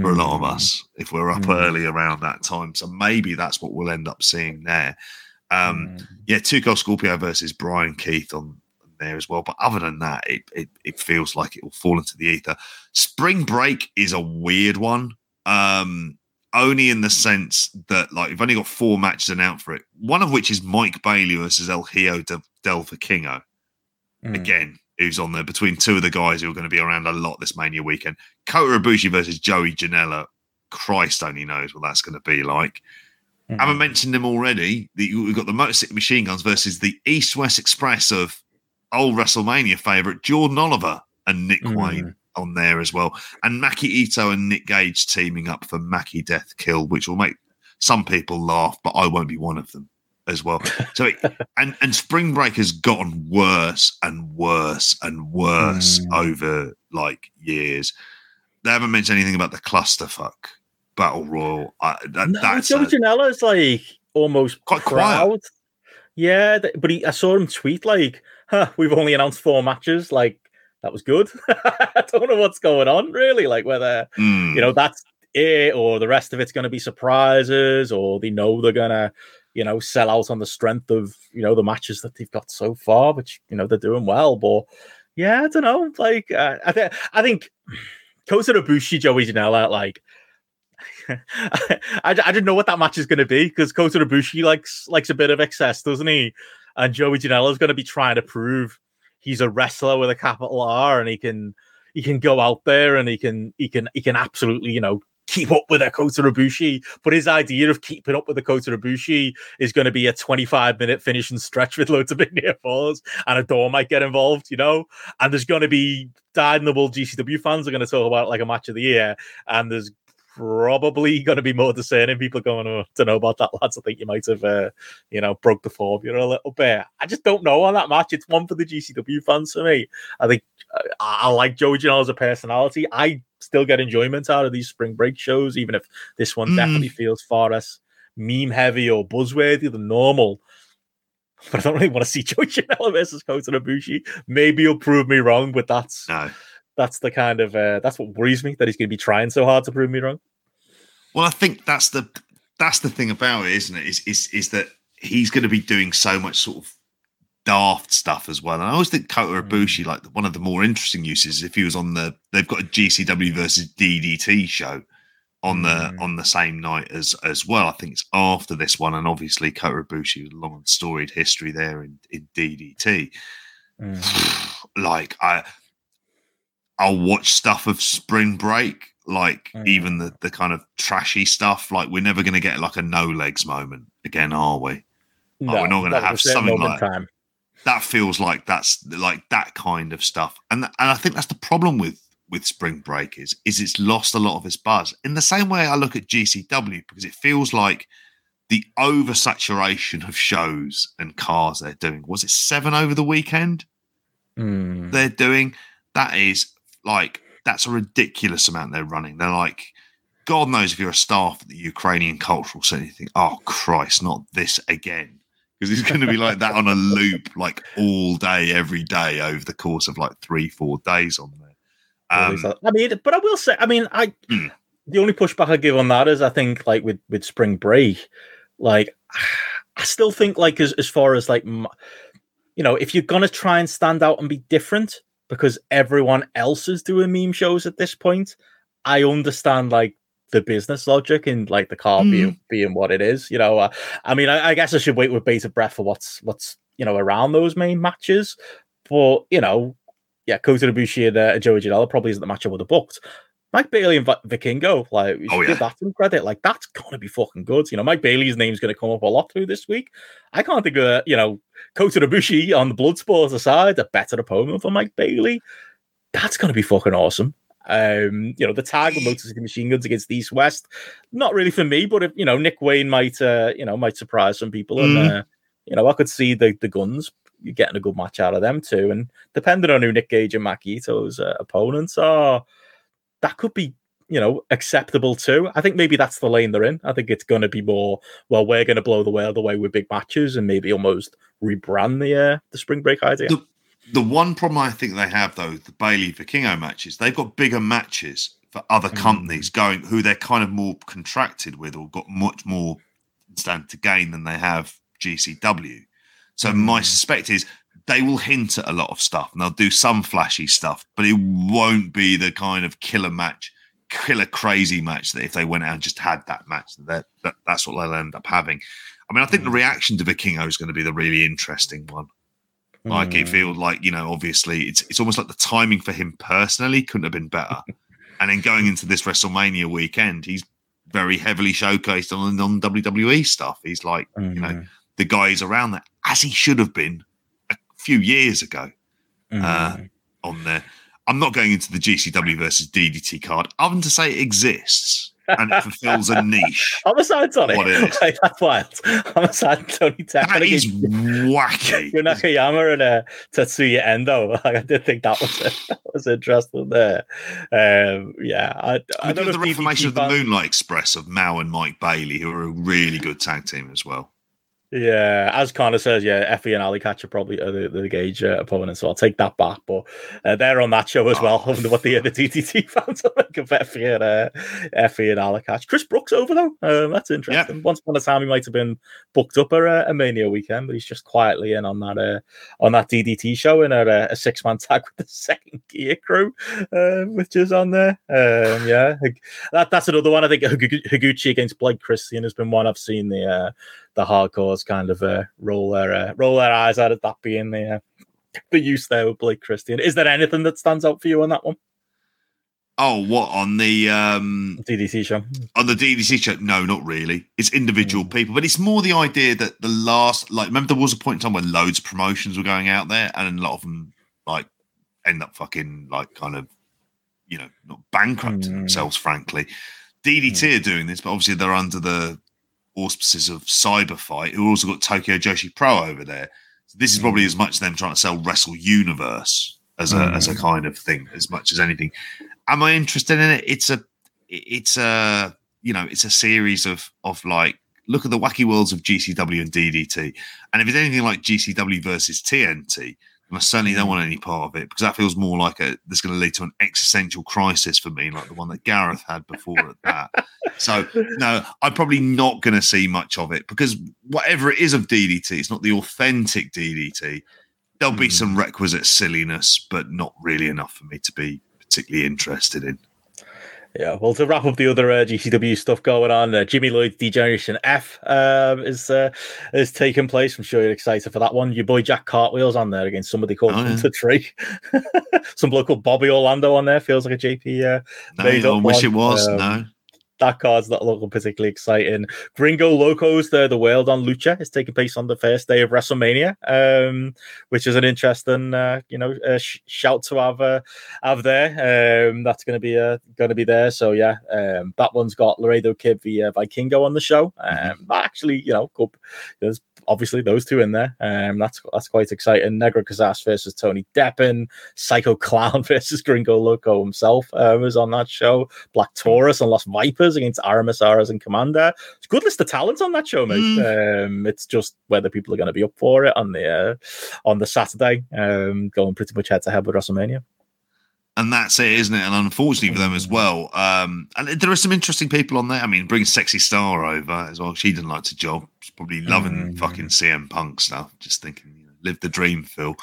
for a lot of Mm. us if we're up Mm. early around that time. So maybe that's what we'll end up seeing there. Um, Mm. yeah, Tuco Scorpio versus Brian Keith on there as well. But other than that, it, it it feels like it will fall into the ether. Spring break is a weird one. Um, only in the sense that like we've only got four matches announced for it. One of which is Mike Bailey versus El Hijo de Delva Kingo Mm. again, who's on there between two of the guys who are going to be around a lot this Mania weekend. Kota Ibushi versus Joey Janela. Christ only knows what that's going to be like. I Mm. haven't mentioned them already. We've got the Motor City Machine Guns versus the East West Express of old WrestleMania favorite Jordan Oliver and Nick Mm. Wayne on there as well. And Maki Itoh and Nick Gage teaming up for Maki Death Kill, which will make some people laugh, but I won't be one of them as well. So, it, and and Spring Break has gotten worse and worse and worse Mm. over like years. They haven't mentioned anything about the clusterfuck battle royal. I, that, No, that's a- Janela's like almost Quite quiet. Yeah, but he, I saw him tweet like, huh, "We've only announced four matches. Like that was good. I don't know what's going on really. Like whether Mm. you know that's it or the rest of it's going to be surprises or they know they're gonna you know sell out on the strength of you know the matches that they've got so far, which you know they're doing well. But yeah, I don't know. Like uh, I think I think Kota Ibushi, Joey Janela, like. I, I didn't know what that match is going to be because Kota Ibushi likes likes a bit of excess, doesn't he? And Joey Janela is going to be trying to prove he's a wrestler with a capital R and he can, he can go out there and he can he can he can absolutely you know keep up with Kota Ibushi. But his idea of keeping up with Kota Ibushi is going to be a 25 minute finishing stretch with loads of big near falls, and a door might get involved, you know. And there's going to be dyed in the wool GCW fans are going to talk about it like a match of the year, and there's probably going to be more discerning people going, oh, to know about that, lads. I think you might have, uh, you know, broke the formula a little bit. I just don't know on that match. It's one for the GCW fans for me. I think uh, I, I like Joey Janela as a personality. I still get enjoyment out of these spring break shows, even if this one Mm. definitely feels far less meme heavy or buzzworthy than normal. But I don't really want to see Joey Janela versus Kota Ibushi. Maybe you'll prove me wrong, but that's No. That's the kind of uh, that's what worries me that he's going to be trying so hard to prove me wrong. Well, I think that's the that's the thing about it, isn't it? Is is is that he's going to be doing so much sort of daft stuff as well. And I always think Kota Ibushi, like one of the more interesting uses, if he was on the they've got a GCW versus DDT show on the Mm. on the same night as as well. I think it's after this one, and obviously Kota Ibushi long and storied history there in in DDT. like I I'll watch stuff of spring break, like Mm. even the the kind of trashy stuff. Like we're never going to get like a no legs moment again, are we? No, we're not gonna have something like- time. That feels like that's like that kind of stuff, and and I think that's the problem with with spring break is is it's lost a lot of its buzz. In the same way, I look at GCW because it feels like the oversaturation of shows and cars they're doing. Was it seven over the weekend? Mm. they're doing that is like that's a ridiculous amount they're running they're like god knows if you're a staff at the ukrainian cultural center you think oh christ not this again because it's going to be like that on a loop like all day every day over the course of like three four days on there um. I mean, but I will say, I mean, I Hmm. the only pushback I give on that is I think like with with spring break, like I still think like as as far as like you know, if you're gonna try and stand out and be different because everyone else is doing meme shows at this point, I understand like the business logic and like the car being being what it is. You know, uh, I mean, I, I guess I should wait with bated breath for what's what's you know around those main matches, but you know, yeah, Kota Ibushi and uh, Joey Janela probably isn't the match I would have booked. Mike Bailey and Vi- Vikingo, like, Oh, yeah. give that some credit. Like, that's gonna be fucking good. You know, Mike Bailey's name's gonna come up a lot through this week. I can't think of, you know, Kota Ibushi on the Bloodsport aside, a better opponent for Mike Bailey. That's gonna be fucking awesome. Um, you know, the tag with Motor City Machine Guns against East West, not really for me, but if you know, Nick Wayne might, uh, you know, might surprise some people, and Mm. uh, you know, I could see the the guns you're getting a good match out of them too. And depending on who Nick Gage and Makito's uh, opponents are, that could be, you know, acceptable too. I think maybe that's the lane they're in. I think it's going to be more, well, we're going to blow the world away with big matches and maybe almost rebrand the uh, the spring break idea. The- the one problem I think they have though, the Bailey Vikingo matches, they've got bigger matches for other Mm. companies going who they're kind of more contracted with or got much more stand to gain than they have GCW. So my Mm. suspect is they will hint at a lot of stuff and they'll do some flashy stuff, but it won't be the kind of killer match, killer crazy match that if they went out and just had that match, that, that that's what they'll end up having. I mean, I think the Mm. reaction to Vikingo is going to be the really interesting one. Like it Mm. feels like you know, obviously, it's it's almost like the timing for him personally couldn't have been better. and then going into this WrestleMania weekend, he's very heavily showcased on on WWE stuff. He's like you know Mm. the guy is around that as he should have been a few years ago uh, Mm. on there. I'm not going into the GCW versus DDT card, other than to say it exists and it fulfills a niche. Homicide's on it. What it is. Like, that's wild. Homicide, Tony Tech. That is wacky. Yu Nakayama and uh, Tetsuya Endo. Like, I did think that was that was interesting there. Um, yeah, I, I don't know the reformation of the Moonlight Express of Mao and Mike Bailey, who are a really good tag team as well. Yeah, as Connor says, yeah, Effie and Allie Katch are probably uh, the, the Gage uh, opponents, so I'll take that back. But uh, they're on that show as well. I wonder what the, the DDT fans are like of Effie and uh, Effie and Allie Katch. Chris Brookes over though. Um, that's interesting. Once upon a time, he might have been booked up uh, a Mania weekend, but he's just quietly in on that uh, on that DDT show in a, a six man tag with the second gear crew, uh, which is on there. Um, yeah, that, that's another one. I think Higu- Higuchi against Blake Christian has been one I've seen the. The hardcores kind of uh, roll their uh, roll their eyes out at. That being the uh, the use there with Blake Christian. Is there anything that stands out for you on that one? Oh, what on the um DDT show. on the DDT show? No, not really. It's individual people, but it's more the idea that the last, like, remember there was a point in time when loads of promotions were going out there, and a lot of them like end up fucking like kind of, you know, not bankrupting Mm. themselves. Frankly, DDT are doing this, but obviously they're under the auspices of Cyberfight, who also got Tokyo Joshi Pro over there. So this is probably Mm. as much them trying to sell Wrestle Universe as a as a kind of thing, as much as anything. Am I interested in it? It's a it's a you know it's a series of of like look at the wacky worlds of GCW and DDT, and if it's anything like GCW versus TNT, then I certainly don't hmm. want any part of it because that feels more like a that's going to lead to an existential crisis for me, like the one that Gareth had before at that. So no, I'm probably not going to see much of it because whatever it is of DDT, it's not the authentic DDT. There'll be hmm. some requisite silliness, but not really enough for me to be particularly interested in. Yeah, well, to wrap up the other uh, GCW stuff going on, uh, Jimmy Lloyd's Degeneration F um, is uh, is taking place. I'm sure you're excited for that one. Your boy Jack Cartwheel's on there against somebody called Oh, yeah. Tree. Some bloke called Bobby Orlando on there. Feels like a JP uh, No, I wish one, it was. um, no. That card's not looking particularly exciting. Gringo Locos, the the world on Lucha, is taking place on the first day of WrestleMania, um, which is an interesting, uh, you know, uh, sh- shout to have uh, have there. Um, that's going to be uh, going to be there. So yeah, um, that one's got Laredo Kid via Vikingo on the show. Um, actually, you know, cool. there's obviously those two in there. Um, that's that's quite exciting. Negro Casas versus Tony Deppen, Psycho Clown versus Gringo Loco himself uh, was on that show. Black Taurus and Los Vipers against Aramis Aras and Komander. It's a good list of talents on that show, mate. Um, it's just whether people are going to be up for it on the uh, on the Saturday, um, going pretty much head to head with WrestleMania. And that's it, isn't it? And unfortunately for them as well. Um, and there are some interesting people on there. I mean, bring Sexy Star over as well. She didn't like to job. She's probably loving Mm. fucking CM Punk stuff. Just thinking, you know, live the dream, Phil.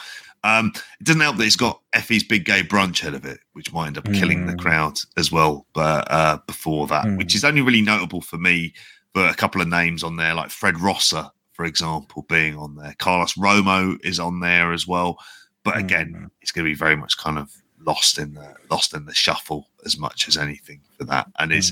Um, it doesn't help that it's got Effie's big gay brunch head of it, which might end up killing the Mm. crowd as well. But uh, before that, Mm. which is only really notable for me but a couple of names on there, like Fred Rosser, for example, being on there. Carlos Romo is on there as well. But again, Mm. it's going to be very much kind of lost in the lost in the shuffle as much as anything for that. And it's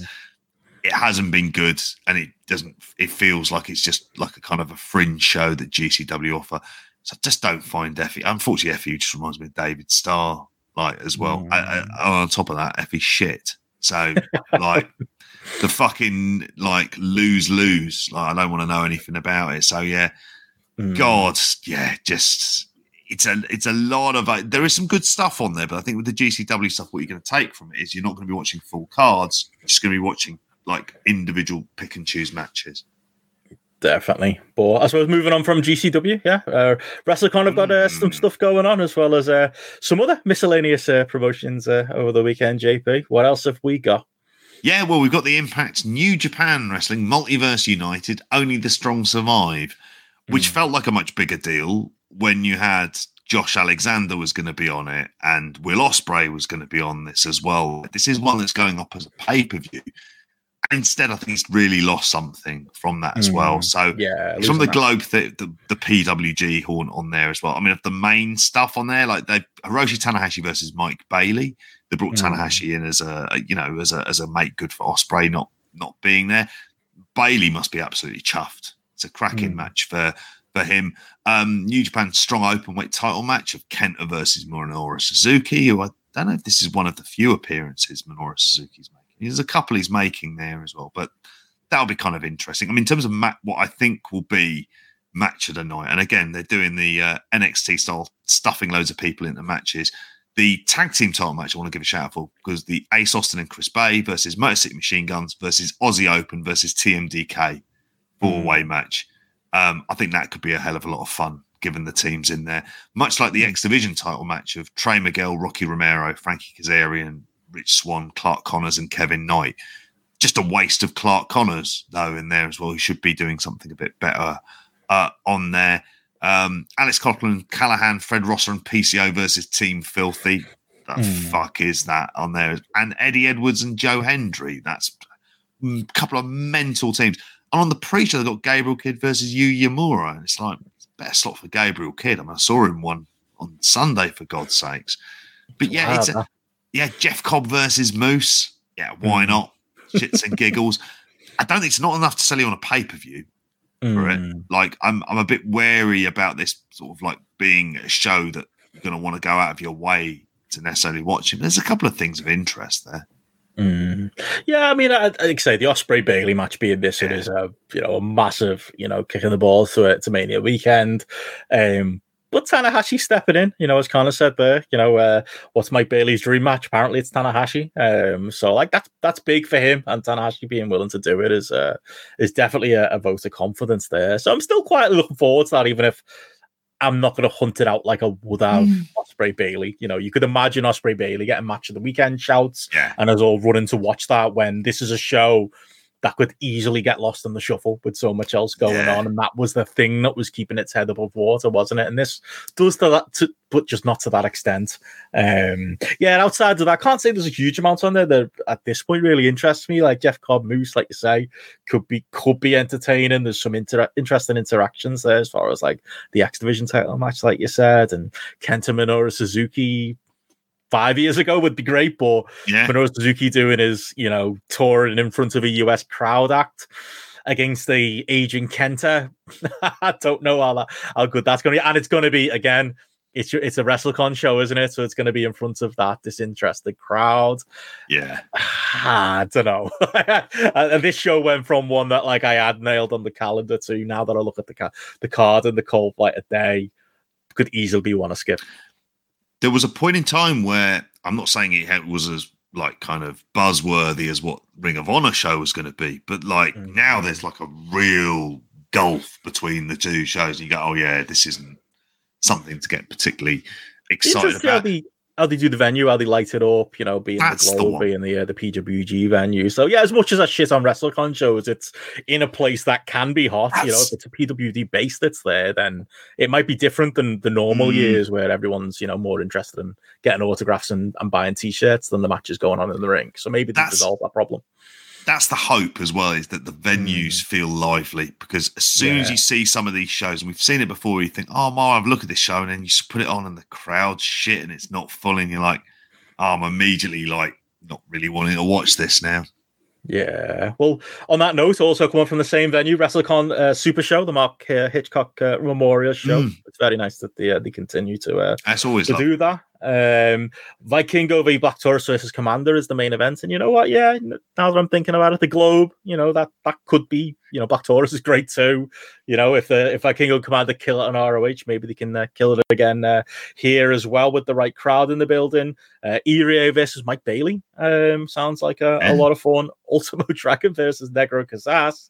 it hasn't been good, and it doesn't. It feels like it's just like a kind of a fringe show that GCW offer. So I just don't find Effie. Unfortunately, Effie just reminds me of David Starr, like as well. I, I, on top of that, Effie shit. So like the fucking like lose lose. Like I don't want to know anything about it. So yeah, Mm. God, yeah, just it's a it's a lot of uh, there is some good stuff on there, but I think with the GCW stuff, what you're going to take from it is you're not going to be watching full cards. You're just going to be watching like individual pick and choose matches. Definitely. But I suppose moving on from GCW, yeah, uh, WrestleCon have got uh, some Mm. stuff going on as well as uh, some other miscellaneous uh, promotions uh, over the weekend. JP, what else have we got? Yeah, well, we've got the Impact New Japan Wrestling Multiverse United. Only the strong survive, which felt like a much bigger deal when you had Josh Alexander was going to be on it and Will Ospreay was going to be on this as well. This is one that's going up as a pay per view. Instead, I think it's really lost something from that as well. Mm. So Yeah, it's from the losing that. Globe, th- the, the PWG horn on there as well. I mean, of the main stuff on there, like they Hiroshi Tanahashi versus Mike Bailey. They brought Mm. Tanahashi in as a, a- you know as a as a make good for Osprey not not being there. Bailey must be absolutely chuffed. It's a cracking Mm. match for for him. Um, New Japan strong open weight title match of Kenta versus Minoru Suzuki. Who I don't know if this is one of the few appearances Minoru Suzuki's making. There's a couple he's making there as well, but that'll be kind of interesting. I mean, in terms of ma- what I think will be match of the night, and again, they're doing the uh, NXT style, stuffing loads of people into matches. The tag team title match, I want to give a shout out for because the Ace Austin and Chris Bey versus Motor City Machine Guns versus Aussie Open versus TMDK four way match. Um, I think that could be a hell of a lot of fun given the teams in there. Much like the X Division title match of Trey Miguel, Rocky Romero, Frankie Kazarian, Rich Swann, Clark Connors, and Kevin Knight. Just a waste of Clark Connors, though, in there as well. He should be doing something a bit better uh, on there. Um, Alex Coughlin, Callahan, Fred Rosser, and PCO versus Team Filthy. The Hmm. fuck is that on there? And Eddie Edwards and Joe Hendry. That's a couple of mental teams. And on the pre-show, they've got Gabriel Kidd versus Yuya Uemura. And it's like, it's better slot for Gabriel Kidd. I mean, I saw him one on Sunday, for God's sakes. But yeah, Wow, it's a, yeah, Jeff Cobb versus Moose. Yeah, why Mm. not? Shits and giggles. I don't think it's not enough to sell you on a pay per view for it. Mm. Like I'm I'm a bit wary about this sort of like being a show that you're going to want to go out of your way to necessarily watch it. There's a couple of things of interest there. Mm. Yeah, I mean, I, like I say, the Ospreay Bailey match being this, is a you know a massive you know kicking the ball through it to Mania weekend. Um, but Tanahashi stepping in, you know, as Connor said there, you know, uh, what's Mike Bailey's dream match? Apparently, it's Tanahashi. Um, so like that's that's big for him, and Tanahashi being willing to do it is uh, is definitely a, a vote of confidence there. So I'm still quite looking forward to that, even if I'm not going to hunt it out like I would have hmm. Ospreay Bailey. You know, you could imagine Ospreay Bailey getting match of the weekend shouts Yeah. and us all running to watch that when this is a show that could easily get lost in the shuffle with so much else going Yeah. on. And that was the thing that was keeping its head above water, wasn't it? And this does to that, to, but just not to that extent. Um, yeah, and outside of that, I can't say there's a huge amount on there that at this point really interests me. Like Jeff Cobb Moose, like you say, could be could be entertaining. There's some inter- interesting interactions there as far as like the X Division title match, like you said, and Kenta Minoru Suzuki five years ago would be great, but Yeah. Minoru Suzuki doing his, you know, touring in front of a US crowd act against the aging Kenta. I don't know how how good that's going to be, and it's going to be again. It's it's a WrestleCon show, isn't it? So it's going to be in front of that disinterested crowd. Yeah. I don't know. and this show went from one that like I had nailed on the calendar to now that I look at the ca- the card and the cold light a day could easily be one to skip. There was a point in time where I'm not saying it was as like kind of buzzworthy as what Ring of Honor show was going to be, but like Mm. now there's like a real gulf between the two shows. And You go, oh yeah, this isn't something to get particularly excited how about. How they do the venue, how they light it up, you know, being That's the Globe, being the uh, the PWG venue. So yeah, as much as I shit on WrestleCon shows, it's in a place that can be hot. You know, if it's a PWG base that's there, then it might be different than the normal Mm. years where everyone's you know more interested in getting autographs and, and buying t-shirts than the matches going on in the ring. So maybe they That's- resolve that problem. That's the hope as well is that the venues feel lively because as soon as you see some of these shows and we've seen it before you think oh my i've look at this show and then you just put it on and the crowd shit and it's not full and you're like oh, i'm immediately like not really wanting to watch this now Yeah. Well, on that note, also coming from the same venue, WrestleCon uh, Super Show, the Mark uh, Hitchcock uh, Memorial Show. Mm. It's very nice that they uh, they continue to uh, that's always to like, do that. Um, Vikingo v Black Taurus versus Komander is the main event, and you know what? Yeah, now that I'm thinking about it, the Globe, you know that that could be, you know, Black Taurus is great too. You know, if the if Vikingo Komander kill it on ROH, maybe they can uh, kill it again uh, here as well with the right crowd in the building. Uh, Irie versus Mike Bailey um, sounds like a, a lot of fun. Ultimo Dragon versus Negro Casas.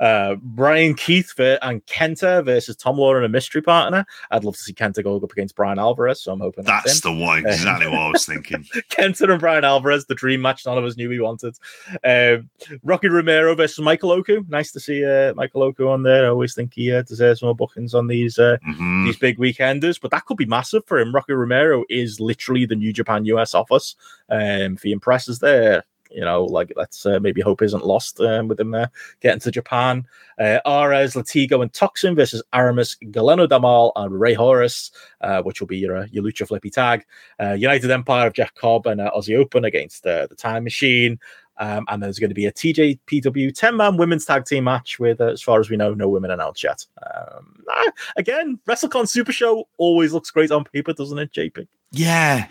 Uh, Bryan Keith and Kenta versus Tom Lawlor and a mystery partner. I'd love to see Kenta go up against Bryan Alvarez, so I'm hoping that's, that's him. The one exactly what i was thinking Kenta and Bryan Alvarez, the dream match none of us knew we wanted. Um, Rocky Romero versus Michael Oku. Nice to see uh, Michael Oku on there. I always think he uh, deserves more bookings on these uh, Mhm. these big weekenders, but that could be massive for him. Rocky Romero is literally the New Japan US office. Um, if he impresses there, you know, like let's uh, maybe hope isn't lost um, with him uh, getting to Japan. Uh, Arez, Latigo, and Toxin versus Aramis, Galeno del Mal, and Rey Horus, uh, which will be your, uh, your Lucha Flippy tag. United Empire of Jeff Cobb and Aussie Open against the Time Machine. Um, and there's going to be a TJPW 10 man women's tag team match with, uh, as far as we know, no women announced yet. Um, ah, again, WrestleCon Super Show always looks great on paper, doesn't it, JP? yeah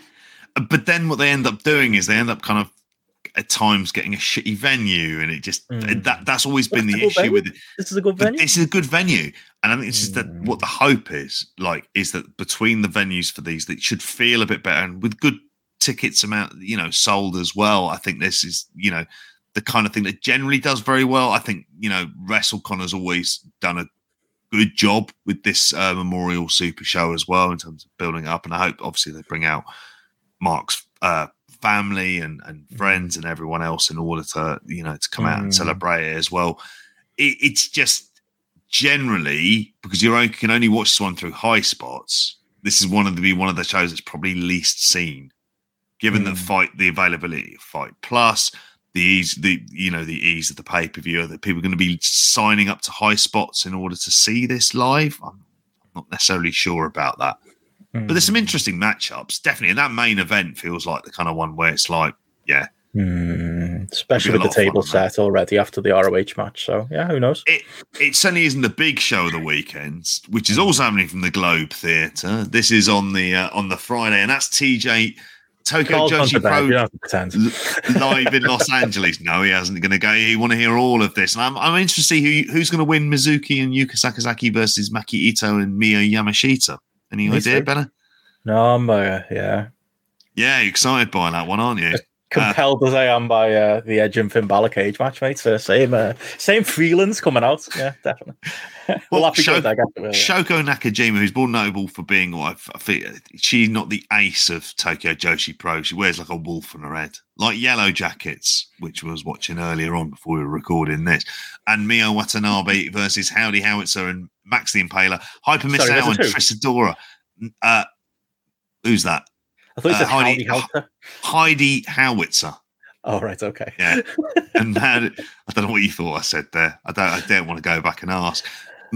but then what they end up doing is they end up kind of at times getting a shitty venue and it just Mm. that that's always been That's the issue venue. with it This is a good But venue. This is a good venue, and I think it's just that Mm. what the hope is like is that between the venues for these, that should feel a bit better, and with good tickets amount, you know, sold as well. I think this is you know the kind of thing that generally does very well. I think you know WrestleCon has always done a good job with this uh, Memorial Super Show as well in terms of building up, and I hope obviously they bring out Mark's uh, family and, and friends and everyone else in order to you know to come out and Mm. celebrate it as well. It, it's just generally because you can only watch this one through high spots. This is one of the be one of the shows that's probably least seen, given Mm. fight the availability of Fight Plus, the ease, the you know the ease of the pay per view that people are going to be signing up to high spots in order to see this live. I'm not necessarily sure about that. But there's some interesting matchups, definitely. And that main event feels like the kind of one where it's like, yeah, Hmm, especially with the lot of fun table on that. set already after the ROH match. So yeah, who knows? it it certainly isn't the big show of the weekends, which is also happening from the Globe Theatre. This is on the uh, on the Friday, and that's TJ Tokyo Joshi Pro you don't have to pretend. l- live in Los Angeles. No, he hasn't going to go. You want to hear all of this, and I'm, I'm interested to see who who's going to win Mizuki and Yuka Sakazaki versus Maki Itoh and Miu Yamashita. Any idea. Benno? No, I'm uh, yeah. Yeah, you're excited by that one, aren't you? Compelled as I am by uh, the Edge and Finn Balor cage match, mate. So same, uh, same feelings coming out. Yeah, definitely. Well, we'll have to show- go there, I guess we. Shoko Nakajima, who's more notable for being, what I think, she's not the ace of Tokyo Joshi Pro. She wears like a wolf on her head, like Yellow Jackets, which was watching earlier on before we were recording this, and Miu Watanabe versus Howdy Howitzer and Max the Impaler, Hyper Miss Sorry, and Trish Adora. Uh, who's that? I thought you uh, said Heidi- Howdy Heidi Howitzer. Oh, right, okay. Yeah. and that, I don't know what you thought I said there. I don't. I don't want to go back and ask.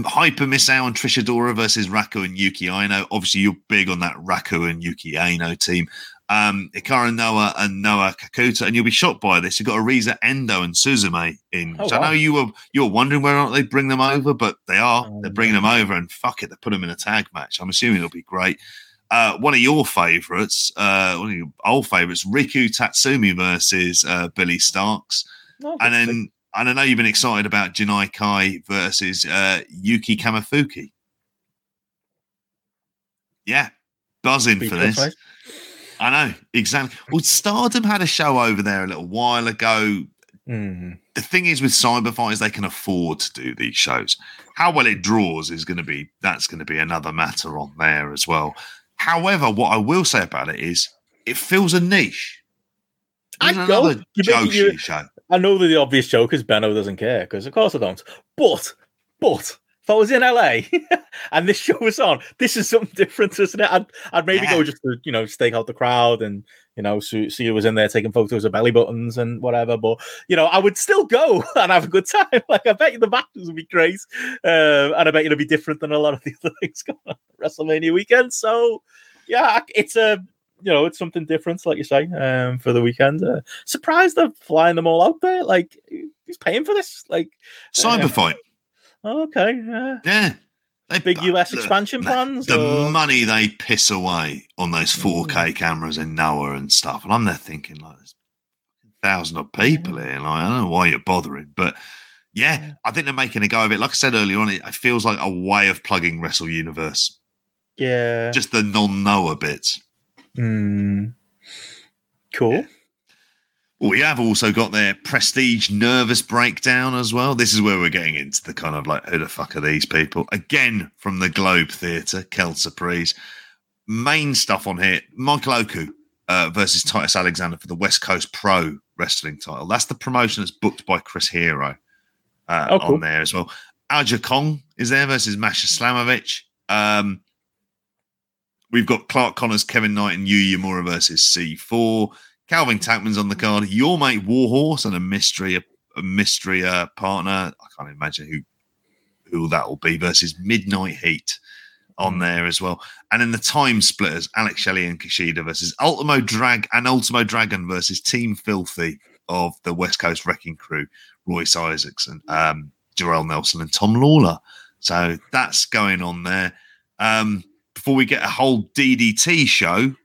Hyper Misao and Trish Adora versus Raku and Yuki Aino. Obviously, you're big on that Raku and Yuki Aino team. Um, Ikara Noah and Noah Kakuta, and you'll be shocked by this. You've got Arisu Endo and Suzume in. Oh, which I know you were you were wondering whether or not they bring them over, but they are. Oh, They're bringing them over, and fuck it, they put them in a tag match. I'm assuming it'll be great. Uh, one of your favourites, uh, one of your old favourites, Rika Tatsumi versus uh, Billie Starkz. No, And then, and I know you've been excited about Janai Kai versus uh, Yuki Kamifuku. Yeah, buzzing for this. mate. I know exactly. Well, Stardom had a show over there a little while ago. Hmm. The thing is with Cyberfight is they can afford to do these shows. How well it draws is going to be that's going to be another matter on there as well. However, what I will say about it is it fills a niche. There's go. another You make- Joshi you- show. I know that the obvious joke is Benno doesn't care because of course I don't. But but if I was in LA and this show was on, this is something different, isn't it? I'd I'd maybe Yeah. go just to you know stake out the crowd and you know see, see who was in there taking photos of belly buttons and whatever. But you know I would still go and have a good time. Like I bet you the matches would be great, um, and I bet it'll be different than a lot of the other things going on WrestleMania weekend. So yeah, it's a you know it's something different, like you say, um, for the weekend. Uh, surprised they're flying them all out there. Like, who's paying for this? Like, Cyberfight. Oh, okay, yeah. Yeah. They, big US the- expansion plans. The or- money they piss away on those 4K Mm. cameras in Noah and stuff. And I'm there thinking, like, there's thousands of people here. Like, I don't know why you're bothering. But yeah, I think they're making a go of it. Like I said earlier on, it, it feels like a way of plugging Wrestle Universe, yeah. just the non Noah bits. Hmm. Cool. Yeah. We have also got their prestige nervous breakdown as well. This is where we're getting into the kind of like, who the fuck are these people? Again, from the Globe Theatre, Kel Surprise. Main stuff on here Michael Oku uh, versus Titus Alexander for the West Coast Pro Wrestling title. That's the promotion that's booked by Chris Hero uh, Oh, cool. on there as well. Aja Kong is there versus Masha Slamovich. Um, we've got Clark Connors, Kevin Knight, and Yuya Uemura versus C4. Calvin Tankman's on the card. Your mate Warhorse and a mystery, a, mystery uh, partner. I can't imagine who who that will be versus Midnight Heat on there as well. And then the time splitters, Alex Shelley and Kushida versus Ultimo Drag and Ultimo Dragon versus Team Filthy of the West Coast Wrecking Crew, Royce Isaacson, um, Jorel Nelson, and Tom Lawlor. So that's going on there. Um, before we get a whole DDT show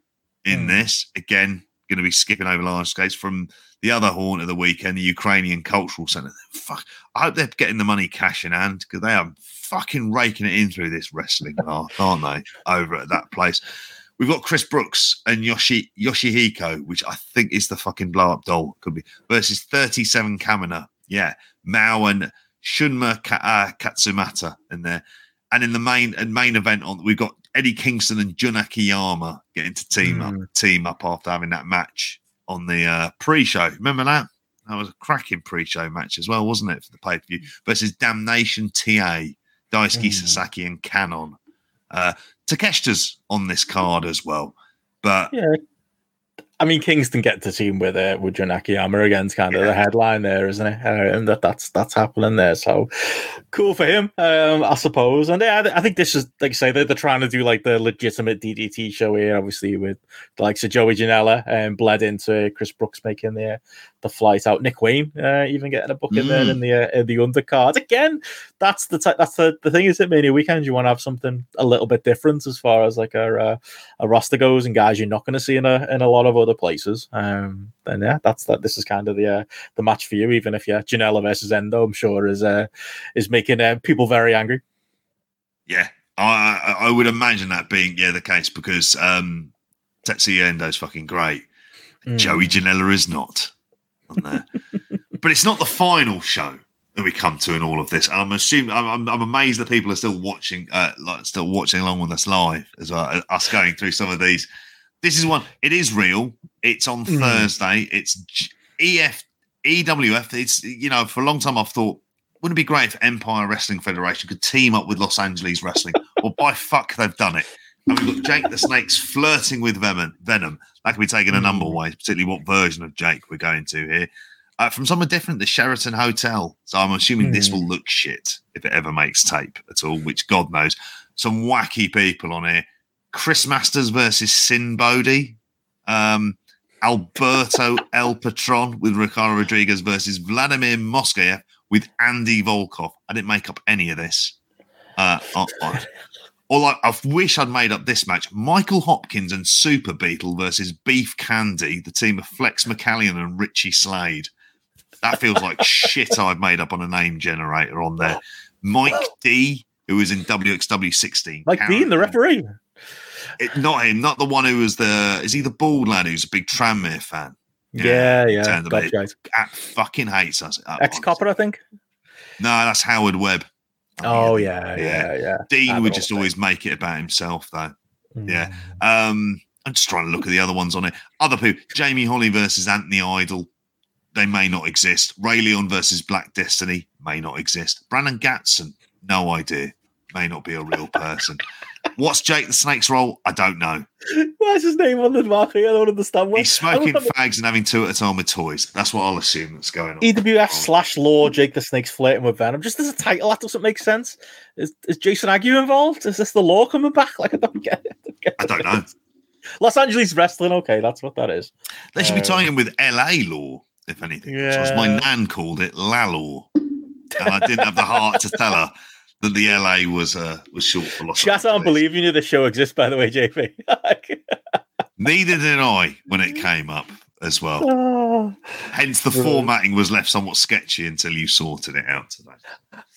in Hmm. this, again, going to be skipping over large skates from the other horn of the weekend, the Ukrainian Cultural Center. Fuck, I hope they're getting the money cash in hand because they are fucking raking it in through this wrestling art, aren't they? Over at that place. We've got Chris Brookes and Yoshi Yoshihiko, which I think is the fucking blow up doll, could be, versus 37 Kamina. Yeah. Mao and Shunma uh, Katsumata in there. And in the main and main event on we've got Eddie Kingston and Jun Akiyama getting to team up team up after having that match on the uh, pre-show. Remember that? That was a cracking pre-show match as well, wasn't it? For the pay-per-view versus Damnation TA, Daisuke Mm. Sasaki and Canon. Uh Takeshita's on this card as well. But Yeah. I mean, Kingston get to team with uh, with Jun Akiyama again's kind of the headline there, isn't it? Um, that that's that's happening there. So cool for him, um, I suppose. And yeah, I, think this is like I say they're, they're trying to do like the legitimate DDT show here, obviously with the likes of Joey Janela and bled into Chris Brookes making the the flight out. Nick Wayne uh, even getting a book in there Mm. in the uh, in the undercard. Again, that's the ty- that's the, the thing. Is it Mania weekend? You want to have something a little bit different as far as like a uh, a roster goes and guys you're not going to see in a in a lot of other places. Um, then yeah, that's that. This is kind of the uh, the match for you. Even if yeah, Janela versus Endo, I'm sure is uh, is making uh, people very angry. Yeah, I, I I would imagine that being yeah the case because um, Tetsuya Endo's fucking great. Mm. Joey Janela is not on there, but it's not the final show that we come to in all of this. And I'm assuming I'm, I'm, I'm amazed that people are still watching, uh, like still watching along with us live as well. uh, Us going through some of these. This is one. It is real. It's on Mm. Thursday. It's G- EF EWF. It's you know for a long time I've thought wouldn't it be great if Empire Wrestling Federation could team up with Los Angeles Wrestling? well, by fuck, they've done it. And we've got Jake the Snake's flirting with Venom. Venom. That can be taken a number of ways, particularly what version of Jake we're going to here. Uh, from somewhere different, the Sheraton Hotel. So I'm assuming this will look shit if it ever makes tape at all, which God knows. Some wacky people on here. Chris Masters versus Sinn Bodhi. Um, Alberto El Patron with Ricardo Rodriguez versus Vladimir Moskayev with Andy Volkov. I didn't make up any of this. Uh, I, I, or like, I wish I'd made up this match. Michael Hopkins and Super Beetle versus Beef Candy, the team of Flex McCallion and Richie Slade. That feels like shit I've made up on a name generator on there. Mike D, who was in WXW 16. Like being the referee. It, not him, not the one who was the. Is he the bald lad who's a big Tranmere fan? Yeah, yeah, turned a that's bit- right. At, fucking hates us. Ex copper, I think. No, that's Howard Webb. Oh yeah, Yeah. yeah, yeah. Dean would just all always make it about himself, though. Mm. Yeah. Um, I'm just trying to look at the other ones on it. Other people, Jamie Holly versus Anthony Idol, they may not exist. Ray Leon versus Black Destiny may not exist. Brandon Gatson, no idea, may not be a real person. What's Jake the Snake's role? I don't know. Why's his name on the market? I don't understand. What He's smoking fags and having two at a time with toys. That's what I'll assume that's going on. EWF slash Law Jake the Snake's flirting with Venom. Just as a title, that doesn't make sense. Is, is Jason Ague involved? Is this the Law coming back? Like I don't get it. I don't know. Los Angeles wrestling. Okay, that's what that is. They should be Um, tying in with LA law, if anything. So my nan called it, La Law. And I didn't have the heart to tell her that the LA was uh, was short for Los Chat, I Angeles. believe you knew the show exists. By the way, JP. Neither did I when it came up as well. Oh, Hence, the formatting was left somewhat sketchy until you sorted it out today.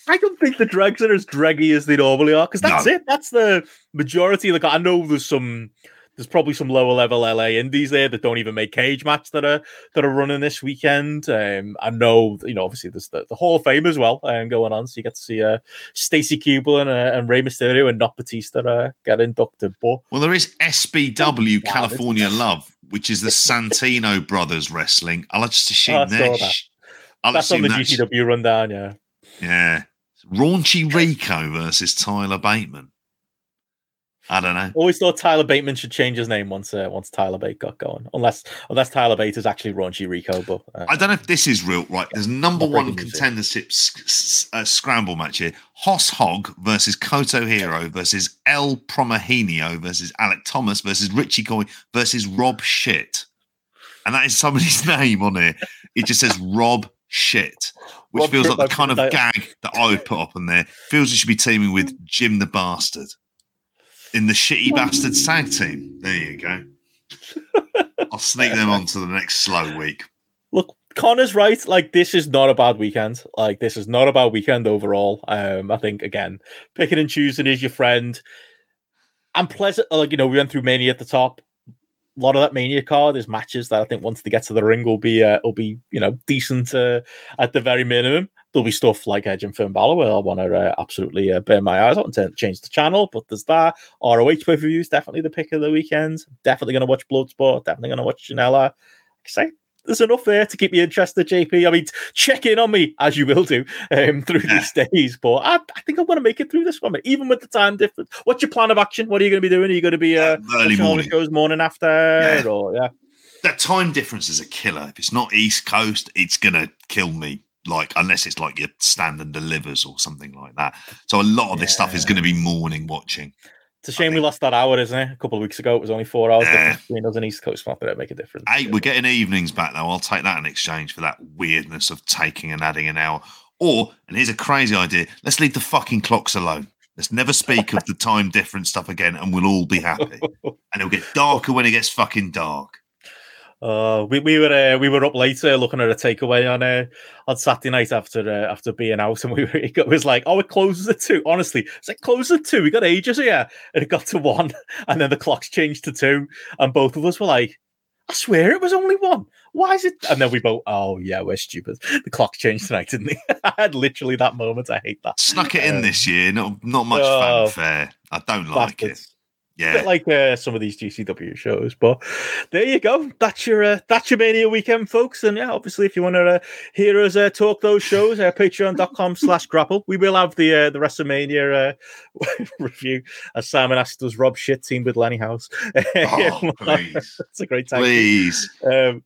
I don't think the dregs are as draggy as they normally are because that's No. it. That's the majority the. I know there's some. There's probably some lower level LA indies there that don't even make cage match that are that are running this weekend. Um, I know, you know, obviously there's the, the Hall of Fame as well um, going on, so you get to see uh, Stacy Keibler and, uh, and Rey Mysterio and not Batista uh, get inducted. But Well, there is SBW Yeah, California Love, which is the Santino brothers wrestling. I'll just assume Oh, I saw they're. that. sh- I'll that's on the that's GCW rundown. Yeah, yeah. Raunchy Rico versus Tyler Bateman. I don't know. always thought Tyler Bateman should change his name once uh, once Tyler Bate got going, unless unless Tyler Bate is actually Raunchy Rico. But uh, I don't know if this is real. Right, there's number one contendership uh, scramble match here: Hoss Hog versus Koto Hero versus El Promahenio versus Alec Thomas versus Richie Coy versus Rob Shit, and that is somebody's name on here. It just says Rob Shit, which Rob feels Shit like the kind of gag that I would put up on there. Feels it should be teaming with Jim the Bastard in the Shitty Bastard Tag Team. There you go. I'll sneak them on to the next slow week. look, Connor's right. Like this is not a bad weekend. Like this is not a bad weekend overall. Um, I think again, picking and choosing is your friend. I'm pleasant. Like you know, we went through Mania at the top. A lot of that Mania card is matches that I think once they get to the ring will be uh, will be you know decent uh, at the very minimum. There'll be stuff like Edge and Finn Balor where I want to uh, absolutely uh, burn my eyes out and change the channel. But there's that. ROH pay per view is definitely the pick of the weekend. Definitely going to watch Bloodsport. Definitely going to watch Janela. I say, there's enough there to keep you interested, JP. I mean, check in on me as you will do um, through these days. But I, I think I'm going to make it through this one, even with the time difference. What's your plan of action? What are you going to be doing? Are you going to be uh, Early watching all the morning. shows morning after, Yeah. or yeah? that time difference is a killer. If it's not East Coast, it's gonna kill me. Like unless it's like your stand and delivers or something like that. So a lot of this stuff is going to be morning watching. It's a shame we lost that hour, isn't it? A couple of weeks ago, it was only four hours Yeah. between us and East Coast. Not that make a difference. Hey, we're getting evenings back though. I'll take that in exchange for that weirdness of taking and adding an hour. Or, and here's a crazy idea: let's leave the fucking clocks alone. Let's never speak of the time difference stuff again, and we'll all be happy. And it'll get darker when it gets fucking dark. Uh, we, we were uh, we were up later looking at a takeaway on uh, on Saturday night after uh, after being out, and we were, it was like, oh, it closes at two. Honestly, it's like closes at two. We got ages here, and it got to one, and then the clocks changed to two, and both of us were like, I swear it was only one. Why is it? And then we both, oh yeah, we're stupid. The clock changed tonight, didn't they? I had literally that moment. I hate that. Snuck it in Um, this year. Not not much oh, fanfare. I don't like it. Bastards. Yeah. like uh, some of these GCW shows, but there you go. That's your uh, that's your mania weekend, folks. And yeah, obviously, if you want to uh, hear us uh, talk those shows, uh, patreon.com slash GRAPPL. We will have the uh, the WrestleMania uh, review as Simon asked us Rob shit team with Lenny House. Oh, please. it's a great time. Please. Um,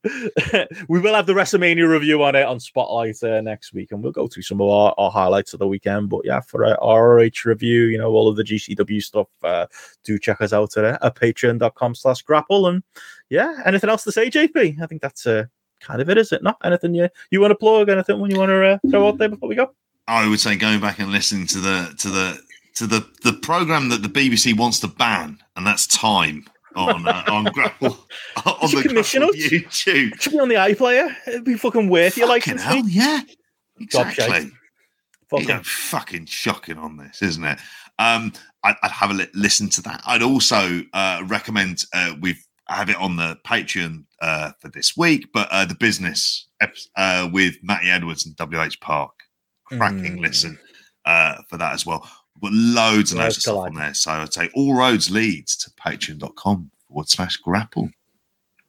we will have the WrestleMania review on it on Spotlight uh, next week, and we'll go through some of our, our highlights of the weekend. But yeah, for uh, our ROH review, you know, all of the GCW stuff, uh, do check us out at, uh, at patreon.com slash GRAPPL. And yeah, anything else to say, JP? I think that's uh, kind of it, is it? Not anything you, you want to plug, anything when you want to uh, throw out there before we go? I would say going back and listening to the to the to the the program that the BBC wants to ban, and that's time on uh, on GRAPPL on the commission GRAPPL us. YouTube. It should be on the iPlayer. It'd be fucking worth your license. hell, yeah, exactly. Fucking Yeah, fucking shocking on this, isn't it? Um, I'd, I'd have a li- listen to that. I'd also uh, recommend uh, we've I have it on the Patreon uh, for this week, but uh, the business uh, with Matty Edwards and WH Park, cracking Mm. listen uh, for that as well. Got loads and loads of stuff on there. So I'd say all roads leads to patreon.com forward slash GRAPPL.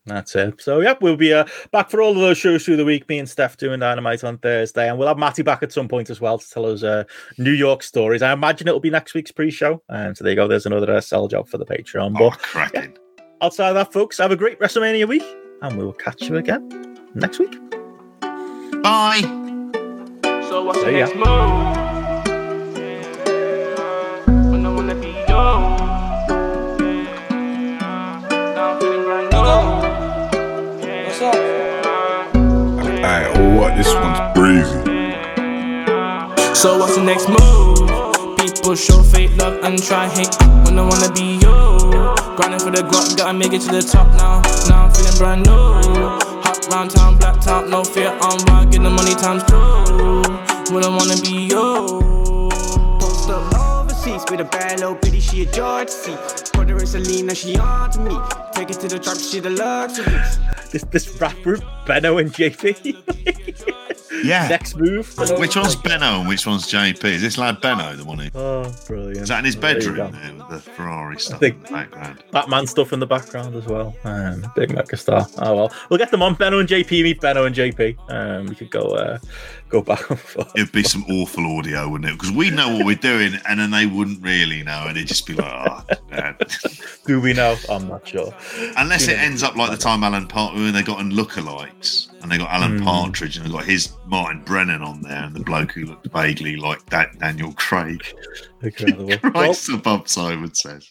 That's it. So, yep, we'll be uh, back for all of those shows through the week. Me and Steph doing Dynamite on Thursday, and we'll have Matty back at some point as well to tell us uh, New York stories. I imagine it'll be next week's pre-show. And so there you go. There's another uh, sell job for the Patreon. Oh, But cracking. outside of that, folks, have a great WrestleMania week, and we will catch you again next week. Bye. So what's the There you next move? Crazy. So what's the next move? People show fake love and try hate when I wanna be you. Grinding for the guap, gotta make it to the top now. Now I'm feeling brand new. Hot round town, black top, no fear. I'm wild, get the money times two. When I wanna be you. Post up overseas with a bad little bitty, she a George C. Put her in Selena, she on to me. Take it to the drop, she the luxury. This this rap group, Benno and JP. Yeah. next move. Which one's Benno and which one's JP? Is this lad Benno the one who? Oh, brilliant. Is that in his bedroom go. there with the Ferrari stuff in the background? Batman stuff in the background as well. Um, big megastar. Oh well, we'll get them on. Benno and JP meet Benno and JP. Um, we could go uh, go back and forth. It'd be some awful audio, wouldn't it? Because we know what we're doing, and then they wouldn't really know, and it'd just be like, oh, man. Do we know? I'm not sure. Unless Too it many ends up like the time Alan Partridge, when they got in lookalikes, and they got Alan Hmm. Partridge, and they got his Martin Brennan on there, and the bloke who looked vaguely like that Daniel Craig. Incredible. Well, Christ above Simon says.